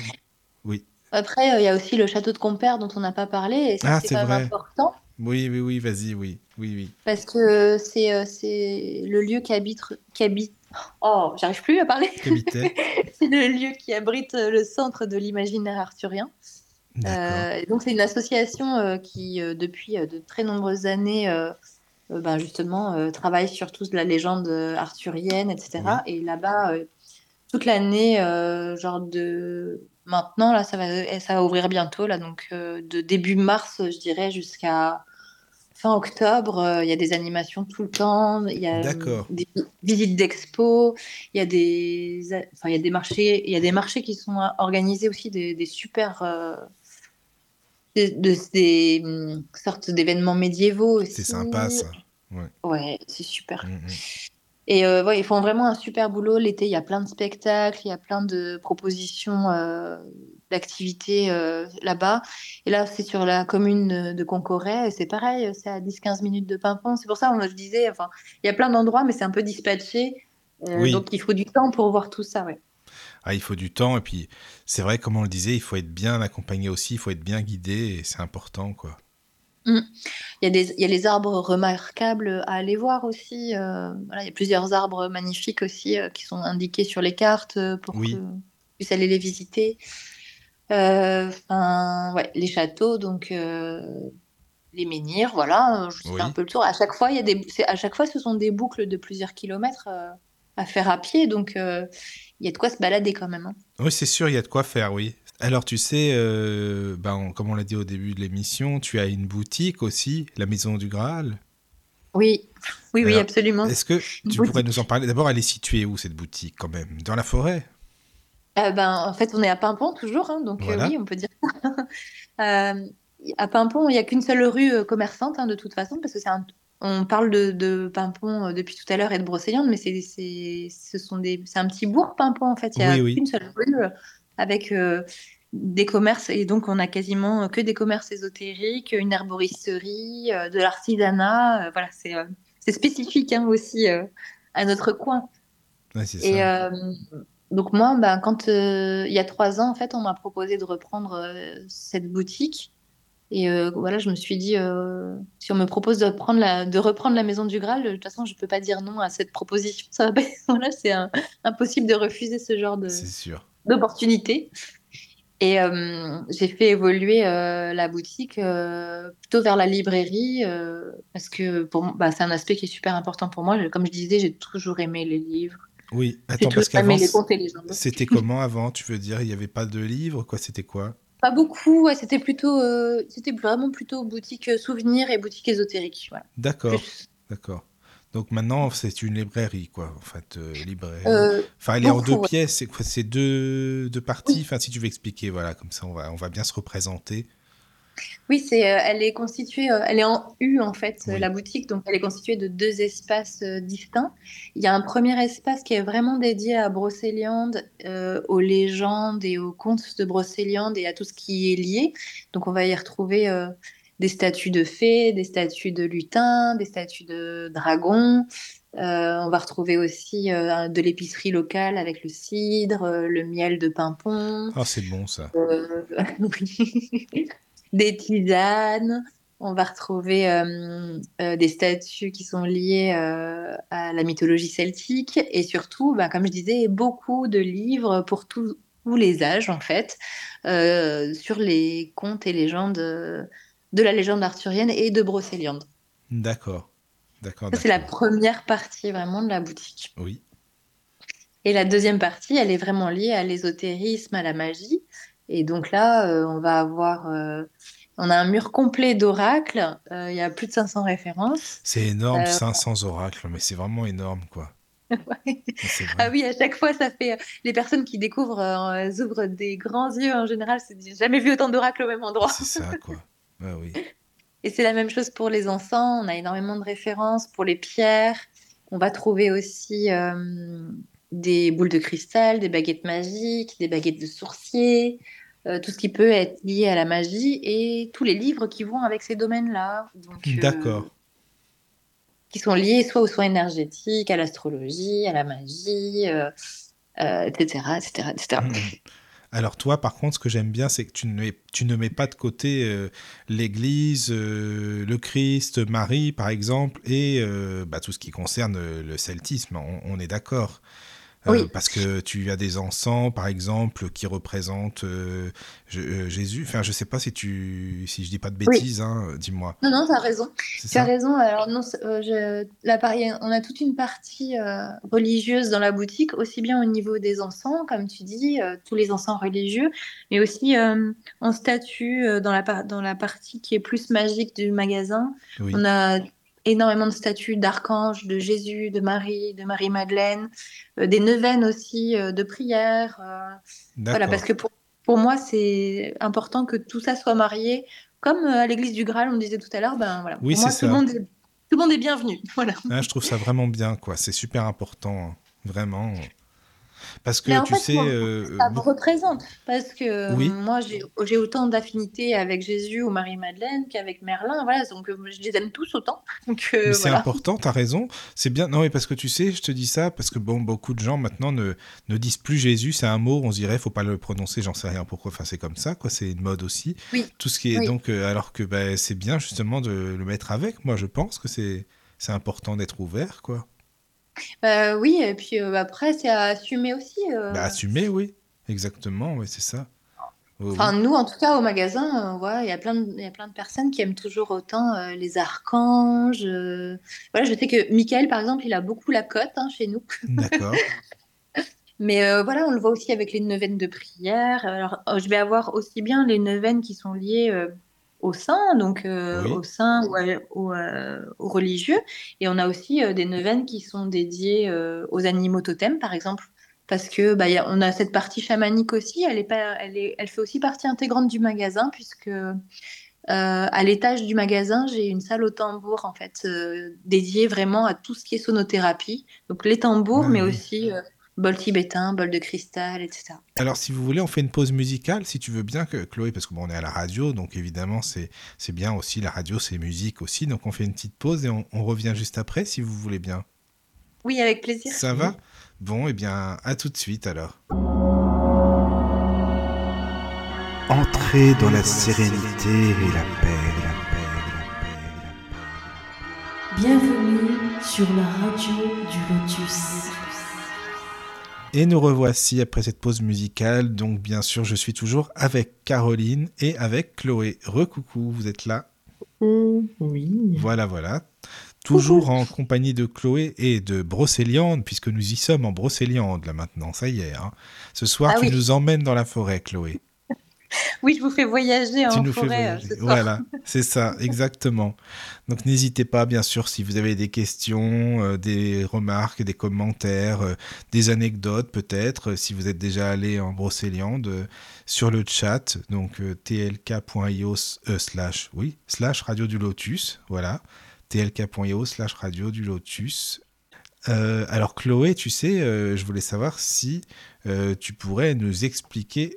[SPEAKER 2] Oui.
[SPEAKER 4] Après, il y a aussi le château de Compère dont on n'a pas parlé, et ça,
[SPEAKER 2] Ah,
[SPEAKER 4] c'est même
[SPEAKER 2] vrai.
[SPEAKER 4] important,
[SPEAKER 2] Oui, oui, oui, vas-y, oui. Oui, oui.
[SPEAKER 4] parce que c'est le lieu qui habite, qui habite... Oh, j'arrive plus à parler. C'est le lieu qui abrite euh, le centre de l'imaginaire arthurien. Euh, donc, c'est une association euh, qui, euh, depuis de très nombreuses années, ben, justement, travaille sur toute la légende arthurienne, etc. Et là-bas, toute l'année, genre de maintenant, là, ça va, ça va ouvrir bientôt, là, donc de début mars, je dirais, jusqu'à fin octobre, euh, il y a des animations tout le temps, il y a euh, des vi- visites d'expo, il y a des, enfin, il y a des marchés, il y a des marchés qui sont euh, organisés aussi, des, des super, euh, des, de- des, hum, sortes d'événements médiévaux
[SPEAKER 2] C'est sympa, ça. Ouais.
[SPEAKER 4] Ouais, c'est super.
[SPEAKER 2] Mm, mm.
[SPEAKER 4] Et euh, ouais, ils font vraiment un super boulot. L'été, il y a plein de spectacles, il y a plein de propositions euh, d'activités euh, là-bas. Et là, c'est sur la commune de Concoret. et C'est pareil, c'est à 10-15 minutes de Pimpon. C'est pour ça, on, je disais, enfin, il y a plein d'endroits, mais c'est un peu dispatché. Euh,
[SPEAKER 2] Oui.
[SPEAKER 4] donc, il faut du temps pour voir tout ça, ouais.
[SPEAKER 2] Ah, il faut du temps et puis c'est vrai, comme on le disait, il faut être bien accompagné aussi, il faut être bien guidé et c'est important, quoi.
[SPEAKER 4] Mm. Il y a des, il y a les arbres remarquables à aller voir aussi. euh, voilà, il y a plusieurs arbres magnifiques aussi euh, qui sont indiqués sur les cartes euh, pour
[SPEAKER 2] Oui.
[SPEAKER 4] que tu puisses aller les visiter. Euh, ouais, les châteaux, donc les menhirs, voilà. Je
[SPEAKER 2] Oui.
[SPEAKER 4] fais un peu le tour. À chaque fois, il y a des, à chaque fois, ce sont des boucles de plusieurs kilomètres à faire à pied, donc il y a de quoi se balader quand même. hein.
[SPEAKER 2] Oui, c'est sûr, il y a de quoi faire, oui. Alors, tu sais, euh, ben, on- comme on l'a dit au début de l'émission, tu as une boutique aussi, la Maison du Graal.
[SPEAKER 4] Oui, oui, oui, absolument.
[SPEAKER 2] Est-ce que tu
[SPEAKER 4] Boutique.
[SPEAKER 2] pourrais nous en parler? D'abord, elle est située où cette boutique quand même? Dans la forêt?
[SPEAKER 4] Euh, ben, en fait, on est à Pimpon toujours, hein, donc euh, oui, on peut dire ça. Euh, à Pimpon, il n'y a qu'une seule rue commerçante, hein, de toute façon, parce que c'est un... On parle de, de Pimpon depuis tout à l'heure et de Brocéliande, mais c'est ce sont des un petit bourg Pimpon en fait. Il y a
[SPEAKER 2] Oui, oui.
[SPEAKER 4] qu'une seule rue avec euh, des commerces et donc on a quasiment que des commerces ésotériques, une herboristerie, euh, de l'artisanat. euh, voilà, c'est spécifique hein, aussi à notre coin.
[SPEAKER 2] Ouais,
[SPEAKER 4] Et
[SPEAKER 2] ça.
[SPEAKER 4] donc moi, ben, quand il y a trois ans, en fait, on m'a proposé de reprendre cette boutique. Et euh, voilà, je me suis dit, euh, si on me propose de, prendre la, de reprendre la Maison du Graal, de toute façon, je peux pas dire non à cette proposition. Ça va pas- voilà, c'est impossible de refuser ce genre de,
[SPEAKER 2] C'est sûr.
[SPEAKER 4] D'opportunité. Et euh, j'ai fait évoluer euh, la boutique euh, plutôt vers la librairie parce que pour moi, bah, c'est un aspect qui est super important pour moi. Comme je disais, j'ai toujours aimé les livres.
[SPEAKER 2] Oui, attends, parce qu'avant, c'était comment avant Tu veux dire, il n'y avait pas de livres Quoi, c'était quoi?
[SPEAKER 4] Pas beaucoup, ouais, c'était plutôt, c'était vraiment plutôt boutique souvenirs et boutique ésotérique. Voilà.
[SPEAKER 2] D'accord, d'accord. Donc maintenant, c'est une librairie, quoi. En fait, euh, librairie.
[SPEAKER 4] Euh,
[SPEAKER 2] Enfin, elle est en deux
[SPEAKER 4] ouais.
[SPEAKER 2] pièces. C'est quoi C'est deux, deux parties?
[SPEAKER 4] Oui.
[SPEAKER 2] Enfin, si tu veux expliquer, voilà, comme ça, on va, on va bien se représenter.
[SPEAKER 4] Oui, c'est, euh, elle est constituée, euh, elle est en U en fait,
[SPEAKER 2] Oui.
[SPEAKER 4] la boutique, donc elle est constituée de deux espaces distincts. Il y a un premier espace qui est vraiment dédié à Brocéliande, aux légendes et aux contes de Brocéliande et à tout ce qui est lié. Donc on va y retrouver des statues de fées, des statues de lutins, des statues de dragons. Euh, on va retrouver aussi euh, de l'épicerie locale avec le cidre, euh, le miel de Pimpon.
[SPEAKER 2] Oh, c'est bon, ça.
[SPEAKER 4] Des tisanes. On va retrouver des statues qui sont liées à la mythologie celtique et surtout, bah, comme je disais, beaucoup de livres pour tous les âges en fait sur les contes et légendes de la légende arthurienne et de Brocéliande.
[SPEAKER 2] D'accord. D'accord,
[SPEAKER 4] Ça, c'est la première partie vraiment de la boutique.
[SPEAKER 2] Oui.
[SPEAKER 4] Et la deuxième partie, elle est vraiment liée à l'ésotérisme, à la magie. Et donc là, euh, on va avoir, euh, on a un mur complet d'oracles. Euh, il y a plus de 500 références.
[SPEAKER 2] C'est énorme,
[SPEAKER 4] Euh,
[SPEAKER 2] 500 oracles, mais c'est vraiment énorme, quoi.
[SPEAKER 4] Ouais. Ah oui, à chaque fois, ça fait. Les personnes qui découvrent, elles ouvrent des grands yeux en général. C'est jamais vu autant d'oracles au même endroit.
[SPEAKER 2] C'est ça, quoi. Oui.
[SPEAKER 4] Et c'est la même chose pour les encens. On a énormément de références pour les pierres. On va trouver aussi euh, des boules de cristal, des baguettes magiques, des baguettes de sourcier, euh, tout ce qui peut être lié à la magie et tous les livres qui vont avec ces domaines-là. Euh,
[SPEAKER 2] D'accord.
[SPEAKER 4] qui sont liés soit aux soins énergétiques, à l'astrologie, à la magie, etc., etc., etc.
[SPEAKER 2] Alors toi, par contre, ce que j'aime bien, c'est que tu ne, mets, pas de côté euh, l'Église, euh, le Christ, Marie, par exemple, et euh, bah, tout ce qui concerne le celtisme. On est d'accord. Euh,
[SPEAKER 4] Oui.
[SPEAKER 2] Parce que tu as des encens, par exemple, qui représentent euh, je- euh, Jésus. Enfin, je sais pas si tu, si je dis pas de
[SPEAKER 4] Oui.
[SPEAKER 2] bêtises, hein, dis-moi.
[SPEAKER 4] Non, non, tu as raison. Tu as raison. Alors, non, je- là, on a toute une partie religieuse dans la boutique, aussi bien au niveau des encens, comme tu dis, tous les encens religieux, mais aussi en statue euh, dans la, dans la partie qui est plus magique du magasin.
[SPEAKER 2] Oui.
[SPEAKER 4] On a énormément de statues d'archanges, de Jésus, de Marie, de Marie-Madeleine, euh, des neuvaines aussi euh, de prière. euh, voilà, parce que pour, pour moi, c'est important que tout ça soit marié. Comme à l'église du Graal, on disait tout à l'heure, ben voilà.
[SPEAKER 2] Oui,
[SPEAKER 4] pour moi,
[SPEAKER 2] c'est
[SPEAKER 4] tout le
[SPEAKER 2] ça.
[SPEAKER 4] monde est, tout le monde est bienvenu. Voilà.
[SPEAKER 2] Ah, je trouve ça vraiment bien, quoi. C'est super important, hein. vraiment. Parce que
[SPEAKER 4] en
[SPEAKER 2] tu
[SPEAKER 4] fait,
[SPEAKER 2] sais,
[SPEAKER 4] moi,
[SPEAKER 2] euh,
[SPEAKER 4] Ça me représente. Parce que euh,
[SPEAKER 2] Oui.
[SPEAKER 4] moi, j'ai autant d'affinités avec Jésus ou Marie-Madeleine qu'avec Merlin. Voilà, donc euh, je les aime tous autant. Euh,
[SPEAKER 2] c'est
[SPEAKER 4] voilà.
[SPEAKER 2] important, t'as raison. C'est bien. Non, mais parce que tu sais, je te dis ça parce que bon, beaucoup de gens maintenant ne, ne disent plus Jésus. C'est un mot, on se dirait, faut pas le prononcer. J'en sais rien pourquoi. Enfin, c'est comme ça, quoi. C'est une mode aussi.
[SPEAKER 4] Oui.
[SPEAKER 2] Tout ce qui est
[SPEAKER 4] Oui.
[SPEAKER 2] donc, euh, alors que ben, c'est bien justement de le mettre avec. Moi, je pense que c'est c'est important d'être ouvert, quoi.
[SPEAKER 4] Euh, oui, et puis euh, après, c'est à assumer aussi. euh,
[SPEAKER 2] Bah, assumer, oui. Exactement, oui, c'est ça.
[SPEAKER 4] Enfin, nous, en tout cas, au magasin, il y a plein de, y a plein de personnes qui aiment toujours autant euh, les archanges. Euh. Voilà, je sais que Michael, par exemple, il a beaucoup la cote hein, chez nous.
[SPEAKER 2] D'accord.
[SPEAKER 4] Mais euh, voilà, on le voit aussi avec les neuvaines de prière. Alors, je vais avoir aussi bien les neuvaines qui sont liées au saint, donc au saint ou aux religieux. Et on a aussi des neuvaines qui sont dédiées aux animaux totems, par exemple parce que bah, on a cette partie chamanique aussi. Elle, est pas, elle, est, elle fait aussi partie intégrante du magasin puisque euh, à l'étage du magasin, j'ai une salle au tambour en fait euh, dédiée vraiment à tout ce qui est sonothérapie. Donc les tambours, ah mais aussi euh, bol tibétain, bol de cristal, etc.
[SPEAKER 2] Alors, si vous voulez, on fait une pause musicale, si tu veux bien, que Chloé, parce qu'on est à la radio, donc évidemment, c'est bien aussi. La radio, c'est musique aussi. Donc, on fait une petite pause et on, on, revient juste après, si vous voulez bien.
[SPEAKER 4] Oui, avec plaisir.
[SPEAKER 2] Ça va? Bon, eh bien, à tout de suite alors.
[SPEAKER 5] Entrez dans la sérénité et la paix, la paix, la paix, la paix.
[SPEAKER 1] Bienvenue sur la radio du Lotus.
[SPEAKER 2] Et nous revoici après cette pause musicale. Donc, bien sûr, je suis toujours avec Caroline et avec Chloé. Recoucou, vous êtes là?
[SPEAKER 3] Oui.
[SPEAKER 2] Voilà, voilà toujours en compagnie de Chloé et de Brocéliande, puisque nous y sommes en Brocéliande là maintenant, ça y est. Hein. Ce soir, ah tu nous emmènes dans la forêt, Chloé.
[SPEAKER 4] Oui, je vous fais voyager en forêt. Euh,
[SPEAKER 2] voilà, c'est ça, exactement. Donc n'hésitez pas, bien sûr, si vous avez des questions, euh, des remarques, des commentaires, euh, des anecdotes peut-être, si vous êtes déjà allé en Brocéliande, sur le chat, donc tlk.io slash, oui, slash radio du lotus, voilà tlk.io slash radio du lotus. Euh, alors Chloé, tu sais, euh, je voulais savoir si euh, tu pourrais nous expliquer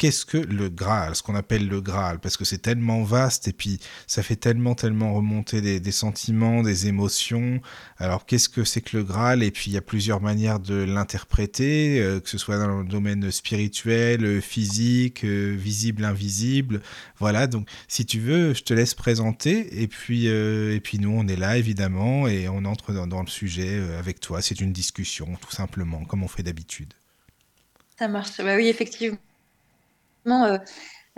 [SPEAKER 2] qu'est-ce que le Graal, ce qu'on appelle le Graal, parce que c'est tellement vaste et puis ça fait tellement, tellement remonter des, sentiments, des émotions. Alors qu'est-ce que c'est que le Graal? Et puis il y a plusieurs manières de l'interpréter, euh, que ce soit dans le domaine spirituel, euh, physique, euh, visible, invisible. Voilà, donc si tu veux, je te laisse présenter et puis, et puis nous, on est là évidemment et on entre dans, dans le sujet avec toi. C'est une discussion, tout simplement, comme on fait d'habitude.
[SPEAKER 4] Ça marche. Bah oui, effectivement. Euh,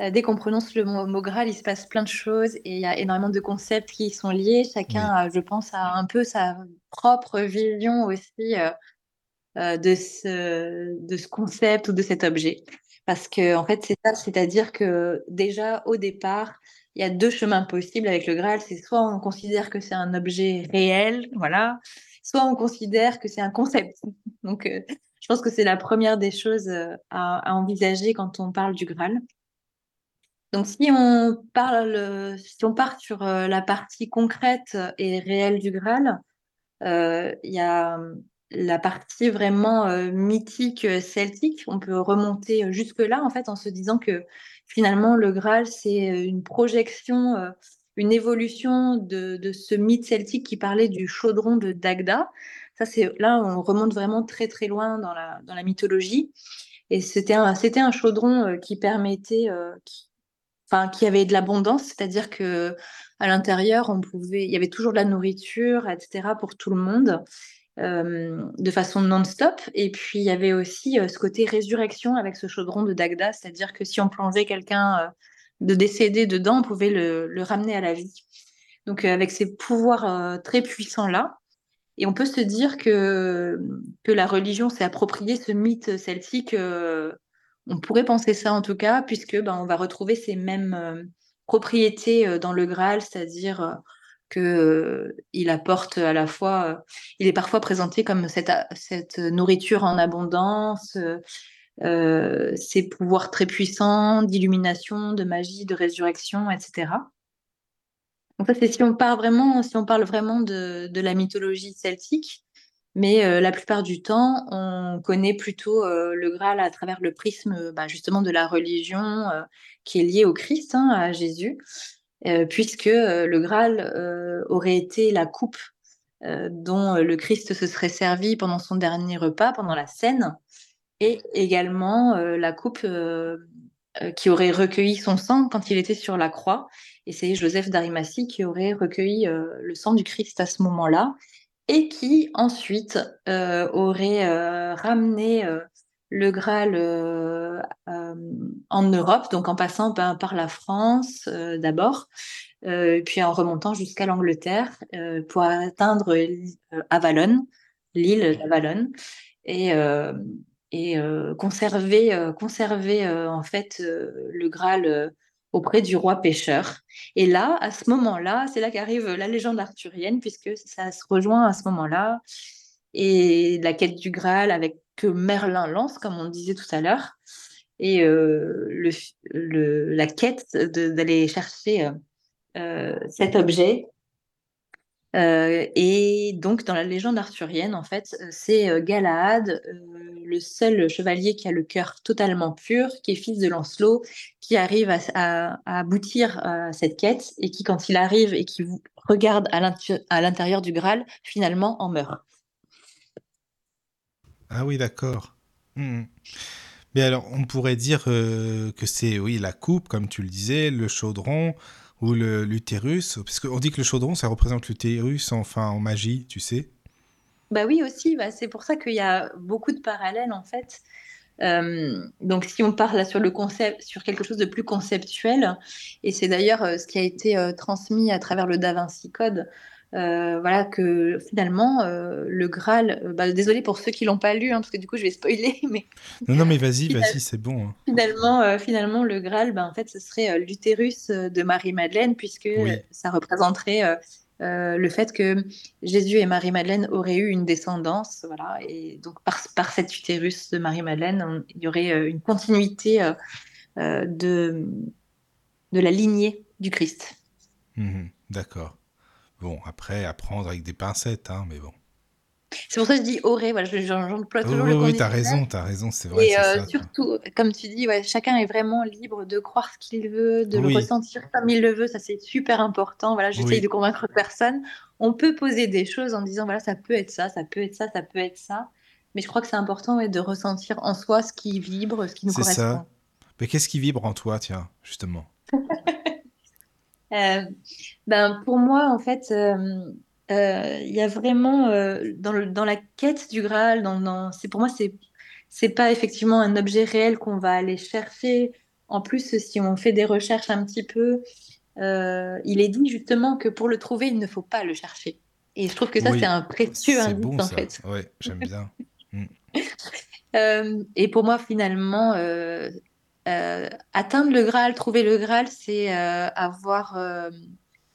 [SPEAKER 4] euh, dès qu'on prononce le mot, Graal, il se passe plein de choses et il y a énormément de concepts qui sont liés. Chacun, je pense, a un peu sa propre vision aussi euh, de, ce, de ce concept ou de cet objet. Parce que, en fait, c'est ça, c'est-à-dire que déjà, au départ, il y a deux chemins possibles avec le Graal. C'est soit on considère que c'est un objet réel, voilà, soit on considère que c'est un concept. Donc, je pense que c'est la première des choses euh, à, envisager quand on parle du Graal. Donc, si on, parle, si on part sur euh, la partie concrète et réelle du Graal, euh, il y a la partie vraiment mythique celtique. On peut remonter jusque-là, en fait, en se disant que finalement, le Graal, c'est une projection, une évolution de, ce mythe celtique qui parlait du chaudron de Dagda. Ça, c'est là, on remonte vraiment très très loin dans la, dans la mythologie. Et c'était un, c'était un chaudron euh, qui permettait, euh, enfin, qui avait de l'abondance, c'est-à-dire que à l'intérieur, on pouvait, il y avait toujours de la nourriture, etc. pour tout le monde. Euh, de façon non-stop. Et puis, il y avait aussi ce côté résurrection avec ce chaudron de Dagda, c'est-à-dire que si on plongeait quelqu'un de décédé dedans, on pouvait le, le ramener à la vie. Donc, avec ces pouvoirs très puissants-là, et on peut se dire que, la religion s'est appropriée ce mythe celtique. Euh, on pourrait penser ça en tout cas, puisque ben, on va retrouver ces mêmes euh, propriétés euh, dans le Graal, c'est-à-dire que il apporte à la fois, il est parfois présenté comme cette nourriture en abondance, ses pouvoirs très puissants d'illumination, de magie, de résurrection, etc. En fait, c'est si on part vraiment, si on parle vraiment de, la mythologie celtique, mais euh, la plupart du temps, on connaît plutôt euh, le Graal à travers le prisme bah, justement de la religion euh, qui est liée au Christ, hein, à Jésus, puisque le Graal aurait été la coupe dont le Christ se serait servi pendant son dernier repas, pendant la scène, et également la coupe qui aurait recueilli son sang quand il était sur la croix. Et c'est Joseph d'Arimathie qui aurait recueilli euh, le sang du Christ à ce moment-là et qui ensuite euh, aurait euh, ramené le Graal en Europe, donc en passant par la France d'abord, puis en remontant jusqu'à l'Angleterre pour atteindre Avalon, l'île d'Avalon, et, et conserver, conserver en fait le Graal auprès du roi pêcheur. Et là, à ce moment-là, c'est là qu'arrive la légende arthurienne, puisque ça se rejoint à ce moment-là. Et la quête du Graal avec que Merlin lance, comme on disait tout à l'heure. Et euh, le, la quête d'aller chercher euh, euh, cet objet. Et donc, dans la légende arthurienne, en fait, c'est Galahad, le seul chevalier qui a le cœur totalement pur, qui est fils de Lancelot, qui arrive à, aboutir à cette quête et qui, quand il arrive et qui regarde à l'intérieur du Graal, finalement en meurt.
[SPEAKER 2] Ah oui, d'accord. Hmm. Mais alors, on pourrait dire euh, que c'est, oui, la coupe, comme tu le disais, le chaudron ou l'utérus, parce qu'on dit que le chaudron, ça représente l'utérus, enfin, en magie, tu sais
[SPEAKER 4] bah oui, aussi, bah, c'est pour ça qu'il y a beaucoup de parallèles en fait. Euh, donc, si on parle là sur le concept, sur quelque chose de plus conceptuel, et c'est d'ailleurs euh, ce qui a été euh, transmis à travers le Da Vinci Code, voilà que finalement le Graal. Bah, désolé pour ceux qui l'ont pas lu, hein, parce que du coup je vais spoiler, mais
[SPEAKER 2] non, non, mais vas-y, vas-y, c'est bon. Hein.
[SPEAKER 4] Finalement, finalement, le Graal, bah, en fait, ce serait l'utérus de Marie Madeleine, puisque ça représenterait euh, le fait que Jésus et Marie-Madeleine auraient eu une descendance, voilà, et donc par, par cet utérus de Marie-Madeleine, il y aurait euh, une continuité euh, de, de la lignée du Christ.
[SPEAKER 2] Mhm, d'accord. Bon, après, apprendre avec des pincettes, hein, mais bon.
[SPEAKER 4] C'est pour ça que je dis aurait, voilà, j'emploie toujours
[SPEAKER 2] le Oui, tu as raison, tu as raison, c'est vrai.
[SPEAKER 4] Et euh, surtout, comme tu dis, ouais, chacun est vraiment libre de croire ce qu'il veut, de le ressentir comme il le veut, ça c'est super important. Voilà, j'essaye de convaincre personne. On peut poser des choses en disant, voilà, ça peut être ça, ça peut être ça, ça peut être ça. Mais je crois que c'est important ouais, de ressentir en soi ce qui vibre, ce qui nous correspond. C'est ça.
[SPEAKER 2] Mais qu'est-ce qui vibre en toi, tiens, justement?
[SPEAKER 4] ben, Pour moi, en fait... Euh, euh, il y a vraiment euh, dans, dans, la quête du Graal, dans, c'est pour moi c'est c'est pas effectivement un objet réel qu'on va aller chercher. En plus, si on fait des recherches un petit peu, euh, il est dit justement que pour le trouver, il ne faut pas le chercher. Et je trouve que ça, c'est un précieux indice, en fait.
[SPEAKER 2] Oui, j'aime bien.
[SPEAKER 4] Mm. et pour moi, finalement, atteindre le Graal, trouver le Graal, c'est avoir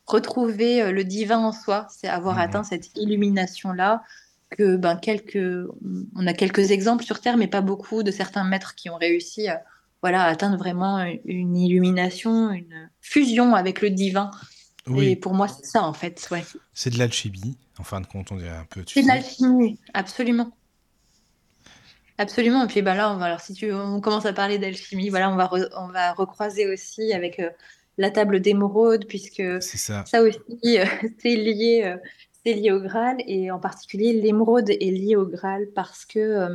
[SPEAKER 4] retrouver euh, le divin en soi, c'est avoir mhm. atteint cette illumination-là. Que ben quelques, on a quelques exemples sur Terre, mais pas beaucoup de certains maîtres qui ont réussi à, voilà, atteindre vraiment une illumination, une fusion avec le divin. Et pour moi, c'est ça en fait. Ouais.
[SPEAKER 2] C'est de l'alchimie, en fin de compte, on dirait un peu.
[SPEAKER 4] C'est de l'alchimie, absolument. Absolument. Et puis bah là, on va, alors si tu, on commence à parler d'alchimie, voilà, on va, on va recroiser aussi avec euh, la table d'émeraude, puisque
[SPEAKER 2] ça.
[SPEAKER 4] aussi, euh, c'est lié, euh, c'est lié au Graal, et en particulier l'émeraude est liée au Graal parce que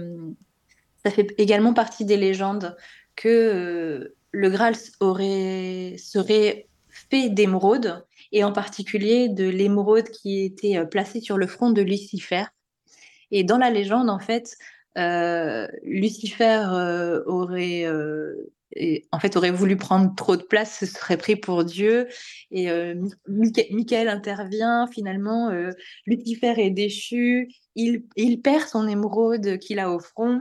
[SPEAKER 4] ça fait également partie des légendes que le Graal aurait, serait fait d'émeraude, et en particulier de l'émeraude qui était placée sur le front de Lucifer. Et dans la légende, en fait, Lucifer aurait en fait aurait voulu prendre trop de place, se serait pris pour Dieu. Et euh, Michael intervient, finalement, euh, Lucifer est déchu, il, perd son émeraude qu'il a au front.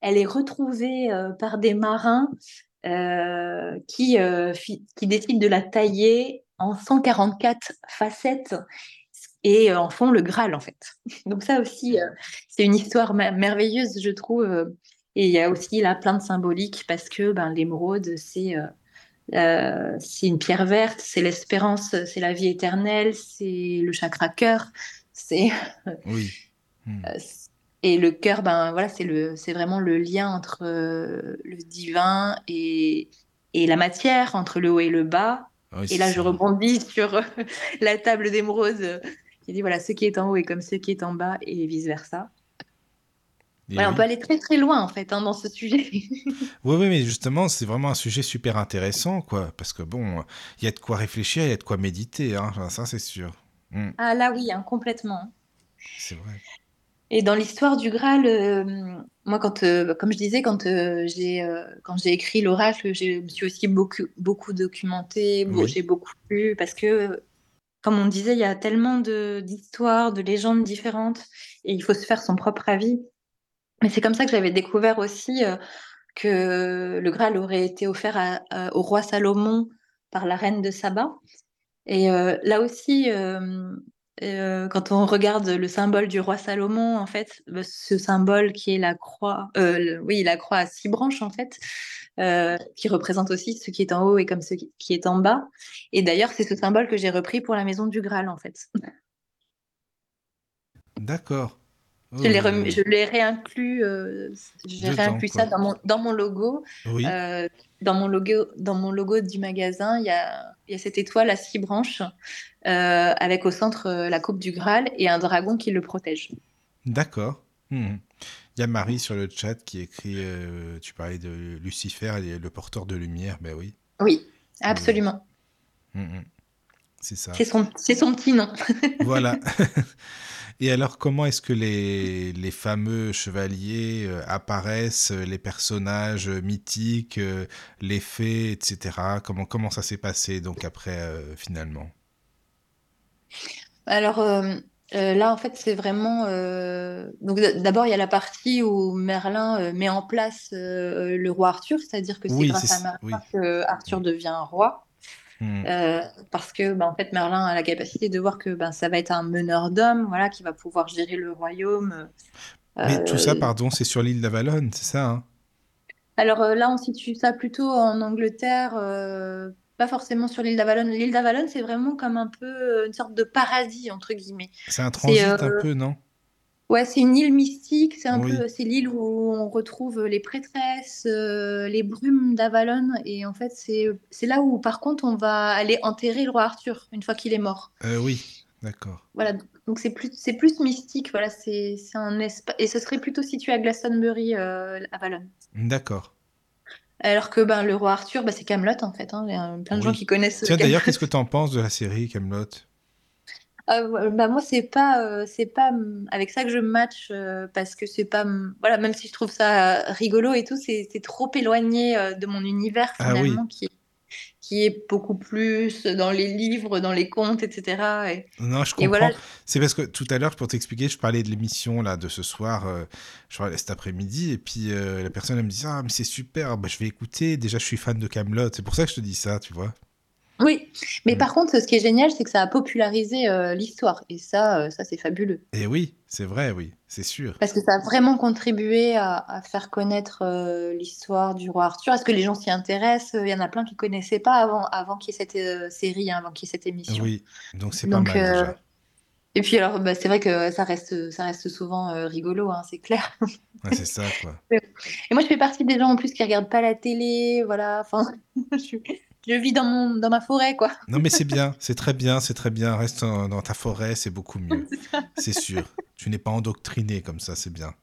[SPEAKER 4] Elle est retrouvée euh, par des marins qui, qui décident de la tailler en 144 facettes et en font le Graal en fait. Donc ça aussi, c'est une histoire merveilleuse, je trouve, et il y a aussi là plein de symboliques parce que ben, l'émeraude, c'est euh, euh, c'est une pierre verte, c'est l'espérance, c'est la vie éternelle, c'est le chakra cœur. C'est.
[SPEAKER 2] Oui. Hmm.
[SPEAKER 4] Euh, et le cœur, ben voilà, c'est le, c'est vraiment le lien entre le divin et, et la matière, entre le haut et le bas. et là, je rebondis sur la table d'émeraude qui dit voilà, ce qui est en haut est comme ce qui est en bas et vice versa on peut aller très très loin en fait hein, dans ce sujet.
[SPEAKER 2] oui, oui, mais justement, c'est vraiment un sujet super intéressant, quoi, parce que bon, il y a de quoi réfléchir, il y a de quoi méditer, hein, ça c'est sûr.
[SPEAKER 4] Hmm. Ah là oui, hein, complètement.
[SPEAKER 2] C'est vrai.
[SPEAKER 4] Et dans l'histoire du Graal, euh, moi, quand, euh, comme je disais, quand euh, j'ai euh, quand j'ai écrit l'oracle, je me suis aussi beaucoup, beaucoup documentée,
[SPEAKER 2] Oui.
[SPEAKER 4] j'ai beaucoup lu, parce que, comme on disait, il y a tellement d'histoires, de légendes différentes, et il faut se faire son propre avis. Mais c'est comme ça que j'avais découvert aussi euh, que le Graal aurait été offert au roi Salomon par la reine de Saba. Et euh, là aussi, euh, quand on regarde le symbole du roi Salomon, en fait, euh, ce symbole qui est la croix, oui, la croix à six branches, en fait, euh, qui représente aussi ce qui est en haut et comme ce qui est en bas. Et d'ailleurs, c'est ce symbole que j'ai repris pour la maison du Graal, en fait.
[SPEAKER 2] D'accord.
[SPEAKER 4] Je l'ai
[SPEAKER 2] Oh,
[SPEAKER 4] je l'ai réinclus, euh, j'ai réinclus ça dans mon, dans mon logo.
[SPEAKER 2] Oui,
[SPEAKER 4] Euh, dans mon logo, dans mon logo du magasin, il y a, y a cette étoile à six branches euh, avec au centre la coupe du Graal et un dragon qui le protège.
[SPEAKER 2] d'accord. Mhm. Il y a Marie sur le chat qui écrit, euh, tu parlais de Lucifer, et le porteur de lumière, ben oui.
[SPEAKER 4] Oui, absolument.
[SPEAKER 2] Mhm. C'est ça.
[SPEAKER 4] C'est son, c'est son petit nom.
[SPEAKER 2] Voilà. Et alors, comment est-ce que les, les fameux chevaliers euh, apparaissent, euh, les personnages mythiques, les fées, etc. Comment, comment ça s'est passé, donc, après, euh, finalement?
[SPEAKER 4] Alors euh, euh, là, en fait, c'est vraiment. euh, Donc d'abord, il y a la partie où Merlin euh, met en place le roi Arthur, c'est-à-dire que c'est
[SPEAKER 2] Oui,
[SPEAKER 4] grâce à Merlin
[SPEAKER 2] oui.
[SPEAKER 4] que Arthur devient roi. Euh, parce que bah, en fait Merlin a la capacité de voir que ben, ça va être un meneur d'hommes voilà qui va pouvoir gérer le royaume
[SPEAKER 2] Mais tout ça, pardon, c'est sur l'île d'Avalon, c'est ça hein?
[SPEAKER 4] Alors là on situe ça plutôt en Angleterre euh, pas forcément sur l'île d'Avalon l'île d'Avalon c'est vraiment comme un peu euh, une sorte de paradis entre guillemets
[SPEAKER 2] C'est un transit un
[SPEAKER 4] euh,
[SPEAKER 2] peu, non?
[SPEAKER 4] Ouais c'est une île mystique c'est un
[SPEAKER 2] Oui.
[SPEAKER 4] peu c'est l'île où on retrouve les prêtresses euh, les brumes d'Avalon et en fait c'est là où par contre on va aller enterrer le roi Arthur une fois qu'il est mort
[SPEAKER 2] Euh, Oui, d'accord.
[SPEAKER 4] Voilà, donc c'est plus, c'est plus mystique, voilà, c'est un espace, et ce serait plutôt situé à Glastonbury, euh, à Valonne.
[SPEAKER 2] D'accord.
[SPEAKER 4] Alors que ben, le roi Arthur, bah, c'est Camelot en fait, hein, il y a plein de gens qui connaissent
[SPEAKER 2] Tiens, d'ailleurs, qu'est-ce que tu en penses de la série Camelot?
[SPEAKER 4] Euh, bah, moi, c'est pas, euh, c'est pas hum, avec ça que je match, euh, parce que c'est pas, hum, voilà, même si je trouve ça euh, rigolo et tout, c'est trop éloigné de mon univers
[SPEAKER 2] Ah oui.
[SPEAKER 4] finalement, qui, qui est beaucoup plus dans les livres, dans les contes, etc. Et,
[SPEAKER 2] Non, je
[SPEAKER 4] voilà,
[SPEAKER 2] comprends. C'est parce que tout à l'heure, pour t'expliquer, je parlais de l'émission là de ce soir, euh, je parlais cet après-midi, et puis euh, la personne elle me dit ah mais c'est super, bah, je vais écouter. Déjà, je suis fan de Camelot, c'est pour ça que je te dis ça, tu vois.
[SPEAKER 4] Oui, mais
[SPEAKER 2] Mm.
[SPEAKER 4] par contre, ce qui est génial, c'est que ça a popularisé euh, l'histoire. Et ça, euh, ça c'est fabuleux.
[SPEAKER 2] Et oui, c'est vrai, oui, c'est sûr.
[SPEAKER 4] Parce que ça a vraiment contribué à, à faire connaître euh, l'histoire du roi Arthur. Est-ce que les gens s'y intéressent? Il y en a plein qui connaissaient pas avant, avant qu'il y ait cette euh, série, hein, avant qu'il y ait cette émission.
[SPEAKER 2] Oui, donc c'est pas
[SPEAKER 4] Donc,
[SPEAKER 2] mal
[SPEAKER 4] euh,
[SPEAKER 2] déjà.
[SPEAKER 4] et puis alors, bah, c'est vrai que ça reste, ça reste souvent euh, rigolo, hein, c'est clair.
[SPEAKER 2] Ouais, c'est ça quoi.
[SPEAKER 4] Et moi, je fais partie des gens en plus qui regardent pas la télé, voilà. Enfin, je, je vis dans mon, dans ma forêt, quoi.
[SPEAKER 2] Non mais c'est bien, c'est très bien, c'est très bien. Reste dans ta forêt, c'est beaucoup mieux, c'est sûr. Tu n'es pas endoctriné comme ça, c'est bien.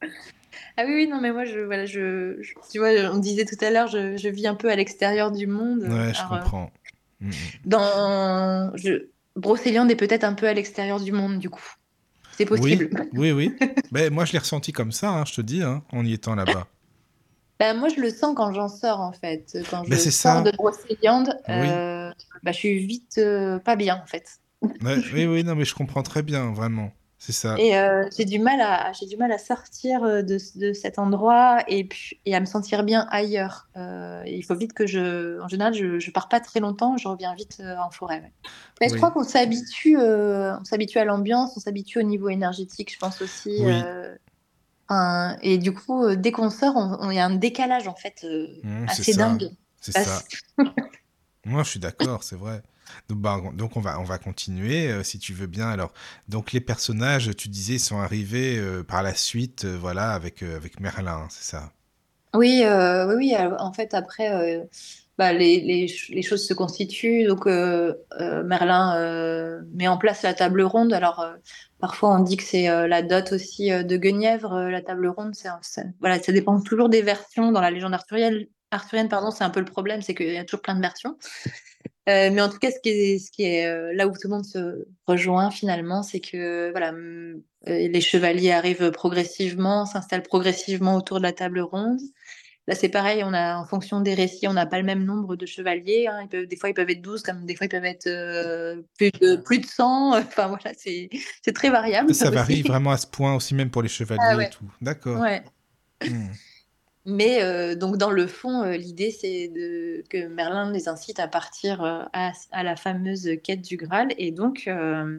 [SPEAKER 4] Ah oui, oui, non, mais moi, je, voilà, je, je- tu vois, on disait tout à l'heure, je, je vis un peu à l'extérieur du monde.
[SPEAKER 2] Ouais, je
[SPEAKER 4] Alors, euh,
[SPEAKER 2] comprends. Mm, mm.
[SPEAKER 4] dans, je, Brocéliande est peut-être un peu à l'extérieur du monde, du coup. C'est
[SPEAKER 2] Oui,
[SPEAKER 4] possible.
[SPEAKER 2] oui, oui. Ben, moi, je l'ai ressenti comme ça, hein, je te dis, hein, en y étant là-bas.
[SPEAKER 4] Ben, moi, je le sens quand j'en sors, en fait. Quand je
[SPEAKER 2] Ben, c'est
[SPEAKER 4] sors
[SPEAKER 2] ça.
[SPEAKER 4] de Brocéliande,
[SPEAKER 2] Oui.
[SPEAKER 4] euh, ben, je suis vite euh, pas bien, en fait.
[SPEAKER 2] Ouais, oui, oui, non, mais je comprends très bien, vraiment. C'est ça.
[SPEAKER 4] Et euh, j'ai du mal à, j'ai du mal à sortir euh, de, de cet endroit et, puis, et à me sentir bien ailleurs. Euh, il faut vite que je, en général, je, je pars pas très longtemps, je reviens vite euh, en forêt. ouais. Mais je crois qu'on s'habitue, euh, on s'habitue à l'ambiance, on s'habitue au niveau énergétique, je pense aussi.
[SPEAKER 2] Oui.
[SPEAKER 4] Enfin, et du coup, euh, dès qu'on sort, il y a un décalage en fait euh,
[SPEAKER 2] Mmh,
[SPEAKER 4] assez dingue.
[SPEAKER 2] C'est ça. Moi, je suis d'accord, c'est vrai. Donc, bah, donc on va, on va continuer, euh, si tu veux bien. Alors, donc les personnages, tu disais, sont arrivés euh, par la suite, euh, voilà, avec, avec Merlin, c'est ça?
[SPEAKER 4] Oui, oui, oui. en fait, après, bah, les, les, les choses se constituent. Donc, euh, euh, Merlin euh, met en place la table ronde. Alors, parfois, on dit que c'est la dot aussi de Guenièvre. La table ronde, c'est, voilà, ça dépend toujours des versions dans la légende arthurienne. arthurienne, pardon, c'est un peu le problème, c'est qu'il y a toujours plein de versions. Mais en tout cas, ce qui est, ce qui est là où tout le monde se rejoint finalement, c'est que voilà, les chevaliers arrivent progressivement, s'installent progressivement autour de la table ronde. Là, c'est pareil, on a, en fonction des récits, on n'a pas le même nombre de chevaliers. Hein. Ils peuvent, des fois, ils peuvent être 12, comme des fois, ils peuvent être plus, de, plus de 100. Enfin, voilà, c'est très variable.
[SPEAKER 2] Ça varie vraiment à ce point aussi, même pour les chevaliers
[SPEAKER 4] Ah ouais.
[SPEAKER 2] et tout. D'accord.
[SPEAKER 4] Ouais.
[SPEAKER 2] Hmm.
[SPEAKER 4] Mais euh, donc dans le fond, euh, l'idée c'est que Merlin les incite à partir euh, à, à la fameuse quête du Graal et donc euh,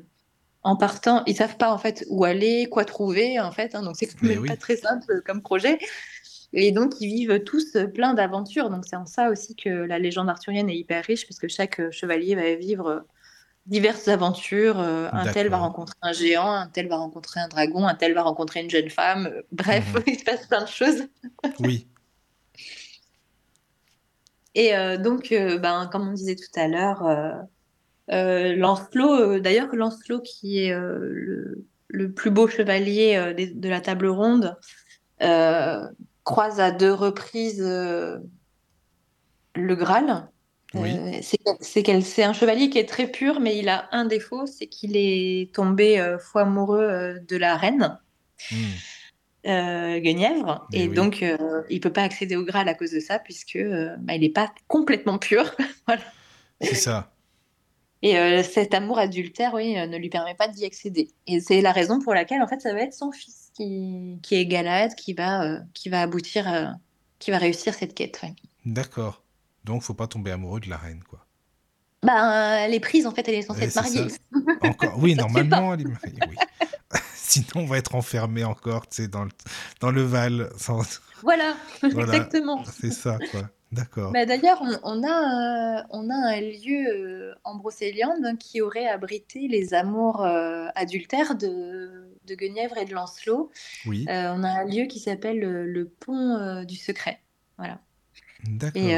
[SPEAKER 4] en partant, ils savent pas en fait où aller, quoi trouver en fait, hein, donc c'est quand même
[SPEAKER 2] oui.
[SPEAKER 4] pas très simple comme projet. Et donc ils vivent tous plein d'aventures. Donc c'est en ça aussi que la légende arthurienne est hyper riche puisque chaque euh, chevalier va vivre diverses aventures. Euh, un tel va rencontrer un géant, un tel va rencontrer un dragon, un tel va rencontrer une jeune femme. Euh, Bref,
[SPEAKER 2] Mhm.
[SPEAKER 4] il se passe plein de choses.
[SPEAKER 2] Oui.
[SPEAKER 4] Et euh, donc, euh, ben, comme on disait tout à l'heure, euh, euh, Lancelot, euh, d'ailleurs, Lancelot, qui est euh, le, le plus beau chevalier euh, de la table ronde, euh, croise à deux reprises euh, le Graal.
[SPEAKER 2] Oui.
[SPEAKER 4] Euh, c'est c'est qu'elle- c'est un chevalier qui est très pur, mais il a un défaut, c'est qu'il est tombé euh, fou amoureux euh, de la reine
[SPEAKER 2] Hmm.
[SPEAKER 4] Guenièvre,
[SPEAKER 2] Eh
[SPEAKER 4] et
[SPEAKER 2] oui.
[SPEAKER 4] donc il peut pas accéder au Graal à cause de ça, puisque bah, il n'est pas complètement pur. voilà.
[SPEAKER 2] C'est ça.
[SPEAKER 4] Et cet amour adultère, oui, ne lui permet pas d'y accéder. Et c'est la raison pour laquelle, en fait, ça va être son fils qui, qui est Galahad, qui va, euh, qui va aboutir, à- qui va réussir cette quête. ouais.
[SPEAKER 2] D'accord. Donc, faut pas tomber amoureux de la reine, quoi.
[SPEAKER 4] Bah, euh, elle est prise, en fait, elle est censée
[SPEAKER 2] Ouais,
[SPEAKER 4] être mariée.
[SPEAKER 2] Encore. Oui, normalement, elle est mariée, oui. Sinon, on va être enfermé encore, tu sais, dans le, dans le Val. sans-
[SPEAKER 4] Voilà,
[SPEAKER 2] Voilà.
[SPEAKER 4] exactement.
[SPEAKER 2] C'est ça, quoi. D'accord.
[SPEAKER 4] Bah, D'ailleurs, on, on a, euh, on a un lieu euh, en Brocéliande qui aurait abrité les amours euh, adultères de, de Guenièvre et de Lancelot.
[SPEAKER 2] Oui.
[SPEAKER 4] On a un lieu qui s'appelle le, le Pont du Secret. Voilà.
[SPEAKER 2] D'accord.
[SPEAKER 4] Et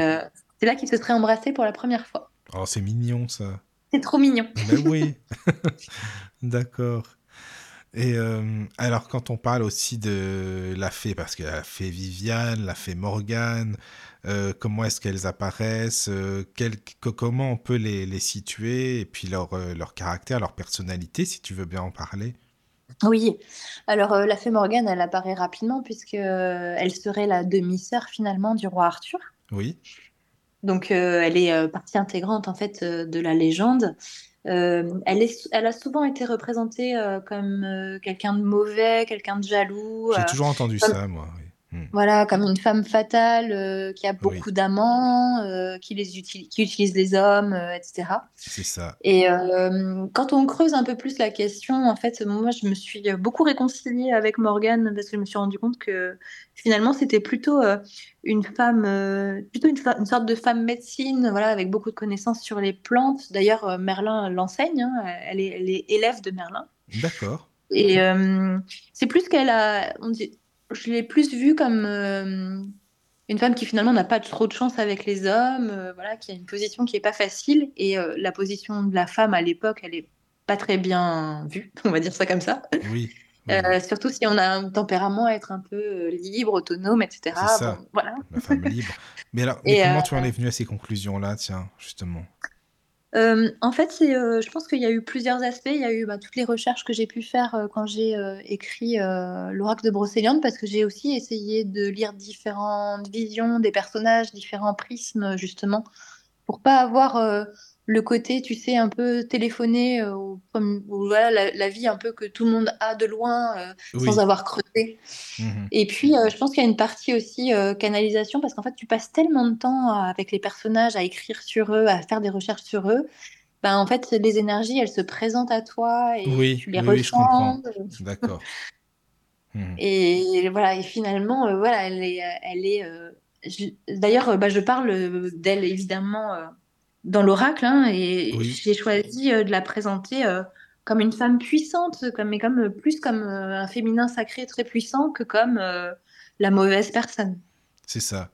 [SPEAKER 4] c'est là qu'ils se seraient embrassés pour la première fois.
[SPEAKER 2] Oh, c'est mignon, ça.
[SPEAKER 4] C'est trop mignon.
[SPEAKER 2] Ben oui. D'accord. Et euh, alors, quand on parle aussi de la fée, parce a la fée Viviane, la fée Morgane, euh, comment est-ce qu'elles apparaissent, euh, quel- comment on peut les, les situer, et puis leur, leur caractère, leur personnalité, si tu veux bien en parler.
[SPEAKER 4] Oui. Alors, la fée Morgane, elle apparaît rapidement puisque euh, elle serait la demi-sœur finalement du roi Arthur.
[SPEAKER 2] Oui,
[SPEAKER 4] Donc, elle est partie intégrante en fait de la légende. Euh, elle est, elle a souvent été représentée euh, comme euh, quelqu'un de mauvais, quelqu'un de jaloux.
[SPEAKER 2] j'ai
[SPEAKER 4] euh,
[SPEAKER 2] toujours entendu
[SPEAKER 4] comme-
[SPEAKER 2] ça, moi. Hmm.
[SPEAKER 4] Voilà, comme une femme fatale euh, qui a beaucoup d'amants, euh, qui, les qui utilise les hommes, euh, etc.
[SPEAKER 2] C'est ça.
[SPEAKER 4] Et quand on creuse un peu plus la question, en fait, moi, je me suis beaucoup réconciliée avec Morgane parce que je me suis rendu compte que finalement, c'était plutôt une femme, plutôt une, sorte de femme médecine, voilà, avec beaucoup de connaissances sur les plantes. D'ailleurs, Merlin l'enseigne, hein, elle est, elle est élève de Merlin.
[SPEAKER 2] D'accord.
[SPEAKER 4] Et c'est plus qu'elle a, on dit, je l'ai plus vue comme euh, une femme qui finalement n'a pas trop de chance avec les hommes, euh, voilà, qui a une position qui est pas facile. Et euh, la position de la femme à l'époque, elle est pas très bien vue, on va dire ça comme ça.
[SPEAKER 2] Oui. oui.
[SPEAKER 4] Surtout si on a un tempérament à être un peu libre, autonome, etc.
[SPEAKER 2] C'est ça.
[SPEAKER 4] Bon, voilà.
[SPEAKER 2] La femme libre. Mais alors, mais comment tu en es venu à ces conclusions-là, tiens, justement?
[SPEAKER 4] Euh, en fait, euh, je pense qu'il y a eu plusieurs aspects. Il y a eu bah, toutes les recherches que j'ai pu faire euh, quand j'ai écrit l'oracle de Brocéliande, parce que j'ai aussi essayé de lire différentes visions des personnages, différents prismes, justement, pour pas avoir le côté, tu sais, un peu téléphoné, euh, ou voilà, la, la vie un peu que tout le monde a de loin, euh,
[SPEAKER 2] Oui.
[SPEAKER 4] sans avoir creusé.
[SPEAKER 2] Mhm.
[SPEAKER 4] Et puis, euh, je pense qu'il y a une partie aussi euh, canalisation, parce qu'en fait, tu passes tellement de temps avec les personnages, à écrire sur eux, à faire des recherches sur eux. Ben, en fait, les énergies, elles se présentent à toi et
[SPEAKER 2] Oui,
[SPEAKER 4] tu les
[SPEAKER 2] oui, oui, je comprends.
[SPEAKER 4] ressens.
[SPEAKER 2] D'accord. Mhm.
[SPEAKER 4] Et voilà, et finalement, voilà, elle est, elle est. je- D'ailleurs, bah, je parle d'elle évidemment dans l'oracle, hein, et
[SPEAKER 2] Oui.
[SPEAKER 4] j'ai choisi euh, de la présenter euh, comme une femme puissante, comme, mais comme plus comme euh, un féminin sacré très puissant que comme euh, la mauvaise personne.
[SPEAKER 2] C'est ça.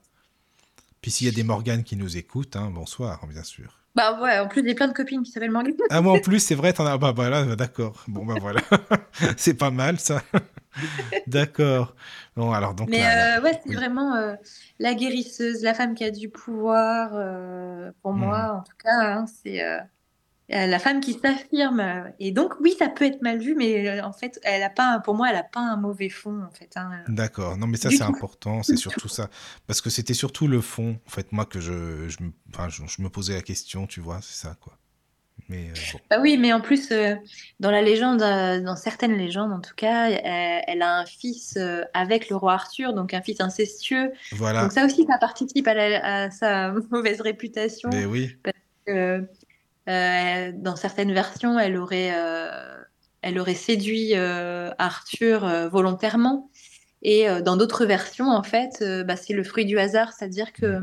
[SPEAKER 2] Puis s'il y a des Morganes qui nous écoutent, hein, bonsoir, bien sûr.
[SPEAKER 4] Bah ouais, en plus, j'ai plein de copines qui s'appellent Morgane.
[SPEAKER 2] Ah, moi en plus, c'est vrai, t'en as. Bah voilà, bah, d'accord. Bon, bah voilà. c'est pas mal ça. d'accord. Bon, alors donc.
[SPEAKER 4] Mais
[SPEAKER 2] là,
[SPEAKER 4] euh, ouais, c'est
[SPEAKER 2] oui.
[SPEAKER 4] vraiment euh, la guérisseuse, la femme qui a du pouvoir. euh, pour
[SPEAKER 2] Mhm.
[SPEAKER 4] moi, en tout cas, hein, c'est la femme qui s'affirme. euh, Et donc, oui, ça peut être mal vu, mais euh, en fait, elle a pas, pour moi, elle a pas un mauvais fond, en fait. hein.
[SPEAKER 2] D'accord. Non, mais ça, c'est important. C'est surtout ça. Parce que c'était surtout le fond, en fait, moi, que je, je, me, enfin, je, je me posais la question, tu vois, c'est ça, quoi. Mais euh, bon.
[SPEAKER 4] Bah oui, mais en plus, euh, dans la légende, euh, dans certaines légendes en tout cas, elle, a un fils euh, avec le roi Arthur, donc un fils incestueux.
[SPEAKER 2] Voilà.
[SPEAKER 4] Donc ça aussi, ça participe à, la- à sa mauvaise réputation.
[SPEAKER 2] Mais oui.
[SPEAKER 4] Euh, euh, dans certaines versions, elle aurait, euh, elle aurait séduit euh, Arthur volontairement. Et dans d'autres versions, en fait, bah, c'est le fruit du hasard, c'est-à-dire que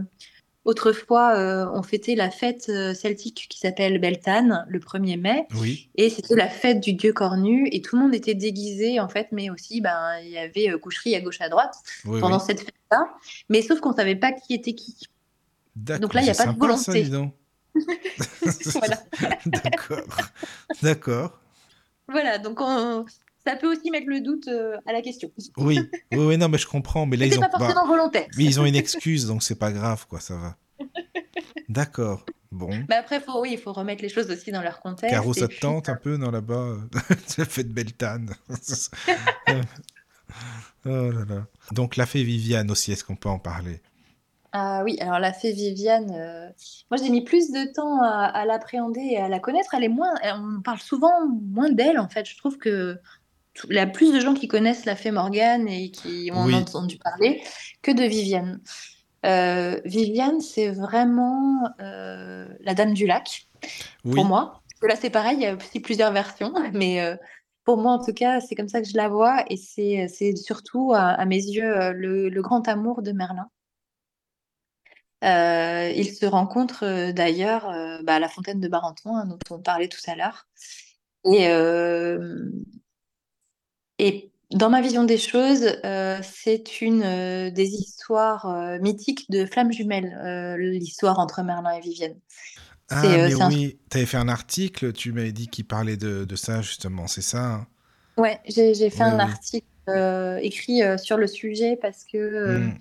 [SPEAKER 4] autrefois, on fêtait la fête celtique qui s'appelle Beltane le 1er mai.
[SPEAKER 2] Oui.
[SPEAKER 4] Et c'était la fête du dieu cornu et tout le monde était déguisé en fait, mais aussi ben, il y avait coucherie à gauche à droite
[SPEAKER 2] Oui,
[SPEAKER 4] pendant
[SPEAKER 2] oui.
[SPEAKER 4] cette fête-là. Mais sauf qu'on savait pas qui était qui. Donc là, il y a pas de
[SPEAKER 2] sympa,
[SPEAKER 4] volonté. Voilà.
[SPEAKER 2] D'accord. D'accord.
[SPEAKER 4] Voilà, donc on- ça peut aussi mettre le doute euh, à la question.
[SPEAKER 2] Oui. Oui, oui, non, mais je comprends. Mais là, ils ont.
[SPEAKER 4] pas
[SPEAKER 2] bah,
[SPEAKER 4] forcément volontaire.
[SPEAKER 2] mais ils ont une excuse, donc c'est pas grave, quoi, ça va. D'accord. Bon.
[SPEAKER 4] Mais après, faut, oui, il faut remettre les choses aussi dans leur contexte.
[SPEAKER 2] Caro, ça te tente un peu, non, là-bas Ça fait de Beltane. oh là là. Donc, la fée Viviane aussi, est-ce qu'on peut en parler?
[SPEAKER 4] Ah oui, alors la fée Viviane, euh, moi j'ai mis plus de temps à, à l'appréhender et à la connaître. Elle est moins, on parle souvent moins d'elle en fait. Je trouve que tout- il y a plus de gens qui connaissent la fée Morgane et qui ont
[SPEAKER 2] Oui.
[SPEAKER 4] entendu parler que de Viviane. Euh, Viviane, c'est vraiment euh, la Dame du Lac
[SPEAKER 2] Oui.
[SPEAKER 4] pour moi. Là c'est pareil, il y a aussi plusieurs versions, mais pour moi en tout cas c'est comme ça que je la vois et c'est surtout à, à mes yeux le, le grand amour de Merlin. Euh, ils se rencontrent euh, d'ailleurs euh, bah, à la fontaine de Barenton, hein, dont on parlait tout à l'heure. Et, et dans ma vision des choses, c'est une des histoires mythiques de flammes jumelles, l'histoire entre Merlin et Vivienne.
[SPEAKER 2] Ah, mais
[SPEAKER 4] un-
[SPEAKER 2] oui, tu avais fait un article, tu m'avais dit qu'il parlait de, de ça, justement, c'est ça hein?
[SPEAKER 4] Ouais, j'ai fait un
[SPEAKER 2] oui.
[SPEAKER 4] article écrit sur le sujet parce que
[SPEAKER 2] Hmm.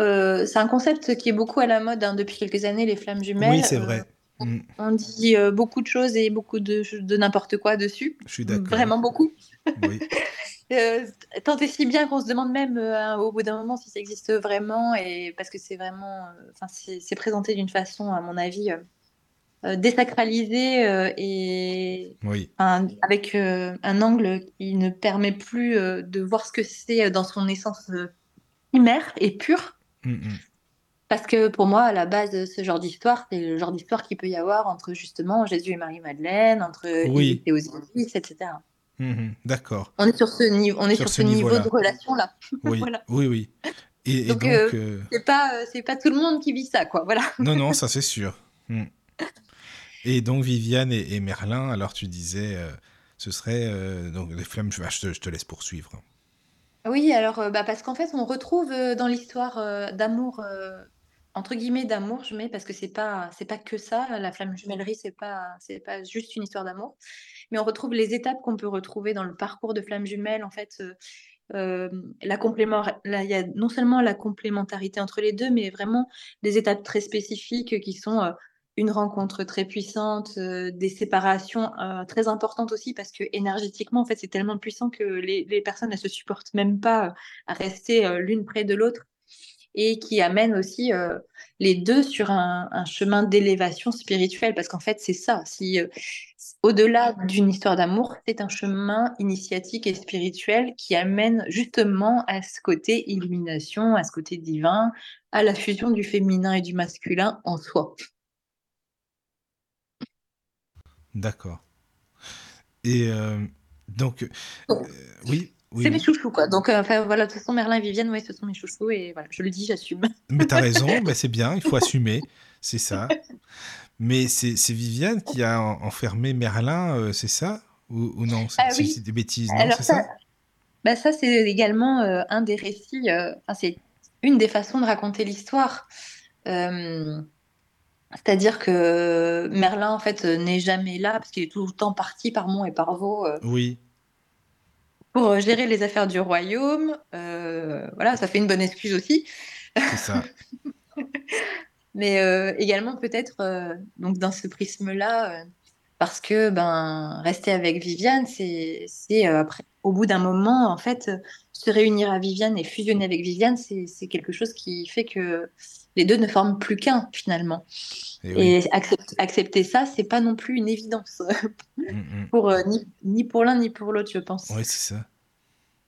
[SPEAKER 4] Euh, c'est un concept qui est beaucoup à la mode hein, depuis quelques années, les flammes jumelles.
[SPEAKER 2] Oui, c'est
[SPEAKER 4] Euh,
[SPEAKER 2] vrai. Hmm,
[SPEAKER 4] On dit euh, beaucoup de choses et beaucoup de, de n'importe quoi dessus.
[SPEAKER 2] Je suis d'accord.
[SPEAKER 4] Vraiment beaucoup.
[SPEAKER 2] Oui.
[SPEAKER 4] Euh, tant et si bien qu'on se demande même euh, au bout d'un moment si ça existe vraiment et parce que c'est vraiment, euh, enfin c'est présenté d'une façon, à mon avis, euh, euh, désacralisée euh, et
[SPEAKER 2] Oui.
[SPEAKER 4] avec euh, un angle qui ne permet plus euh, de voir ce que c'est dans son essence euh, primaire et pure.
[SPEAKER 2] Hmm, hmm.
[SPEAKER 4] Parce que pour moi, à la base de ce genre d'histoire, c'est le genre d'histoire qu'il peut y avoir entre justement Jésus et Marie-Madeleine, entre
[SPEAKER 2] Oui.
[SPEAKER 4] Et Osiris, etc.
[SPEAKER 2] Hmm. D'accord.
[SPEAKER 4] On est sur ce niveau, on est
[SPEAKER 2] Sur
[SPEAKER 4] sur
[SPEAKER 2] ce
[SPEAKER 4] niveau de relation-là.
[SPEAKER 2] Oui,
[SPEAKER 4] Voilà.
[SPEAKER 2] oui, oui. Et, et
[SPEAKER 4] Donc, euh,
[SPEAKER 2] euh,
[SPEAKER 4] C'est pas, euh, c'est pas tout le monde qui vit ça, quoi. Voilà.
[SPEAKER 2] non, non, ça c'est sûr. Et donc, Viviane et, et Merlin, alors tu disais, euh, ce serait donc les flammes. Je te laisse poursuivre.
[SPEAKER 4] Oui, alors, euh, bah, parce qu'en fait, on retrouve euh, dans l'histoire euh, d'amour, entre guillemets d'amour, je mets, parce que c'est pas, c'est pas que ça. La flamme jumellerie, c'est pas, c'est pas juste une histoire d'amour. Mais on retrouve les étapes qu'on peut retrouver dans le parcours de flamme jumelle. En fait, la il y a non seulement la complémentarité entre les deux, mais vraiment des étapes très spécifiques qui sont une rencontre très puissante, euh, des séparations euh, très importantes aussi, parce que énergétiquement, en fait, c'est tellement puissant que les, les personnes ne se supportent même pas euh, à rester euh, l'une près de l'autre, et qui amène aussi les deux sur un, un chemin d'élévation spirituelle, parce qu'en fait, c'est ça. Si au-delà d'une histoire d'amour, c'est un chemin initiatique et spirituel qui amène justement à ce côté illumination, à ce côté divin, à la fusion du féminin et du masculin en soi.
[SPEAKER 2] D'accord. Et euh, donc, euh, oui, oui,
[SPEAKER 4] c'est mes chouchous, quoi. Donc, euh, enfin, voilà, de toute façon, Merlin et Viviane, ouais, ce sont mes chouchous, et voilà, je le dis, j'assume.
[SPEAKER 2] Mais t'as raison, bah, c'est bien, il faut assumer, c'est ça. Mais c'est Viviane qui a en- enfermé Merlin, euh, c'est ça? Ou, ou non C'est
[SPEAKER 4] Ah oui.
[SPEAKER 2] des bêtises, non
[SPEAKER 4] Alors ça,
[SPEAKER 2] ça?
[SPEAKER 4] bah ça c'est également euh, un des récits, enfin, c'est une des façons de raconter l'histoire. Euh, C'est-à-dire que Merlin, en fait, n'est jamais là parce qu'il est tout le temps parti par Mont et par Vaux euh,
[SPEAKER 2] Oui,
[SPEAKER 4] pour euh, gérer les affaires du royaume. Euh, voilà, ça fait une bonne excuse aussi.
[SPEAKER 2] c'est ça.
[SPEAKER 4] Mais euh, également peut-être euh, donc dans ce prisme-là, euh, parce que ben rester avec Viviane, c'est c'est euh, après au bout d'un moment en fait euh, se réunir à Viviane et fusionner avec Viviane, c'est quelque chose qui fait que les deux ne forment plus qu'un finalement.
[SPEAKER 2] Et oui.
[SPEAKER 4] Et accept- accepter ça, c'est pas non plus une évidence
[SPEAKER 2] Mm, mm.
[SPEAKER 4] pour euh, ni, ni pour l'un ni pour l'autre, je pense.
[SPEAKER 2] Oui, c'est ça.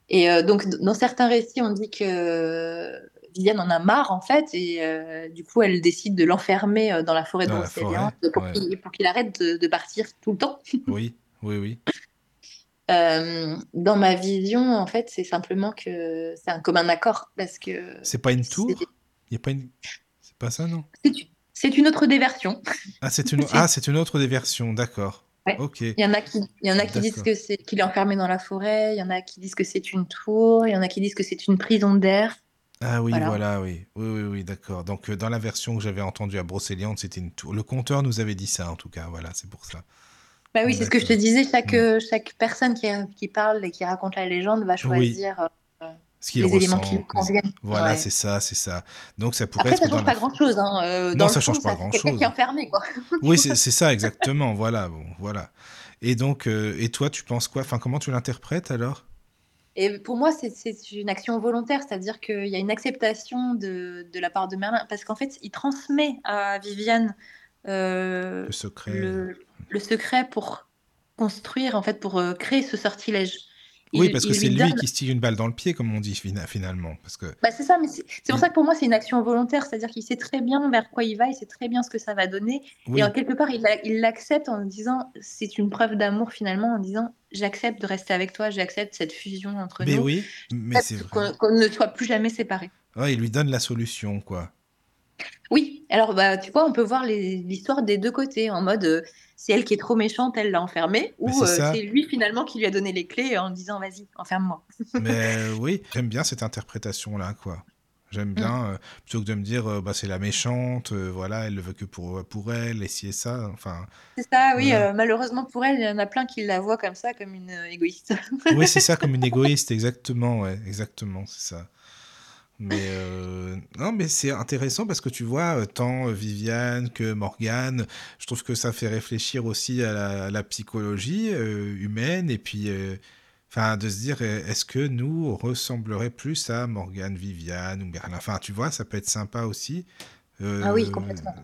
[SPEAKER 4] Et euh, donc, dans certains récits, on dit que Viviane en a marre, en fait, et euh, du coup, elle décide de l'enfermer dans la forêt de
[SPEAKER 2] la forêt,
[SPEAKER 4] pour
[SPEAKER 2] ouais.
[SPEAKER 4] qu'il arrête de, de partir tout le temps.
[SPEAKER 2] Oui, oui, oui.
[SPEAKER 4] Euh, dans ma vision, en fait, c'est simplement que c'est un commun accord, parce que
[SPEAKER 2] C'est pas une tour? Il y a pas une... C'est pas ça, non?
[SPEAKER 4] c'est une autre des versions.
[SPEAKER 2] Ah, c'est une... Ah, c'est une autre des versions, d'accord.
[SPEAKER 4] Ouais.
[SPEAKER 2] Ok.
[SPEAKER 4] Il y en a qui, il y en a qui disent que c'est qu'il est enfermé dans la forêt, il y en a qui disent que c'est une tour, il y en a qui disent que c'est une prison d'air.
[SPEAKER 2] Ah oui,
[SPEAKER 4] Voilà.
[SPEAKER 2] voilà, oui. Oui, oui, oui, d'accord. Donc, euh, dans la version que j'avais entendue à Brocéliande, c'était une tour. Le conteur nous avait dit ça, en tout cas. Voilà, c'est pour ça.
[SPEAKER 4] Bah oui, c'est ce que je te disais, chaque, euh, chaque personne qui, qui parle et qui raconte la légende va choisir euh,
[SPEAKER 2] Ce qu'il
[SPEAKER 4] les éléments qui
[SPEAKER 2] ressent.
[SPEAKER 4] lui conviennent.
[SPEAKER 2] Voilà,
[SPEAKER 4] Ouais.
[SPEAKER 2] c'est ça, c'est ça. Donc, ça pourrait
[SPEAKER 4] Après,
[SPEAKER 2] être
[SPEAKER 4] ça change
[SPEAKER 2] la...
[SPEAKER 4] pas grand-chose. Hein. euh,
[SPEAKER 2] Non, ça
[SPEAKER 4] fond,
[SPEAKER 2] change pas
[SPEAKER 4] c'est quelqu'un
[SPEAKER 2] grand-chose.
[SPEAKER 4] qui est enfermé, quoi.
[SPEAKER 2] Oui, c'est ça, exactement. Voilà, bon, voilà. Et donc, euh, et toi, tu penses quoi? Enfin, comment tu l'interprètes alors?
[SPEAKER 4] Et pour moi, c'est c'est une action volontaire, c'est-à-dire qu'il y a une acceptation de, de la part de Merlin, parce qu'en fait, il transmet à Viviane euh,
[SPEAKER 2] Le secret.
[SPEAKER 4] le, le secret pour construire, en fait, pour euh, créer ce sortilège.
[SPEAKER 2] Oui, parce que c'est lui
[SPEAKER 4] donne-
[SPEAKER 2] qui se tire une balle dans le pied, comme on dit fina- finalement. Parce que
[SPEAKER 4] Bah, c'est ça, mais c'est pour ça que pour moi, c'est une action volontaire, c'est-à-dire qu'il sait très bien vers quoi il va, il sait très bien ce que ça va donner,
[SPEAKER 2] oui,
[SPEAKER 4] et en quelque part, il l'a- il l'accepte en disant, c'est une preuve d'amour finalement, en disant, j'accepte de rester avec toi, j'accepte cette fusion entre
[SPEAKER 2] mais
[SPEAKER 4] nous,
[SPEAKER 2] oui, mais c'est vrai.
[SPEAKER 4] qu'on qu'on ne soit plus jamais séparés.
[SPEAKER 2] Ouais, il lui donne la solution, quoi.
[SPEAKER 4] Oui, alors bah, tu vois, on peut voir l'histoire des deux côtés, en mode, euh, c'est elle qui est trop méchante, elle l'a enfermé, ou
[SPEAKER 2] c'est
[SPEAKER 4] euh, c'est lui finalement qui lui a donné les clés en disant, vas-y, enferme-moi.
[SPEAKER 2] Mais euh, oui, j'aime bien cette interprétation-là, quoi. J'aime bien, euh, plutôt que de me dire, euh, bah, c'est la méchante, euh, voilà, elle le veut que pour, pour elle, et ci et ça. Enfin,
[SPEAKER 4] C'est ça, oui, euh, malheureusement pour elle, il y en a plein qui la voient comme ça, comme une euh, égoïste.
[SPEAKER 2] oui, c'est ça, comme une égoïste, exactement, ouais, exactement, c'est ça. Mais euh, non, mais c'est intéressant parce que tu vois, euh, tant euh, Viviane que Morgane, je trouve que ça fait réfléchir aussi à la, à la psychologie euh, humaine et puis, euh, enfin, de se dire, est-ce que nous on ressemblerait plus à Morgane, Viviane ou Merlin? Enfin, tu vois, ça peut être sympa aussi.
[SPEAKER 4] Ah oui, complètement.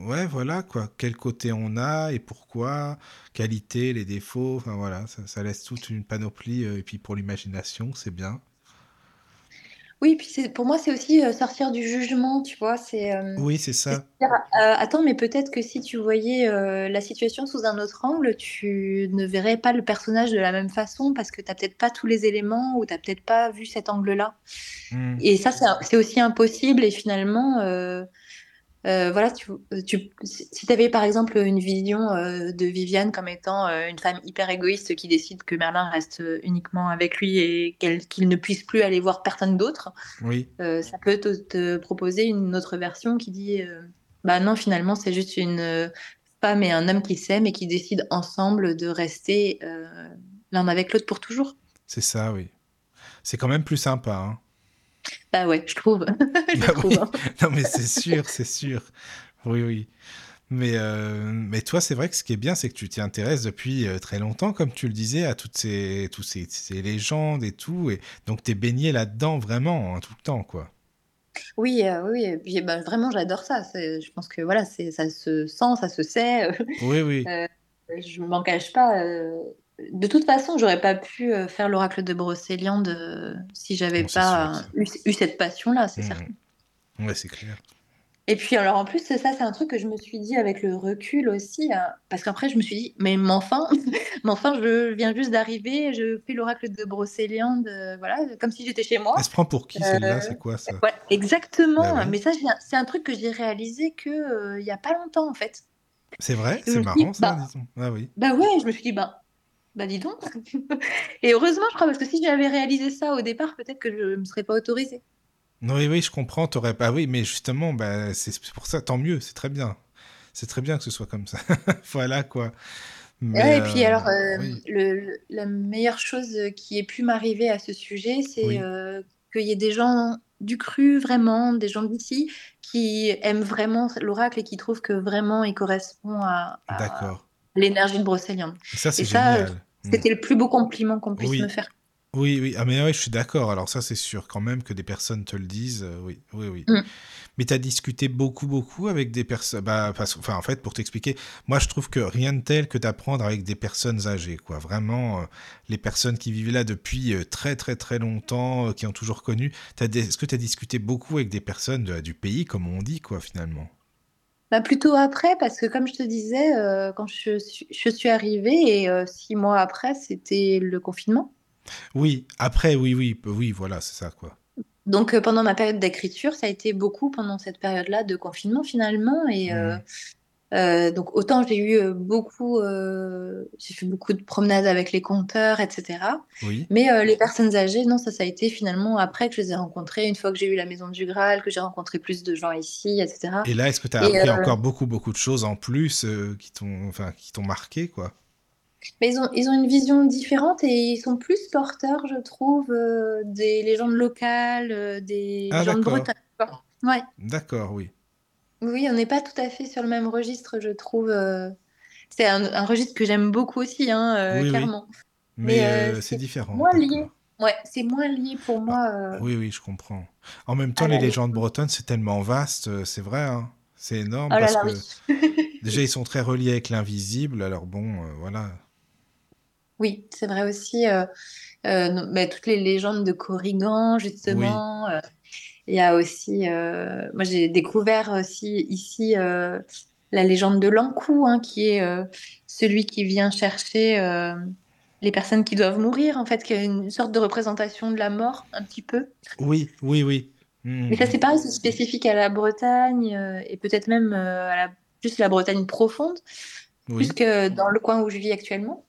[SPEAKER 2] Ouais, voilà quoi. Quel côté on a et pourquoi, qualité, les défauts. Enfin voilà, ça, ça laisse toute une panoplie. et puis pour l'imagination, c'est bien.
[SPEAKER 4] Oui, puis c'est, pour moi, c'est aussi euh, sortir du jugement, tu vois. C'est euh,
[SPEAKER 2] Oui, c'est
[SPEAKER 4] c'est
[SPEAKER 2] ça.
[SPEAKER 4] dire, euh, attends, mais peut-être que si tu voyais euh, la situation sous un autre angle, tu ne verrais pas le personnage de la même façon parce que tu n'as peut-être pas tous les éléments ou tu n'as peut-être pas vu cet angle-là.
[SPEAKER 2] Hmm.
[SPEAKER 4] Et ça, c'est c'est aussi impossible. Et finalement, euh, euh, voilà, tu, tu, si tu avais par exemple une vision euh, de Viviane comme étant euh, une femme hyper égoïste qui décide que Merlin reste uniquement avec lui et qu'il ne puisse plus aller voir personne d'autre,
[SPEAKER 2] Oui,
[SPEAKER 4] ça peut te, te proposer une autre version qui dit bah non, finalement, c'est juste une femme et un homme qui s'aiment et qui décident ensemble de rester l'un avec l'autre pour toujours.
[SPEAKER 2] c'est ça, oui. C'est quand même plus sympa. Hein.
[SPEAKER 4] Bah ouais, je trouve. je
[SPEAKER 2] Bah
[SPEAKER 4] trouve.
[SPEAKER 2] oui.
[SPEAKER 4] hein.
[SPEAKER 2] Non, mais c'est sûr, c'est sûr. Oui, oui. Mais, euh, mais toi, c'est vrai que ce qui est bien, c'est que tu t'y intéresses depuis euh, très longtemps, comme tu le disais, à toutes ces, tous ces, ces légendes et tout. Et donc, tu es baigné là-dedans vraiment, hein, tout le temps, quoi.
[SPEAKER 4] Oui, euh, oui, et puis bah, vraiment j'adore ça. Je pense que voilà, ça se sent, ça se sait.
[SPEAKER 2] Oui, oui.
[SPEAKER 4] je m'en cache pas. Euh. De toute façon, j'aurais pas pu euh, faire l'oracle de Brocéliande euh, si j'avais pas euh, eu, eu cette passion-là, c'est
[SPEAKER 2] Mhm.
[SPEAKER 4] certain.
[SPEAKER 2] Ouais, c'est clair.
[SPEAKER 4] Et puis alors en plus ça c'est un truc que je me suis dit avec le recul aussi hein, parce qu'après je me suis dit mais, enfin mais enfin je viens juste d'arriver je fais l'oracle de Brocéliande euh, voilà comme si j'étais chez moi
[SPEAKER 2] Elle se prend pour qui,
[SPEAKER 4] Euh,
[SPEAKER 2] celle-là? C'est quoi, ça?
[SPEAKER 4] Ouais, exactement
[SPEAKER 2] Bah ouais.
[SPEAKER 4] mais ça c'est un truc que j'ai réalisé que euh, il y a pas longtemps en fait
[SPEAKER 2] C'est vrai? C'est marrant, ça,
[SPEAKER 4] bah,
[SPEAKER 2] disons. Ah oui.
[SPEAKER 4] bah ouais je me suis dit bah bah dis donc et heureusement je crois parce que si j'avais réalisé ça au départ peut-être que je me serais pas autorisée
[SPEAKER 2] Non, oui, oui, je comprends. T'aurais pas. Ah oui, mais justement, bah, c'est pour ça, tant mieux, c'est très bien. c'est très bien que ce soit comme ça. voilà quoi.
[SPEAKER 4] Ouais, et puis
[SPEAKER 2] euh,
[SPEAKER 4] alors, euh,
[SPEAKER 2] oui,
[SPEAKER 4] le, le- la meilleure chose qui ait pu m'arriver à ce sujet, c'est
[SPEAKER 2] oui,
[SPEAKER 4] euh, qu'il y ait des gens du cru, vraiment, des gens d'ici, qui aiment vraiment l'oracle et qui trouvent que vraiment il correspond à, l'énergie de Brocéliande.
[SPEAKER 2] Ça, c'est
[SPEAKER 4] Et ça,
[SPEAKER 2] génial. Mm.
[SPEAKER 4] c'était le plus beau compliment qu'on puisse me
[SPEAKER 2] Oui,
[SPEAKER 4] faire.
[SPEAKER 2] oui, oui. Ah, mais oui, je suis d'accord. Alors, ça, c'est sûr quand même que des personnes te le disent. euh, oui, oui, oui.
[SPEAKER 4] Mm.
[SPEAKER 2] Mais tu as discuté beaucoup, beaucoup avec des personnes. Bah. Enfin, en fait, pour t'expliquer, moi, je trouve que rien de tel que d'apprendre avec des personnes âgées, quoi. Vraiment, euh, les personnes qui vivent là depuis euh, très, très, très longtemps, qui ont toujours connu. Des- Est-ce que tu as discuté beaucoup avec des personnes de- du pays, comme on dit, quoi, finalement?
[SPEAKER 4] Bah, plutôt après, parce que comme je te disais, euh, quand je suis, je suis arrivée, et euh, six mois après, c'était le confinement.
[SPEAKER 2] Oui, après, oui, oui, oui, voilà, c'est ça, quoi.
[SPEAKER 4] Donc, euh, pendant ma période d'écriture, ça a été beaucoup pendant cette période-là de confinement finalement. Et
[SPEAKER 2] Mhm.
[SPEAKER 4] Euh, donc, autant j'ai eu euh, beaucoup, euh, j'ai fait beaucoup de promenades avec les conteurs, etc.
[SPEAKER 2] Oui.
[SPEAKER 4] Mais euh, les personnes âgées, non, ça, ça a été finalement après que je les ai rencontrées, une fois que j'ai eu la Maison du Graal, que j'ai rencontré plus de gens ici, etc.
[SPEAKER 2] Et là, est-ce que tu as
[SPEAKER 4] Et
[SPEAKER 2] appris encore beaucoup, beaucoup de choses en plus qui t'ont, enfin, qui t'ont marqué, quoi?
[SPEAKER 4] mais ils ont, ils ont une vision différente et ils sont plus porteurs, je trouve, euh, des légendes locales, euh, des
[SPEAKER 2] Ah,
[SPEAKER 4] légendes quoi. Ouais.
[SPEAKER 2] D'accord, oui.
[SPEAKER 4] Oui, on n'est pas tout à fait sur le même registre, je trouve. euh. C'est un, un registre que j'aime beaucoup aussi, hein, euh,
[SPEAKER 2] oui.
[SPEAKER 4] clairement.
[SPEAKER 2] Mais
[SPEAKER 4] Mais euh,
[SPEAKER 2] c'est différent,
[SPEAKER 4] moins lié. Ouais, c'est moins lié pour
[SPEAKER 2] Ah,
[SPEAKER 4] moi euh,
[SPEAKER 2] oui, oui, je comprends. En même temps, les légendes
[SPEAKER 4] légende.
[SPEAKER 2] bretonnes, c'est tellement vaste, c'est vrai, hein. C'est énorme
[SPEAKER 4] Oh
[SPEAKER 2] parce
[SPEAKER 4] là,
[SPEAKER 2] que
[SPEAKER 4] oui.
[SPEAKER 2] déjà, ils sont très reliés avec l'invisible, alors bon, euh, voilà.
[SPEAKER 4] Oui, c'est vrai aussi. euh, euh, mais toutes les légendes de Corrigan, justement. Il y a aussi. euh, moi, j'ai découvert aussi ici euh, la légende de l'Ankou, hein, qui est euh, celui qui vient chercher les personnes qui doivent mourir, en fait, qui est une sorte de représentation de la mort, un petit peu.
[SPEAKER 2] oui, oui, oui.
[SPEAKER 4] Mais ça, c'est pareil, c'est spécifique à la Bretagne et peut-être même à la, plus la Bretagne profonde,
[SPEAKER 2] Oui,
[SPEAKER 4] que dans le coin où je vis actuellement.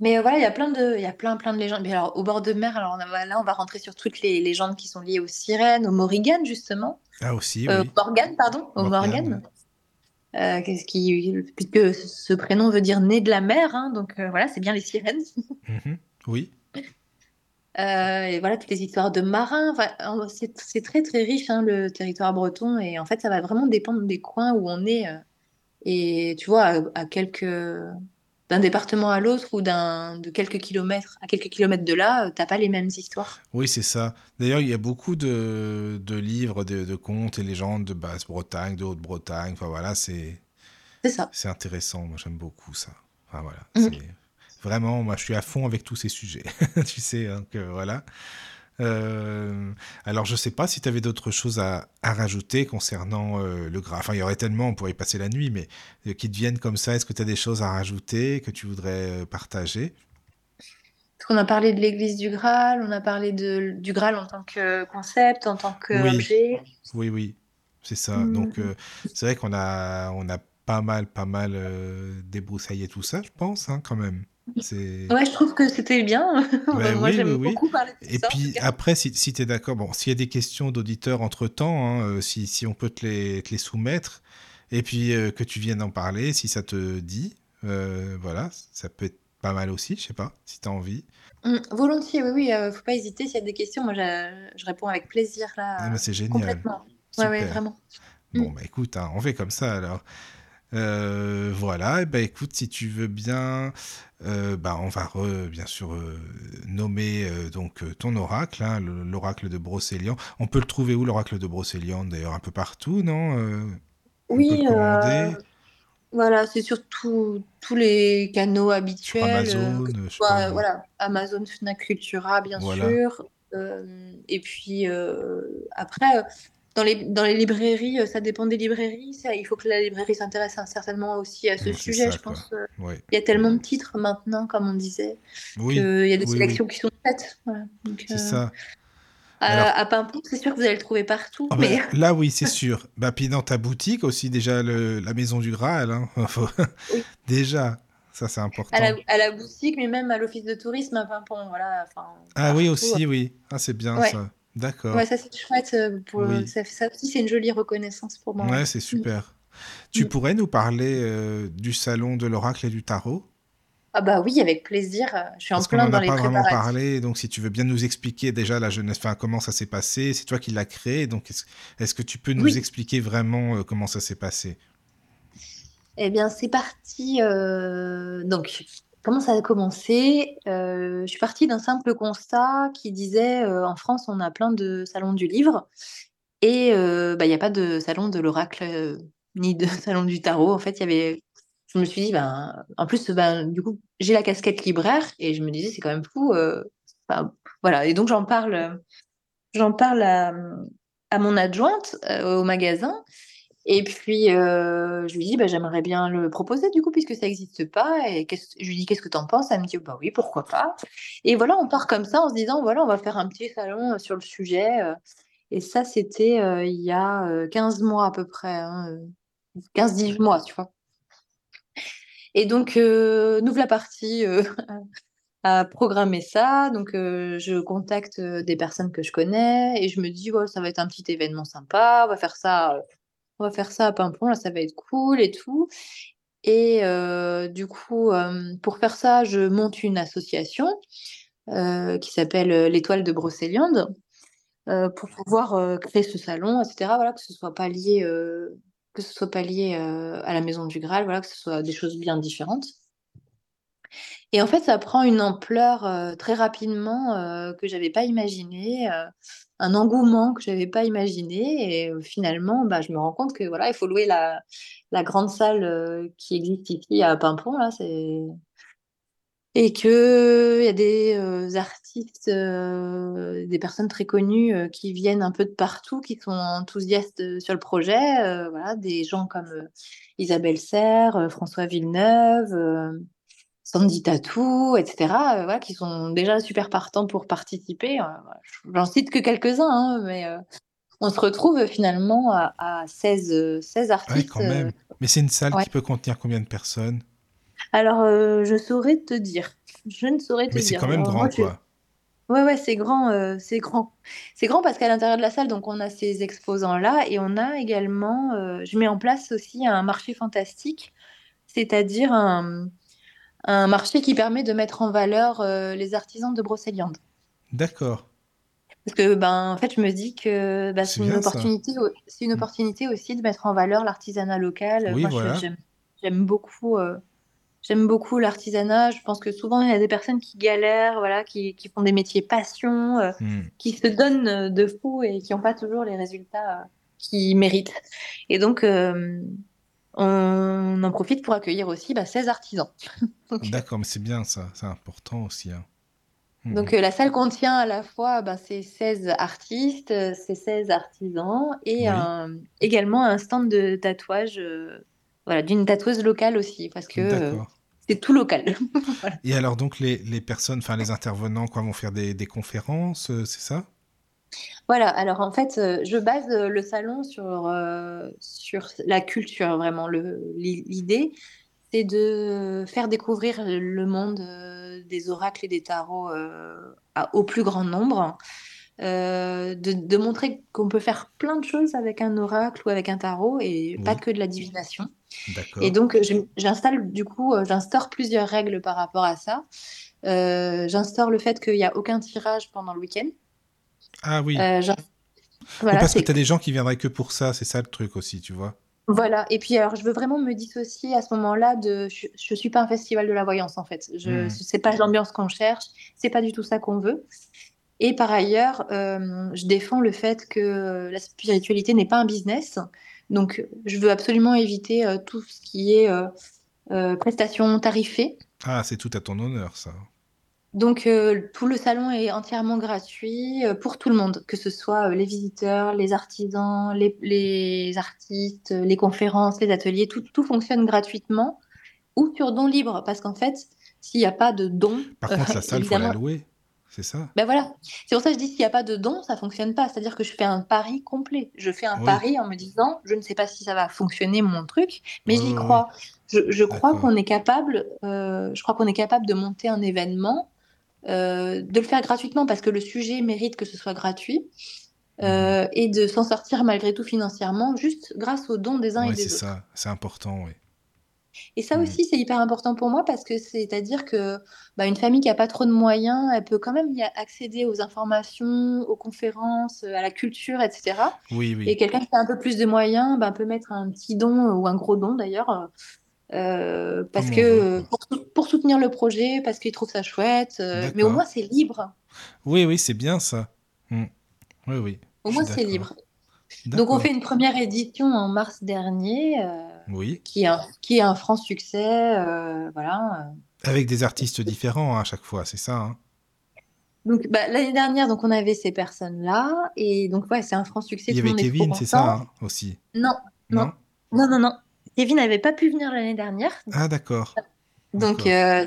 [SPEAKER 4] Mais euh, voilà, il y a plein de, il y a plein, plein de légendes. Mais alors, au bord de mer, alors on là, on va rentrer sur toutes les légendes qui sont liées aux sirènes, aux Morrigan, justement.
[SPEAKER 2] ah aussi,
[SPEAKER 4] Euh,
[SPEAKER 2] oui.
[SPEAKER 4] Morgane, pardon, aux
[SPEAKER 2] Morgane.
[SPEAKER 4] Euh, qu'est-ce qui, puisque ce prénom veut dire né de la mer, hein, donc euh, voilà, c'est bien les sirènes.
[SPEAKER 2] Mhm. Oui,
[SPEAKER 4] et voilà, toutes les histoires de marins. Enfin, c'est c'est très, très riche, hein, le territoire breton. Et en fait, ça va vraiment dépendre des coins où on est. et tu vois, à, à quelques, d'un département à l'autre ou d'un, de quelques kilomètres, à quelques kilomètres de là, euh, t'as pas les mêmes histoires.
[SPEAKER 2] oui, c'est ça. D'ailleurs, il y a beaucoup de, de livres, de, de contes et légendes de Basse-Bretagne, de Haute-Bretagne. Enfin voilà, c'est
[SPEAKER 4] C'est ça.
[SPEAKER 2] c'est intéressant. Moi, j'aime beaucoup ça. Enfin voilà, c'est vraiment, moi, je suis à fond avec tous ces sujets. Tu sais, hein, que voilà. Euh, alors, je sais pas si tu avais d'autres choses à, à rajouter concernant euh, le gras. Enfin, il y aurait tellement, on pourrait y passer la nuit, mais euh, qui te viennent comme ça, est-ce que tu as des choses à rajouter que tu voudrais euh, partager?
[SPEAKER 4] Parce qu'on a parlé de l'église du Graal, on a parlé de, du Graal en tant que concept, en tant
[SPEAKER 2] Oui,
[SPEAKER 4] qu'objet.
[SPEAKER 2] oui, oui, c'est ça.
[SPEAKER 4] Hmm.
[SPEAKER 2] Donc, c'est vrai qu'on a, on a pas mal, pas mal débroussaillé tout ça, je pense, hein, quand même.
[SPEAKER 4] Ouais, je trouve que c'était bien.
[SPEAKER 2] Ben
[SPEAKER 4] Moi,
[SPEAKER 2] oui,
[SPEAKER 4] j'aime
[SPEAKER 2] oui, oui.
[SPEAKER 4] beaucoup parler de
[SPEAKER 2] Et
[SPEAKER 4] ça,
[SPEAKER 2] puis après, si, si tu es d'accord, bon, s'il y a des questions d'auditeurs entre-temps, hein, euh, si, si on peut te les, te les soumettre, et puis euh, que tu viennes en parler, si ça te dit, euh, voilà, ça peut être pas mal aussi, je sais pas, si tu as envie.
[SPEAKER 4] Mm, volontiers, oui, oui, euh, faut pas hésiter s'il y a des questions. Moi, je, je réponds avec plaisir
[SPEAKER 2] Ah,
[SPEAKER 4] là,
[SPEAKER 2] ben, c'est génial,
[SPEAKER 4] complètement. Ouais, ouais, vraiment.
[SPEAKER 2] Bon,
[SPEAKER 4] Mm.
[SPEAKER 2] bah écoute, hein, on fait comme ça alors. Euh, voilà, et ben écoute, si tu veux bien, euh, bah on va re- bien sûr euh, nommer euh, donc ton oracle, hein, le- l'oracle de Brocéliande. On peut le trouver où l'oracle de Brocéliande d'ailleurs? Un peu partout, non
[SPEAKER 4] Oui, voilà, c'est sur tous les canaux habituels, que
[SPEAKER 2] Amazon,
[SPEAKER 4] ce soit voilà, Amazon, Fnac Cultura, bien
[SPEAKER 2] Voilà,
[SPEAKER 4] sûr. Et puis après, dans les, dans les librairies, euh, ça dépend des librairies. Ça, il faut que la librairie s'intéresse hein, certainement aussi à ce sujet.
[SPEAKER 2] ça
[SPEAKER 4] Je
[SPEAKER 2] quoi.
[SPEAKER 4] pense euh, il y a tellement de titres maintenant, comme on disait,
[SPEAKER 2] Oui,
[SPEAKER 4] qu'il y a des
[SPEAKER 2] oui,
[SPEAKER 4] sélections qui sont faites. Voilà.
[SPEAKER 2] C'est
[SPEAKER 4] euh,
[SPEAKER 2] ça.
[SPEAKER 4] à,
[SPEAKER 2] Alors,
[SPEAKER 4] à c'est sûr que vous allez le trouver partout,
[SPEAKER 2] ah
[SPEAKER 4] mais
[SPEAKER 2] ben, là oui, c'est sûr. Bah puis dans ta boutique aussi déjà le, la maison du Graal, hein.
[SPEAKER 4] Oui.
[SPEAKER 2] Déjà, ça c'est
[SPEAKER 4] à la,
[SPEAKER 2] important.
[SPEAKER 4] à la boutique, mais même à l'office de tourisme à Paimpont, voilà, enfin
[SPEAKER 2] Ah oui aussi, oui. Ah c'est bien
[SPEAKER 4] Ouais,
[SPEAKER 2] ça. D'accord.
[SPEAKER 4] ouais, ça c'est chouette. euh, Pour,
[SPEAKER 2] Oui.
[SPEAKER 4] ça, ça aussi, c'est une jolie reconnaissance pour moi.
[SPEAKER 2] Ouais, c'est super. Tu
[SPEAKER 4] Mm.
[SPEAKER 2] pourrais nous parler euh, du salon de l'oracle et du tarot?
[SPEAKER 4] Ah bah oui, avec plaisir. Je suis en
[SPEAKER 2] Parce qu'on
[SPEAKER 4] plein
[SPEAKER 2] n'en
[SPEAKER 4] dans
[SPEAKER 2] a
[SPEAKER 4] les
[SPEAKER 2] pas vraiment
[SPEAKER 4] préparatifs.
[SPEAKER 2] parlé, donc si tu veux bien nous expliquer déjà la jeunesse, enfin comment ça s'est passé, c'est toi qui l'as créé, donc est-ce est-ce que tu peux nous expliquer vraiment euh, comment ça s'est passé?
[SPEAKER 4] Eh bien, c'est parti. euh, Donc, comment ça a commencé? Euh, je suis partie d'un simple constat qui disait, euh, en France, on a plein de salons du livre et euh, bah, il n'y a pas de salon de l'oracle ni de salon du tarot. En fait, il y avait. Je me suis dit, ben, en plus, ben, du coup, j'ai la casquette libraire et je me disais, c'est quand même fou. voilà. Et donc, j'en parle, j'en parle à, mon adjointe au magasin. Et puis, euh, je lui dis, bah, j'aimerais bien le proposer du coup, puisque ça n'existe pas. Et je lui dis, qu'est-ce que t'en penses? Elle me dit, bah oui, pourquoi pas. Et voilà, on part comme ça en se disant, voilà, on va faire un petit salon euh, sur le sujet. euh. Et ça, c'était euh, il y a euh, 15 mois à peu près, hein, euh, 15-18 mois, tu vois. Et donc, euh, nous voilà euh, à programmer ça. Donc, euh, je contacte des personnes que je connais et je me dis, ouais, ça va être un petit événement sympa. On va faire ça, on va faire ça à Pimpon, là, ça va être cool et tout. Et euh, du coup, euh, pour faire ça, je monte une association euh, qui s'appelle l'Étoile de Brocéliande pour pouvoir créer ce salon, etc. Voilà, que ce soit pas lié, que ce soit pas lié à la Maison du Graal, voilà, que ce soit des choses bien différentes. Et en fait, ça prend une ampleur très rapidement euh, que j'avais pas imaginé, euh, un engouement que j'avais pas imaginé. Et finalement, bah, je me rends compte que voilà, il faut louer la, grande salle qui existe ici à Pimpon, là, c'est et que il y a des artistes, des personnes très connues qui viennent un peu de partout, qui sont enthousiastes sur le projet. voilà, des gens comme Isabelle Serre, François Villeneuve. Sandy Tatou, etc., euh, voilà, qui sont déjà super partants pour participer. Euh, J'en cite que quelques-uns, hein, mais euh, on se retrouve finalement à, à 16, euh, 16
[SPEAKER 2] Ouais,
[SPEAKER 4] artistes.
[SPEAKER 2] quand
[SPEAKER 4] euh,
[SPEAKER 2] même. Mais c'est une salle
[SPEAKER 4] ouais.
[SPEAKER 2] qui peut contenir combien de personnes?
[SPEAKER 4] Alors, je saurais te dire. Je ne saurais te
[SPEAKER 2] Mais c'est
[SPEAKER 4] dire.
[SPEAKER 2] quand même
[SPEAKER 4] Alors,
[SPEAKER 2] grand,
[SPEAKER 4] moi, je-
[SPEAKER 2] quoi.
[SPEAKER 4] Ouais, ouais, c'est grand, euh, c'est grand. C'est grand parce qu'à l'intérieur de la salle, donc on a ces exposants-là et on a également, euh, je mets en place aussi un marché fantastique, c'est-à-dire un, un marché qui permet de mettre en valeur euh, les artisans de Brocéliande.
[SPEAKER 2] D'accord.
[SPEAKER 4] Parce que, ben, en fait, je me dis que bah,
[SPEAKER 2] C'est
[SPEAKER 4] une opportunité, c'est
[SPEAKER 2] Mm.
[SPEAKER 4] opportunité aussi de mettre en valeur l'artisanat local.
[SPEAKER 2] Oui,
[SPEAKER 4] Moi, je-
[SPEAKER 2] voilà.
[SPEAKER 4] j'aime, j'aime beaucoup, euh, j'aime beaucoup l'artisanat. Je pense que souvent, il y a des personnes qui galèrent, voilà, qui, qui font des métiers passion, euh,
[SPEAKER 2] Hmm.
[SPEAKER 4] qui se donnent de fou et qui n'ont pas toujours les résultats euh, qu'ils méritent. Et donc, on en profite pour accueillir aussi bah, 16 artisans. Donc,
[SPEAKER 2] D'accord, mais c'est bien ça. C'est important aussi. hein. Hmm.
[SPEAKER 4] Donc euh, la salle contient à la fois ben, ces 16 artistes, euh, ces 16 artisans et
[SPEAKER 2] Oui.
[SPEAKER 4] un- également un stand de tatouage euh, voilà, d'une tatoueuse locale aussi parce que euh, c'est tout local. Voilà.
[SPEAKER 2] Et alors, donc, les, les personnes, enfin, les intervenants, quoi, vont faire des, des conférences, c'est ça?
[SPEAKER 4] Voilà, alors en fait, euh, je base euh, le salon sur, euh, sur la culture, vraiment. L'idée, c'est de faire découvrir le monde des oracles et des tarots à- au plus grand nombre. De, de montrer qu'on peut faire plein de choses avec un oracle ou avec un tarot et pas que de la divination. Et donc, j'installe du coup, j'instaure plusieurs règles par rapport à ça. J'instaure le fait qu'il n'y a aucun tirage pendant le week-end.
[SPEAKER 2] Ah oui.
[SPEAKER 4] Euh, voilà,
[SPEAKER 2] parce que tu as des gens qui viendraient que pour ça, c'est ça le truc aussi, tu vois.
[SPEAKER 4] Voilà, et puis alors je veux vraiment me dissocier à ce moment-là de je, je suis pas un festival de la voyance en fait. Je c'est pas l'ambiance qu'on cherche, c'est pas du tout ça qu'on veut. Et par ailleurs, euh, je défends le fait que la spiritualité n'est pas un business. Donc je veux absolument éviter euh, tout ce qui est euh, prestations tarifées.
[SPEAKER 2] Ah, c'est tout à ton honneur, ça.
[SPEAKER 4] Donc euh, tout le salon est entièrement gratuit euh, pour tout le monde, que ce soit euh, les visiteurs, les artisans, les, les artistes, les conférences, les ateliers, tout, tout fonctionne gratuitement ou sur don libre, parce qu'en fait, s'il n'y a pas de don,
[SPEAKER 2] Par contre, la salle, faut la louer. C'est ça?
[SPEAKER 4] Ben voilà, c'est pour ça que je dis s'il n'y a pas de don, ça fonctionne pas. C'est-à-dire que je fais un pari complet. Je fais un
[SPEAKER 2] Oui.
[SPEAKER 4] pari en me disant, je ne sais pas si ça va fonctionner mon truc, mais j'y crois. Je, je crois qu'on est capable, je crois qu'on est capable de monter un événement, euh, de le faire gratuitement parce que le sujet mérite que ce soit gratuit. euh, et de s'en sortir malgré tout financièrement, juste grâce aux dons des uns et des
[SPEAKER 2] c'est
[SPEAKER 4] autres.
[SPEAKER 2] ça, c'est important, oui.
[SPEAKER 4] Et ça
[SPEAKER 2] Mhm.
[SPEAKER 4] aussi, c'est hyper important pour moi parce que c'est-à-dire que bah, une famille qui a pas trop de moyens, elle peut quand même y accéder aux informations, aux conférences, à la culture, etc.
[SPEAKER 2] Oui,
[SPEAKER 4] Et
[SPEAKER 2] oui,
[SPEAKER 4] quelqu'un qui a un peu plus de moyens bah, peut mettre un petit don ou un gros don d'ailleurs, euh, parce que euh, pour, sou- pour soutenir le projet, parce qu'il trouve ça chouette. euh, mais au moins, c'est libre.
[SPEAKER 2] Oui, oui, c'est bien ça. Mm. Oui, oui,
[SPEAKER 4] Au moins, c'est libre. Donc, on fait une première édition en mars dernier, euh,
[SPEAKER 2] Oui,
[SPEAKER 4] qui est un, qui est un franc succès. euh, voilà.
[SPEAKER 2] avec des artistes différents hein, à chaque fois, c'est ça. hein.
[SPEAKER 4] Donc, bah, l'année dernière, donc, on avait ces personnes-là. Et donc, ouais, c'est un franc succès.
[SPEAKER 2] Il y avait Kevin, c'est ça hein, aussi.
[SPEAKER 4] Non? non,
[SPEAKER 2] non,
[SPEAKER 4] non. Kevin n'avait pas pu venir l'année dernière.
[SPEAKER 2] Ah, d'accord.
[SPEAKER 4] Donc, euh,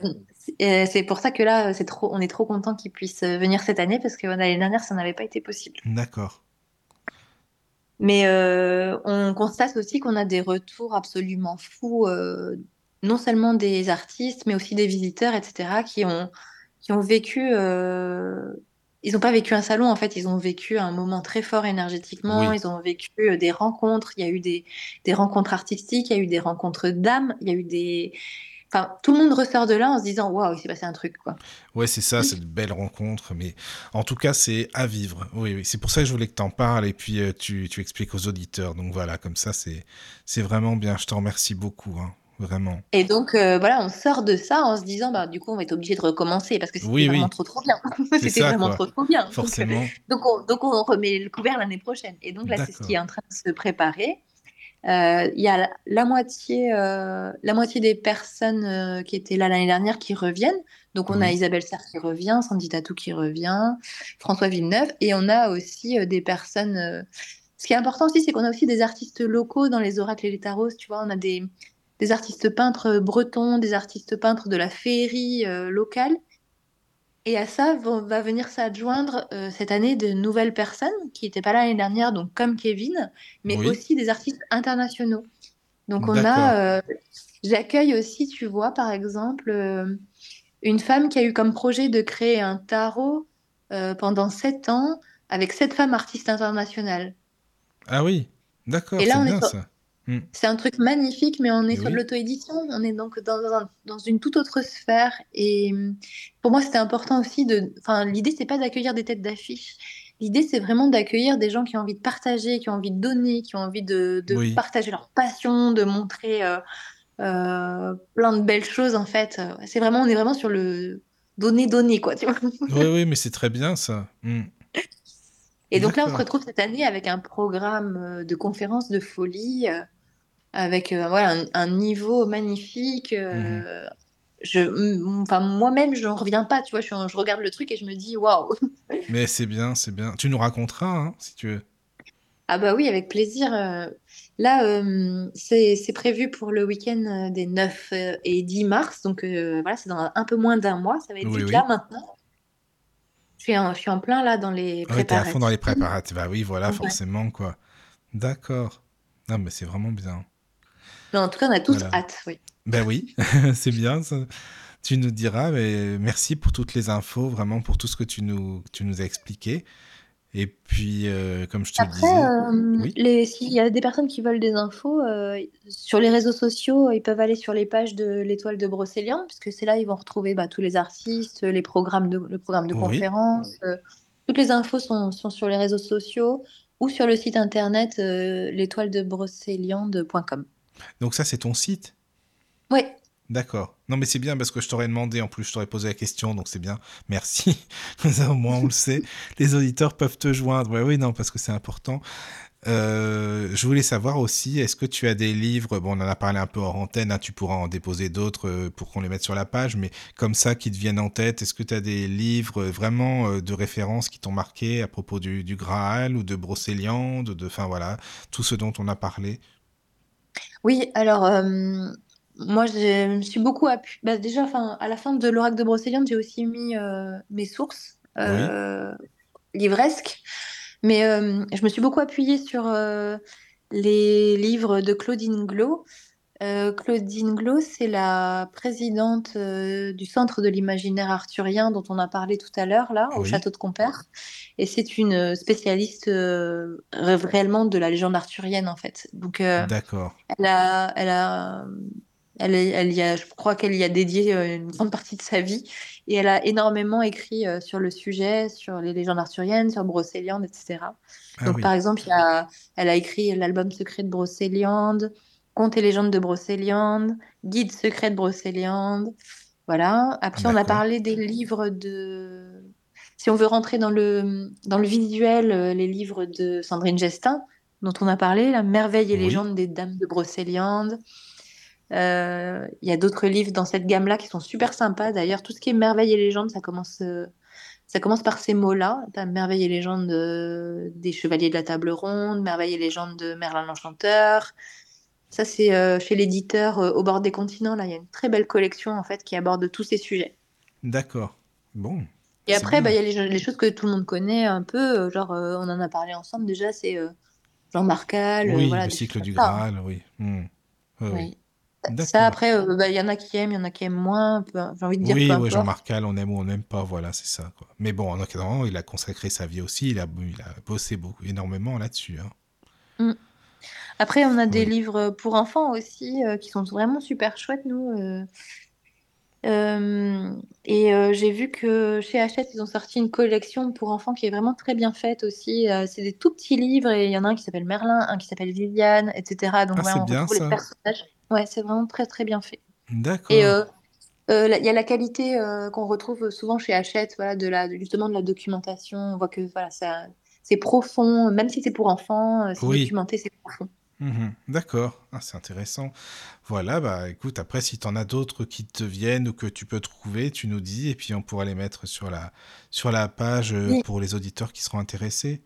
[SPEAKER 4] c'est pour ça que là, c'est trop, on est trop content qu'il puisse euh, venir cette année parce que l'année dernière, ça n'avait pas été possible.
[SPEAKER 2] D'accord.
[SPEAKER 4] Mais euh, on constate aussi qu'on a des retours absolument fous, euh, non seulement des artistes, mais aussi des visiteurs, etc., qui ont, qui ont vécu. Ils n'ont pas vécu un salon, en fait, ils ont vécu un moment très fort énergétiquement,
[SPEAKER 2] Oui,
[SPEAKER 4] ils ont vécu euh, des rencontres, il y a eu des, des rencontres artistiques, il y a eu des rencontres d'âmes, il y a eu des. Enfin, tout le monde ressort de là en se disant Waouh, il s'est passé un truc, quoi.
[SPEAKER 2] ouais, c'est ça, c'est de belles rencontres, mais en tout cas, c'est à vivre. Oui, oui, c'est pour ça que je voulais que tu en parles et puis euh, tu, tu expliques aux auditeurs. Donc voilà, comme ça, c'est, c'est vraiment bien. Je te remercie beaucoup, hein, vraiment.
[SPEAKER 4] Et donc, euh, voilà, on sort de ça en se disant Bah, du coup, on va être obligé de recommencer parce que c'était
[SPEAKER 2] Oui,
[SPEAKER 4] vraiment
[SPEAKER 2] oui,
[SPEAKER 4] trop, trop bien.
[SPEAKER 2] c'est
[SPEAKER 4] C'était vraiment
[SPEAKER 2] quoi.
[SPEAKER 4] trop, trop bien. Donc,
[SPEAKER 2] Forcément.
[SPEAKER 4] donc, on, donc, on remet le couvert l'année prochaine. Et donc, là, c'est ce qui est en train de se préparer. Euh, Il y a la, la moitié, euh, la moitié des personnes qui étaient là l'année dernière qui reviennent. Donc, on a Isabelle Serre qui revient, Sandy Tatou qui revient, François Villeneuve. Et on a aussi des personnes. Ce qui est important aussi, c'est qu'on a aussi des artistes locaux dans les oracles et les tarots. Tu vois, on a des, des artistes peintres bretons, des artistes peintres de la féerie euh, locale. Et à ça va venir s'adjoindre euh, cette année de nouvelles personnes qui n'étaient pas là l'année dernière, donc comme Kevin, mais
[SPEAKER 2] oui,
[SPEAKER 4] aussi des artistes internationaux. Donc on a, euh, j'accueille aussi, tu vois, par exemple, euh, une femme qui a eu comme projet de créer un tarot euh, pendant sept ans avec sept femmes artistes internationales.
[SPEAKER 2] Ah oui, d'accord,
[SPEAKER 4] Et là,
[SPEAKER 2] c'est
[SPEAKER 4] on est
[SPEAKER 2] bien
[SPEAKER 4] sur,
[SPEAKER 2] ça. Hmm.
[SPEAKER 4] c'est un truc magnifique, mais on est sur de l'auto-édition. On est donc dans, un- dans une toute autre sphère. Et pour moi, c'était important aussi de. Enfin, l'idée, c'est pas d'accueillir des têtes d'affiche. L'idée, c'est vraiment d'accueillir des gens qui ont envie de partager, qui ont envie de donner, qui ont envie de, de
[SPEAKER 2] oui,
[SPEAKER 4] partager leur passion, de montrer euh, euh, plein de belles choses, en fait. C'est vraiment, on est vraiment sur le donner-donner, quoi, tu vois.
[SPEAKER 2] oui, oui, mais c'est très bien ça. Hmm.
[SPEAKER 4] Et donc là, on se retrouve cette année avec un programme euh, de conférences de folie. euh, avec euh, voilà, un, un niveau magnifique.
[SPEAKER 2] Mhm.
[SPEAKER 4] je, m- enfin, moi-même, je n'en reviens pas, tu vois, je, regarde le truc et je me dis, waouh!
[SPEAKER 2] Mais c'est bien, c'est bien. Tu nous raconteras, hein, si tu veux.
[SPEAKER 4] Ah bah oui, avec plaisir. Là, c'est prévu pour le week-end des 9 euh, et 10 mars, donc voilà, c'est dans un peu moins d'un mois, ça va être
[SPEAKER 2] oui.
[SPEAKER 4] là maintenant. Je suis en, je suis en plein là dans les
[SPEAKER 2] Oui, t'es à fond dans les
[SPEAKER 4] préparatifs.
[SPEAKER 2] préparatifs. Bah oui, voilà,
[SPEAKER 4] Ouais.
[SPEAKER 2] forcément, quoi. D'accord. Non, mais c'est vraiment bien.
[SPEAKER 4] Mais en tout cas, on a tous
[SPEAKER 2] Voilà.
[SPEAKER 4] hâte, oui.
[SPEAKER 2] Ben oui, c'est bien. ça. Tu nous diras, mais merci pour toutes les infos, vraiment pour tout ce que tu nous, tu nous as expliqué. Et puis, euh, comme je te
[SPEAKER 4] Après,
[SPEAKER 2] disais,
[SPEAKER 4] euh,
[SPEAKER 2] oui,
[SPEAKER 4] s'il y a des personnes qui veulent des infos, euh, sur les réseaux sociaux, ils peuvent aller sur les pages de l'Étoile de Brocéliande, puisque c'est là ils vont retrouver bah, tous les artistes, les programmes de, le programme de
[SPEAKER 2] oui,
[SPEAKER 4] conférences. euh, toutes les infos sont, sont sur les réseaux sociaux ou sur le site internet euh, l'étoiledebrocéliande.com.
[SPEAKER 2] donc ça, c'est ton site?
[SPEAKER 4] Oui,
[SPEAKER 2] D'accord. Non, mais c'est bien parce que je t'aurais demandé, en plus, je t'aurais posé la question, donc c'est bien. Merci. Au moins, on le sait. Les auditeurs peuvent te joindre. Ouais, oui, non, parce que c'est important. Euh, je voulais savoir aussi, est-ce que tu as des livres, bon, on en a parlé un peu hors antenne, hein, tu pourras en déposer d'autres euh, pour qu'on les mette sur la page, mais comme ça, qui te viennent en tête, est-ce que tu as des livres euh, vraiment de référence qui t'ont marqué à propos du, du Graal ou de Brocéliande, de, enfin voilà, tout ce dont on a parlé?
[SPEAKER 4] Oui. Alors, moi, je me suis beaucoup appuyée. Bah, déjà, à la fin de l'oracle de Brocéliande, j'ai aussi mis euh, mes sources
[SPEAKER 2] Oui,
[SPEAKER 4] euh, livresques. Mais euh, je me suis beaucoup appuyée sur les livres de Claudine Glo, Claudine Glos, c'est la présidente du Centre de l'imaginaire arthurien dont on a parlé tout à l'heure, là, au château de Compère. Et c'est une spécialiste ré- réellement de la légende arthurienne, en fait. Donc,
[SPEAKER 2] D'accord.
[SPEAKER 4] elle a, elle a, elle, elle y a, je crois qu'elle y a dédié euh, une grande partie de sa vie. Et elle a énormément écrit euh, sur le sujet, sur les légendes arthuriennes, sur Brocéliande, etc.
[SPEAKER 2] Ah
[SPEAKER 4] Donc,
[SPEAKER 2] oui.
[SPEAKER 4] par exemple, il y a- elle a écrit l'album secret de Brocéliande, Contes et légendes de Brocéliande, Guide secret de Brocéliande. Voilà. Après, on a parlé des livres de. Si on veut rentrer dans le, dans le visuel, euh, les livres de Sandrine Gestin, dont on a parlé, La merveille et
[SPEAKER 2] Oui.
[SPEAKER 4] légende des dames de Brocéliande. Euh, Il y a d'autres livres dans cette gamme-là qui sont super sympas. D'ailleurs, tout ce qui est merveille et légende, ça commence, euh, ça commence par ces mots-là. T'as merveille et légende de- des chevaliers de la table ronde, merveille et légende de Merlin l'Enchanteur. Ça, c'est euh, chez l'éditeur euh, Au bord des continents. Là, il y a une très belle collection en fait qui aborde tous ces sujets.
[SPEAKER 2] D'accord. Bon.
[SPEAKER 4] Et après, bah, il y a les, les choses que tout le monde connaît un peu. euh, genre, euh, on en a parlé ensemble déjà. C'est euh, Jean Marcal. euh,
[SPEAKER 2] Oui,
[SPEAKER 4] voilà,
[SPEAKER 2] le cycle du
[SPEAKER 4] hein.
[SPEAKER 2] Graal, oui. Hmm. Oui, oui.
[SPEAKER 4] Ça, après, euh, bah, il y en a qui aiment, il y en a qui aiment moins. J'ai envie de dire
[SPEAKER 2] Oui, oui. Jean-Marc on aime ou on n'aime pas, voilà, c'est ça. Quoi. Mais bon, en attendant, il a consacré sa vie aussi, il a, il a bossé beaucoup, énormément là-dessus. hein.
[SPEAKER 4] Mm. Après, on a des
[SPEAKER 2] Oui.
[SPEAKER 4] livres pour enfants aussi euh, qui sont vraiment super chouettes, nous. euh. Euh, et euh, j'ai vu que chez Hachette, ils ont sorti une collection pour enfants qui est vraiment très bien faite aussi. Euh, c'est des tout petits livres et il y en a un qui s'appelle Merlin, un qui s'appelle Viviane, etc. Donc
[SPEAKER 2] Ah,
[SPEAKER 4] voilà, on
[SPEAKER 2] bien
[SPEAKER 4] retrouve les personnages. Ouais, c'est vraiment très très bien fait. Et
[SPEAKER 2] D'accord.
[SPEAKER 4] euh, euh, là, il y a la qualité euh, qu'on retrouve souvent chez Hachette, voilà, de la, justement de la documentation. On voit que voilà, ça, c'est profond, même si c'est pour enfants, euh, c'est
[SPEAKER 2] Oui.
[SPEAKER 4] documenté, c'est profond.
[SPEAKER 2] Mhm. D'accord. Ah, c'est intéressant. Voilà, bah écoute, après, si tu en as d'autres qui te viennent ou que tu peux trouver, tu nous dis, et puis on pourra les mettre sur la, sur la page euh,
[SPEAKER 4] Oui.
[SPEAKER 2] pour les auditeurs qui seront intéressés.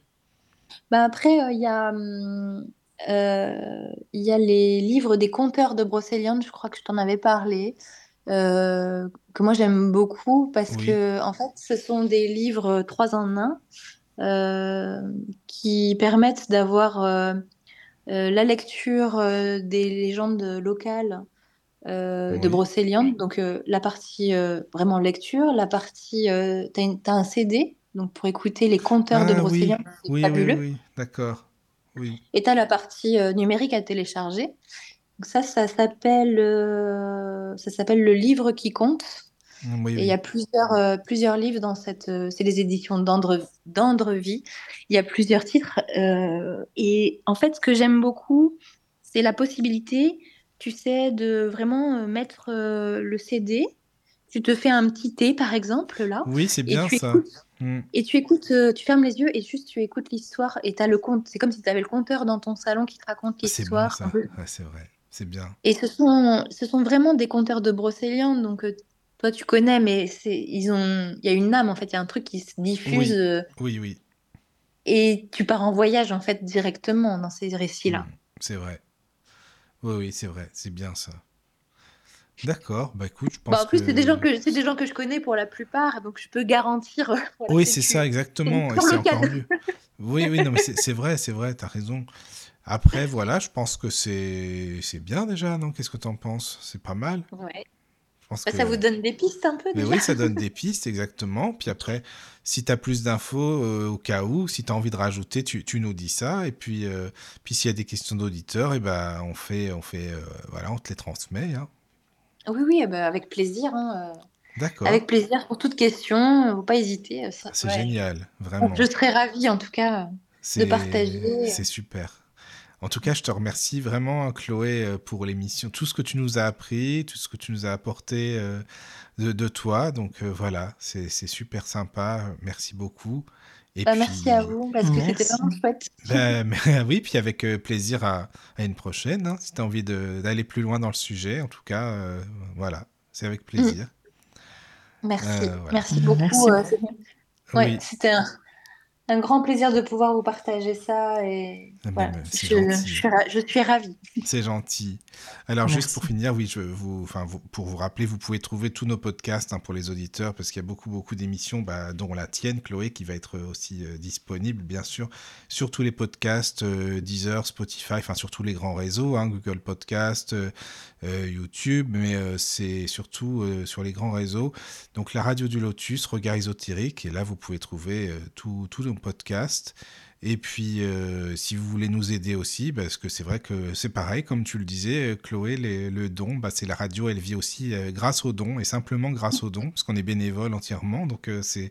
[SPEAKER 4] Bah après, euh, il y a, hum, euh, il y a les livres des conteurs de Brocéliande, je crois que je t'en avais parlé, euh, que moi j'aime beaucoup parce
[SPEAKER 2] Oui.
[SPEAKER 4] que en fait, ce sont des livres trois en un euh, qui permettent d'avoir la lecture des légendes locales de
[SPEAKER 2] Oui.
[SPEAKER 4] Brocéliande, donc la partie vraiment lecture, la partie, t'as une- t'as un CD, donc pour écouter les conteurs de
[SPEAKER 2] Ah oui,
[SPEAKER 4] Brocéliande, c'est
[SPEAKER 2] oui, oui,
[SPEAKER 4] fabuleux.
[SPEAKER 2] oui, d'accord. Oui.
[SPEAKER 4] Et tu as la partie euh, numérique à télécharger. Donc ça, ça s'appelle euh, ça s'appelle Le livre qui compte.
[SPEAKER 2] Oui,
[SPEAKER 4] Et il y a plusieurs, euh, plusieurs livres dans cette... c'est les éditions d'Andre, d'Andrevie. Il y a plusieurs titres. et en fait, ce que j'aime beaucoup, c'est la possibilité, tu sais, de vraiment mettre le CD. Tu te fais un petit thé, par exemple, là.
[SPEAKER 2] Oui, c'est bien
[SPEAKER 4] tu
[SPEAKER 2] ça.
[SPEAKER 4] écoutes
[SPEAKER 2] Mm.
[SPEAKER 4] et tu écoutes, euh, tu fermes les yeux et juste tu écoutes l'histoire et t'as le compte. C'est comme si tu avais le compteur dans ton salon qui te raconte
[SPEAKER 2] C'est bon
[SPEAKER 4] l'histoire. un peu.
[SPEAKER 2] Ouais, c'est vrai. C'est bien.
[SPEAKER 4] Et ce sont, ce sont vraiment des conteurs de Brocéliande. Donc euh, toi tu connais, mais c'est, ils ont, il y a une âme en fait. Il y a un truc qui se diffuse
[SPEAKER 2] Oui,
[SPEAKER 4] euh,
[SPEAKER 2] oui, oui.
[SPEAKER 4] et tu pars en voyage en fait directement dans ces récits-là.
[SPEAKER 2] Mm. C'est vrai. Oui, oui, c'est vrai. C'est bien ça. D'accord. Bah écoute, je
[SPEAKER 4] Bah,
[SPEAKER 2] pense
[SPEAKER 4] en plus, c'est des gens
[SPEAKER 2] que...
[SPEAKER 4] que c'est des gens que je connais pour la plupart, donc je peux garantir. euh, voilà,
[SPEAKER 2] Oui,
[SPEAKER 4] que
[SPEAKER 2] c'est ça, exactement. Et c'est encore mieux. Oui, oui, non, mais c'est vrai, c'est vrai, t'as raison. Après, voilà, je pense que c'est c'est bien déjà, non? Qu'est-ce que t'en penses? C'est pas mal.
[SPEAKER 4] Ouais.
[SPEAKER 2] Je pense
[SPEAKER 4] Bah, ça vous
[SPEAKER 2] que...
[SPEAKER 4] donne des pistes un peu
[SPEAKER 2] Mais
[SPEAKER 4] déjà.
[SPEAKER 2] oui, ça donne des pistes, exactement. Puis après, si tu as plus d'infos euh, au cas où, si tu as envie de rajouter, tu, tu nous dis ça. Et puis, euh, puis s'il y a des questions d'auditeurs, et ben, on fait, on fait, euh, voilà, on te les transmet. hein.
[SPEAKER 4] Oui, oui, eh ben, avec plaisir. hein, euh,
[SPEAKER 2] D'accord.
[SPEAKER 4] Avec plaisir pour toute question. euh, Faut pas hésiter. euh, ça-
[SPEAKER 2] C'est
[SPEAKER 4] ouais.
[SPEAKER 2] génial, vraiment.
[SPEAKER 4] Je serais ravie en tout cas.
[SPEAKER 2] C'est
[SPEAKER 4] partager.
[SPEAKER 2] C'est super. En tout cas, je te remercie vraiment, Chloé, euh, pour l'émission, tout ce que tu nous as appris, tout ce que tu nous as apporté euh, de, de toi. Donc euh, voilà, c'est c'est super sympa. Merci beaucoup. Et
[SPEAKER 4] Bah,
[SPEAKER 2] puis,
[SPEAKER 4] merci à vous parce que c'était
[SPEAKER 3] Merci.
[SPEAKER 4] vraiment chouette.
[SPEAKER 2] Ben, mais oui, puis avec euh, plaisir à, à une prochaine, hein, si tu as envie de- d'aller plus loin dans le sujet. En tout cas, euh, voilà, c'est avec plaisir.
[SPEAKER 4] Merci.
[SPEAKER 2] Euh, voilà.
[SPEAKER 4] Merci beaucoup.
[SPEAKER 3] Merci.
[SPEAKER 4] euh, c'est- ouais,
[SPEAKER 2] Oui,
[SPEAKER 4] c'était un, un grand plaisir de pouvoir vous partager ça et
[SPEAKER 2] Ah,
[SPEAKER 4] voilà, je, suis, je suis ravie.
[SPEAKER 2] C'est gentil. Alors juste pour finir, oui, je vous, enfin vous- pour vous rappeler, vous pouvez trouver tous nos podcasts hein, pour les auditeurs parce qu'il y a beaucoup beaucoup d'émissions, bah, dont la tienne, Chloé, qui va être aussi euh, disponible, bien sûr, sur tous les podcasts, euh, Deezer, Spotify, enfin sur tous les grands réseaux, hein, Google Podcast, euh, euh, YouTube, mais euh, c'est surtout euh, sur les grands réseaux. Donc la radio du Lotus, Regard ésotérique, et là vous pouvez trouver euh, tous tous nos podcasts. Et puis, euh, si vous voulez nous aider aussi, parce que c'est vrai que c'est pareil, comme tu le disais, euh, Chloé, les- le don, bah, c'est la radio, elle vit aussi euh, grâce au don, et simplement grâce au don, parce qu'on est bénévole entièrement. Donc, c'est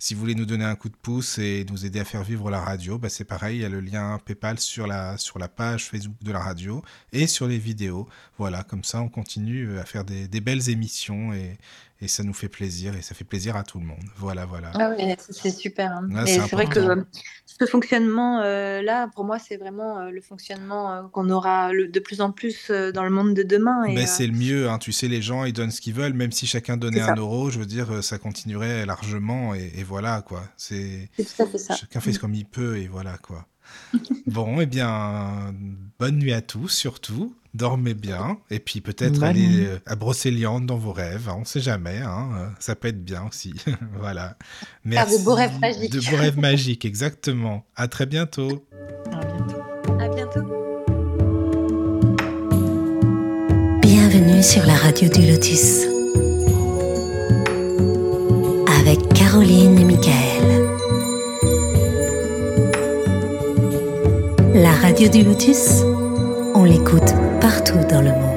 [SPEAKER 2] si vous voulez nous donner un coup de pouce et nous aider à faire vivre la radio, bah, c'est pareil, il y a le lien PayPal sur la, sur la page Facebook de la radio et sur les vidéos. Voilà, comme ça, on continue à faire des, des belles émissions et, et ça nous fait plaisir, et ça fait plaisir à tout le monde. Voilà, voilà.
[SPEAKER 4] Ah oui, c'est- super. hein.
[SPEAKER 2] C'est
[SPEAKER 4] vrai que
[SPEAKER 2] important.
[SPEAKER 4] euh, ce fonctionnement-là, pour moi, c'est vraiment euh, le fonctionnement euh, qu'on aura le- de plus en plus euh, dans le monde de demain.
[SPEAKER 2] Ben,
[SPEAKER 4] euh,
[SPEAKER 2] c'est le mieux, hein. tu sais, les gens ils donnent ce qu'ils veulent, même si chacun donnait un euro, je veux dire, euh, ça continuerait largement et, et voilà quoi. C'est
[SPEAKER 4] tout à fait ça.
[SPEAKER 2] chacun fait comme il peut et voilà quoi. bon, eh bien, bonne nuit à tous surtout, dormez bien et puis peut-être
[SPEAKER 3] Bonne
[SPEAKER 2] allez euh, à Brocéliande dans vos rêves, hein, on sait jamais, hein, euh, ça peut être bien aussi. voilà.
[SPEAKER 4] Faire de beaux rêves magiques.
[SPEAKER 2] De beaux rêves magiques, exactement. À très bientôt.
[SPEAKER 3] À bientôt.
[SPEAKER 4] À bientôt.
[SPEAKER 1] Bienvenue sur la radio du Lotus. Avec Caroline et Michael. La radio du Lotus, on l'écoute partout dans le monde.